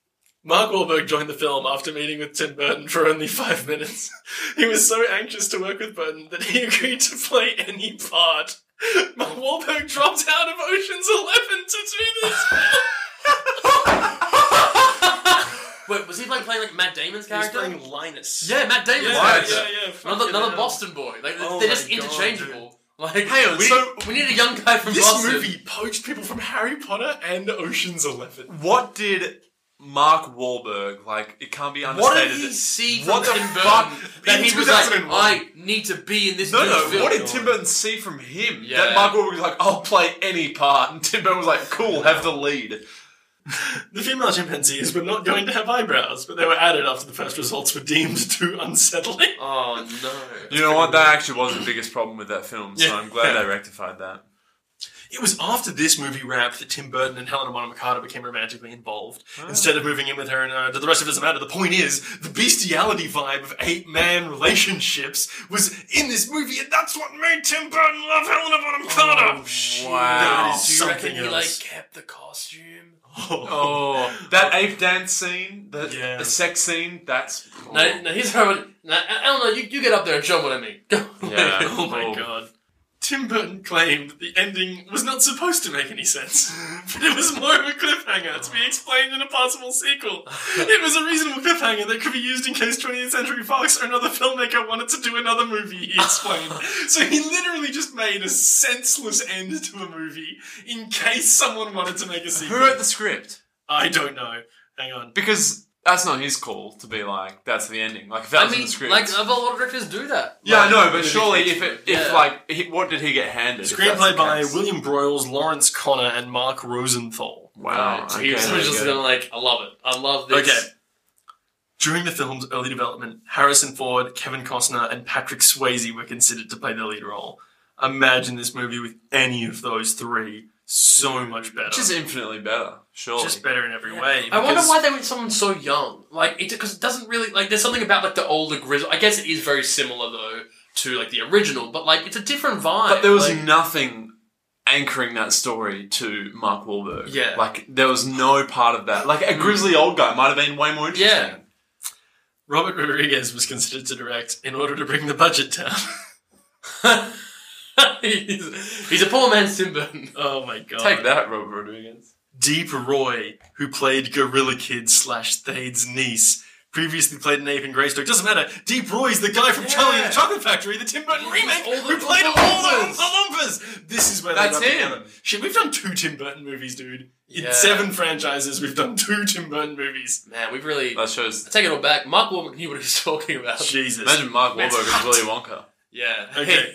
B: Mark Wahlberg joined the film after meeting with Tim Burton for only five minutes. He was so anxious to work with Burton that he agreed to play any part. Mark Wahlberg dropped out of Ocean's Eleven to do this.
C: Wait, was he like playing like Matt Damon's
B: He was
C: character?
B: playing Linus.
C: yeah, Matt Damon's
B: yeah,
C: character.
B: yeah, yeah.
C: Another,
B: fucking
C: another
B: hell.
C: Boston boy. Like
B: Oh
C: they're just
B: my God,
C: interchangeable. Like,
D: Hang on,
C: we,
D: so-
C: need, we need a young guy from
B: This
C: Boston.
B: movie poached people from Harry Potter and Ocean's Eleven.
D: What did Mark Wahlberg, like, it can't be understated.
C: What did he see from
D: What the
C: Tim
D: fuck?
C: Burton that
B: In
C: he was like,
B: 2001.
C: I need to be in this
D: No, no.
C: film?
D: What did Tim Burton see from him?
C: Yeah.
D: That Mark Wahlberg was like, "I'll play any part," and Tim Burton was like, "Cool, have the lead."
B: The female chimpanzees were not going to have eyebrows, but they were added after the first results were deemed too unsettling.
C: Oh no!
D: You know what? That actually was the biggest problem with that film, so
B: Yeah.
D: I'm glad they rectified that.
B: It was after this movie wrapped that Tim Burton and Helena Bonham Carter became romantically involved. Instead of moving in with her and uh, the rest of it doesn't matter. The point is, the bestiality vibe of eight man relationships was in this movie, and that's what made Tim Burton love Helena Bonham Carter.
D: Oh, wow.
B: That is
C: Do you
B: something
C: reckon he
B: else.
C: like kept the costume?
D: Oh, that ape dance scene, the,
B: Yeah.
D: the sex scene, that's.
C: No, no, here's how. it- No, Eleanor, you, you get up there and show 'em what I mean.
D: Yeah.
B: oh my
D: Oh.
B: god. Tim Burton claimed that the ending was not supposed to make any sense, but it was more of a cliffhanger to be explained in a possible sequel. It was a reasonable cliffhanger that could be used in case 20th Century Fox or another filmmaker wanted to do another movie, he explained. so he literally just made a senseless end to a movie in case someone wanted to make a sequel.
D: Who wrote the script?
B: I don't know. Hang on.
D: Because that's not his call to be like, that's the ending. Like, if that
C: I
D: was in
C: mean,
D: the script.
C: like a lot of directors do that.
D: yeah, I
C: Like,
D: know, but surely if it, if
C: Yeah.
D: like, he, what did he get handed? if that's
B: Screenplay
D: the
B: by
D: case?
B: William Broyles, Lawrence Konner, and Mark Rosenthal.
D: Wow.
C: so
D: okay,
C: he was
D: there you
C: just
D: go.
C: gonna like, I love it. I love this.
B: Okay. During the film's early development, Harrison Ford, Kevin Costner, and Patrick Swayze were considered to play the lead role. Imagine this movie with any of those three. So much better.
D: Which is infinitely better, sure.
B: just better in every way.
C: I wonder
B: because-
C: why they went someone so young. Like, it because it doesn't really like. There's something about like the older Grizzle. I guess it is very similar though to like the original, but like it's a different vibe.
D: But there was
C: like,
D: nothing anchoring that story to Mark Wahlberg.
C: Yeah.
D: Like, there was no part of that. Like, a grizzly old guy might have been way more interesting.
C: Yeah.
B: Robert Rodriguez was considered to direct in order to bring the budget down.
C: he's, he's a poor man's Tim Burton.
B: oh my god.
D: Take that, Robert Rodriguez.
B: Deep Roy, who played Gorilla Kid slash Thade's niece, previously played an ape in Greystoke. Doesn't matter. Deep Roy's the guy from Charlie and the Chocolate Factory, the Tim Burton remake,
C: all the
B: who played
C: Oompa
B: all the
C: Loompas.
B: Oompa This is where
D: That's
B: they got
D: him.
B: together. Shit, we've done two Tim Burton movies, dude. In
C: Yeah.
B: seven franchises, we've done two Tim Burton movies.
C: Man, we've really.
D: That shows.
C: I take it all back. Mark Wahlberg knew what he was talking about.
B: Jesus.
D: Imagine Mark Wahlberg as
C: hot.
D: Willy Wonka.
C: Yeah.
B: Okay.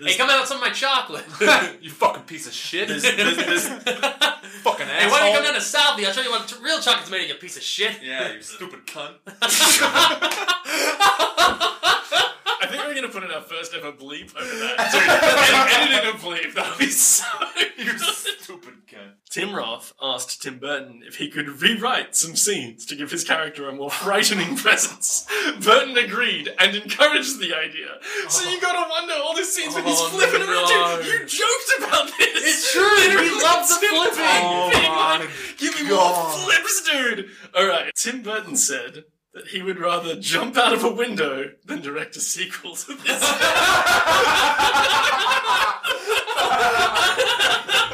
C: Hey, come out with some of my chocolate.
D: you fucking piece of shit.
B: There's- there's- there's-
D: fucking
C: Hey, why don't you come down to Southie? I'll show you what t- real chocolate's made of, you piece of shit.
D: Yeah, you stupid cunt.
B: I think we're going gonna put in our first ever bleep over that. Dude, edit, edit in a bleep. That would be so
D: You stupid cunt.
B: Tim Roth asked Tim Burton if he could rewrite some scenes to give his character a more frightening presence. Burton agreed and encouraged the idea. So you gotta wonder all these scenes when he's
C: Oh,
B: flipping
C: no.
B: around. Dude, you joked about this.
C: It's true, he loves the flipping.
B: Burton
D: Oh
B: being
D: my
B: like, Give me more flips, dude. All right. Tim Burton said that he would rather jump out of a window than direct a sequel to this.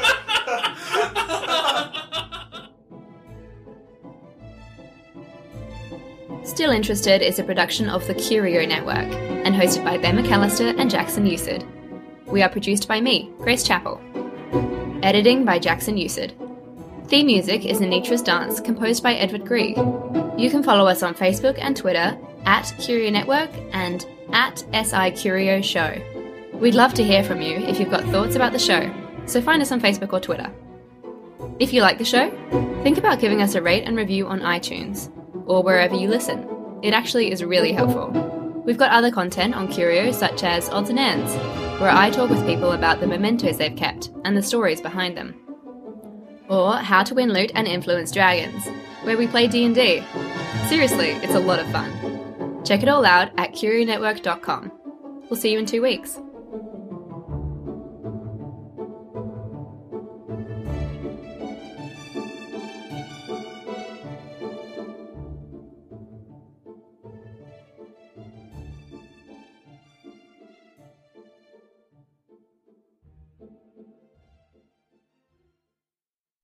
E: Still Interested is a production of the Curio Network and hosted by Ben McAllister and Jackson Usid. We are produced by me, Grace Chappell. Editing by Jackson Usid. Theme music is Anitra's Dance, composed by Edward Grieg. You can follow us on Facebook and Twitter at Curio Network and at SI Curio Show. We'd love to hear from you if you've got thoughts about the show, so find us on Facebook or Twitter. If you like the show, think about giving us a rate and review on iTunes or wherever you listen. It actually is really helpful. We've got other content on Curio, such as Odds and Ends, where I talk with people about the mementos they've kept and the stories behind them. Or How to Win Loot and Influence Dragons, where we play D&D. Seriously, it's a lot of fun. Check it all out at curionetwork.com. We'll see you in two weeks.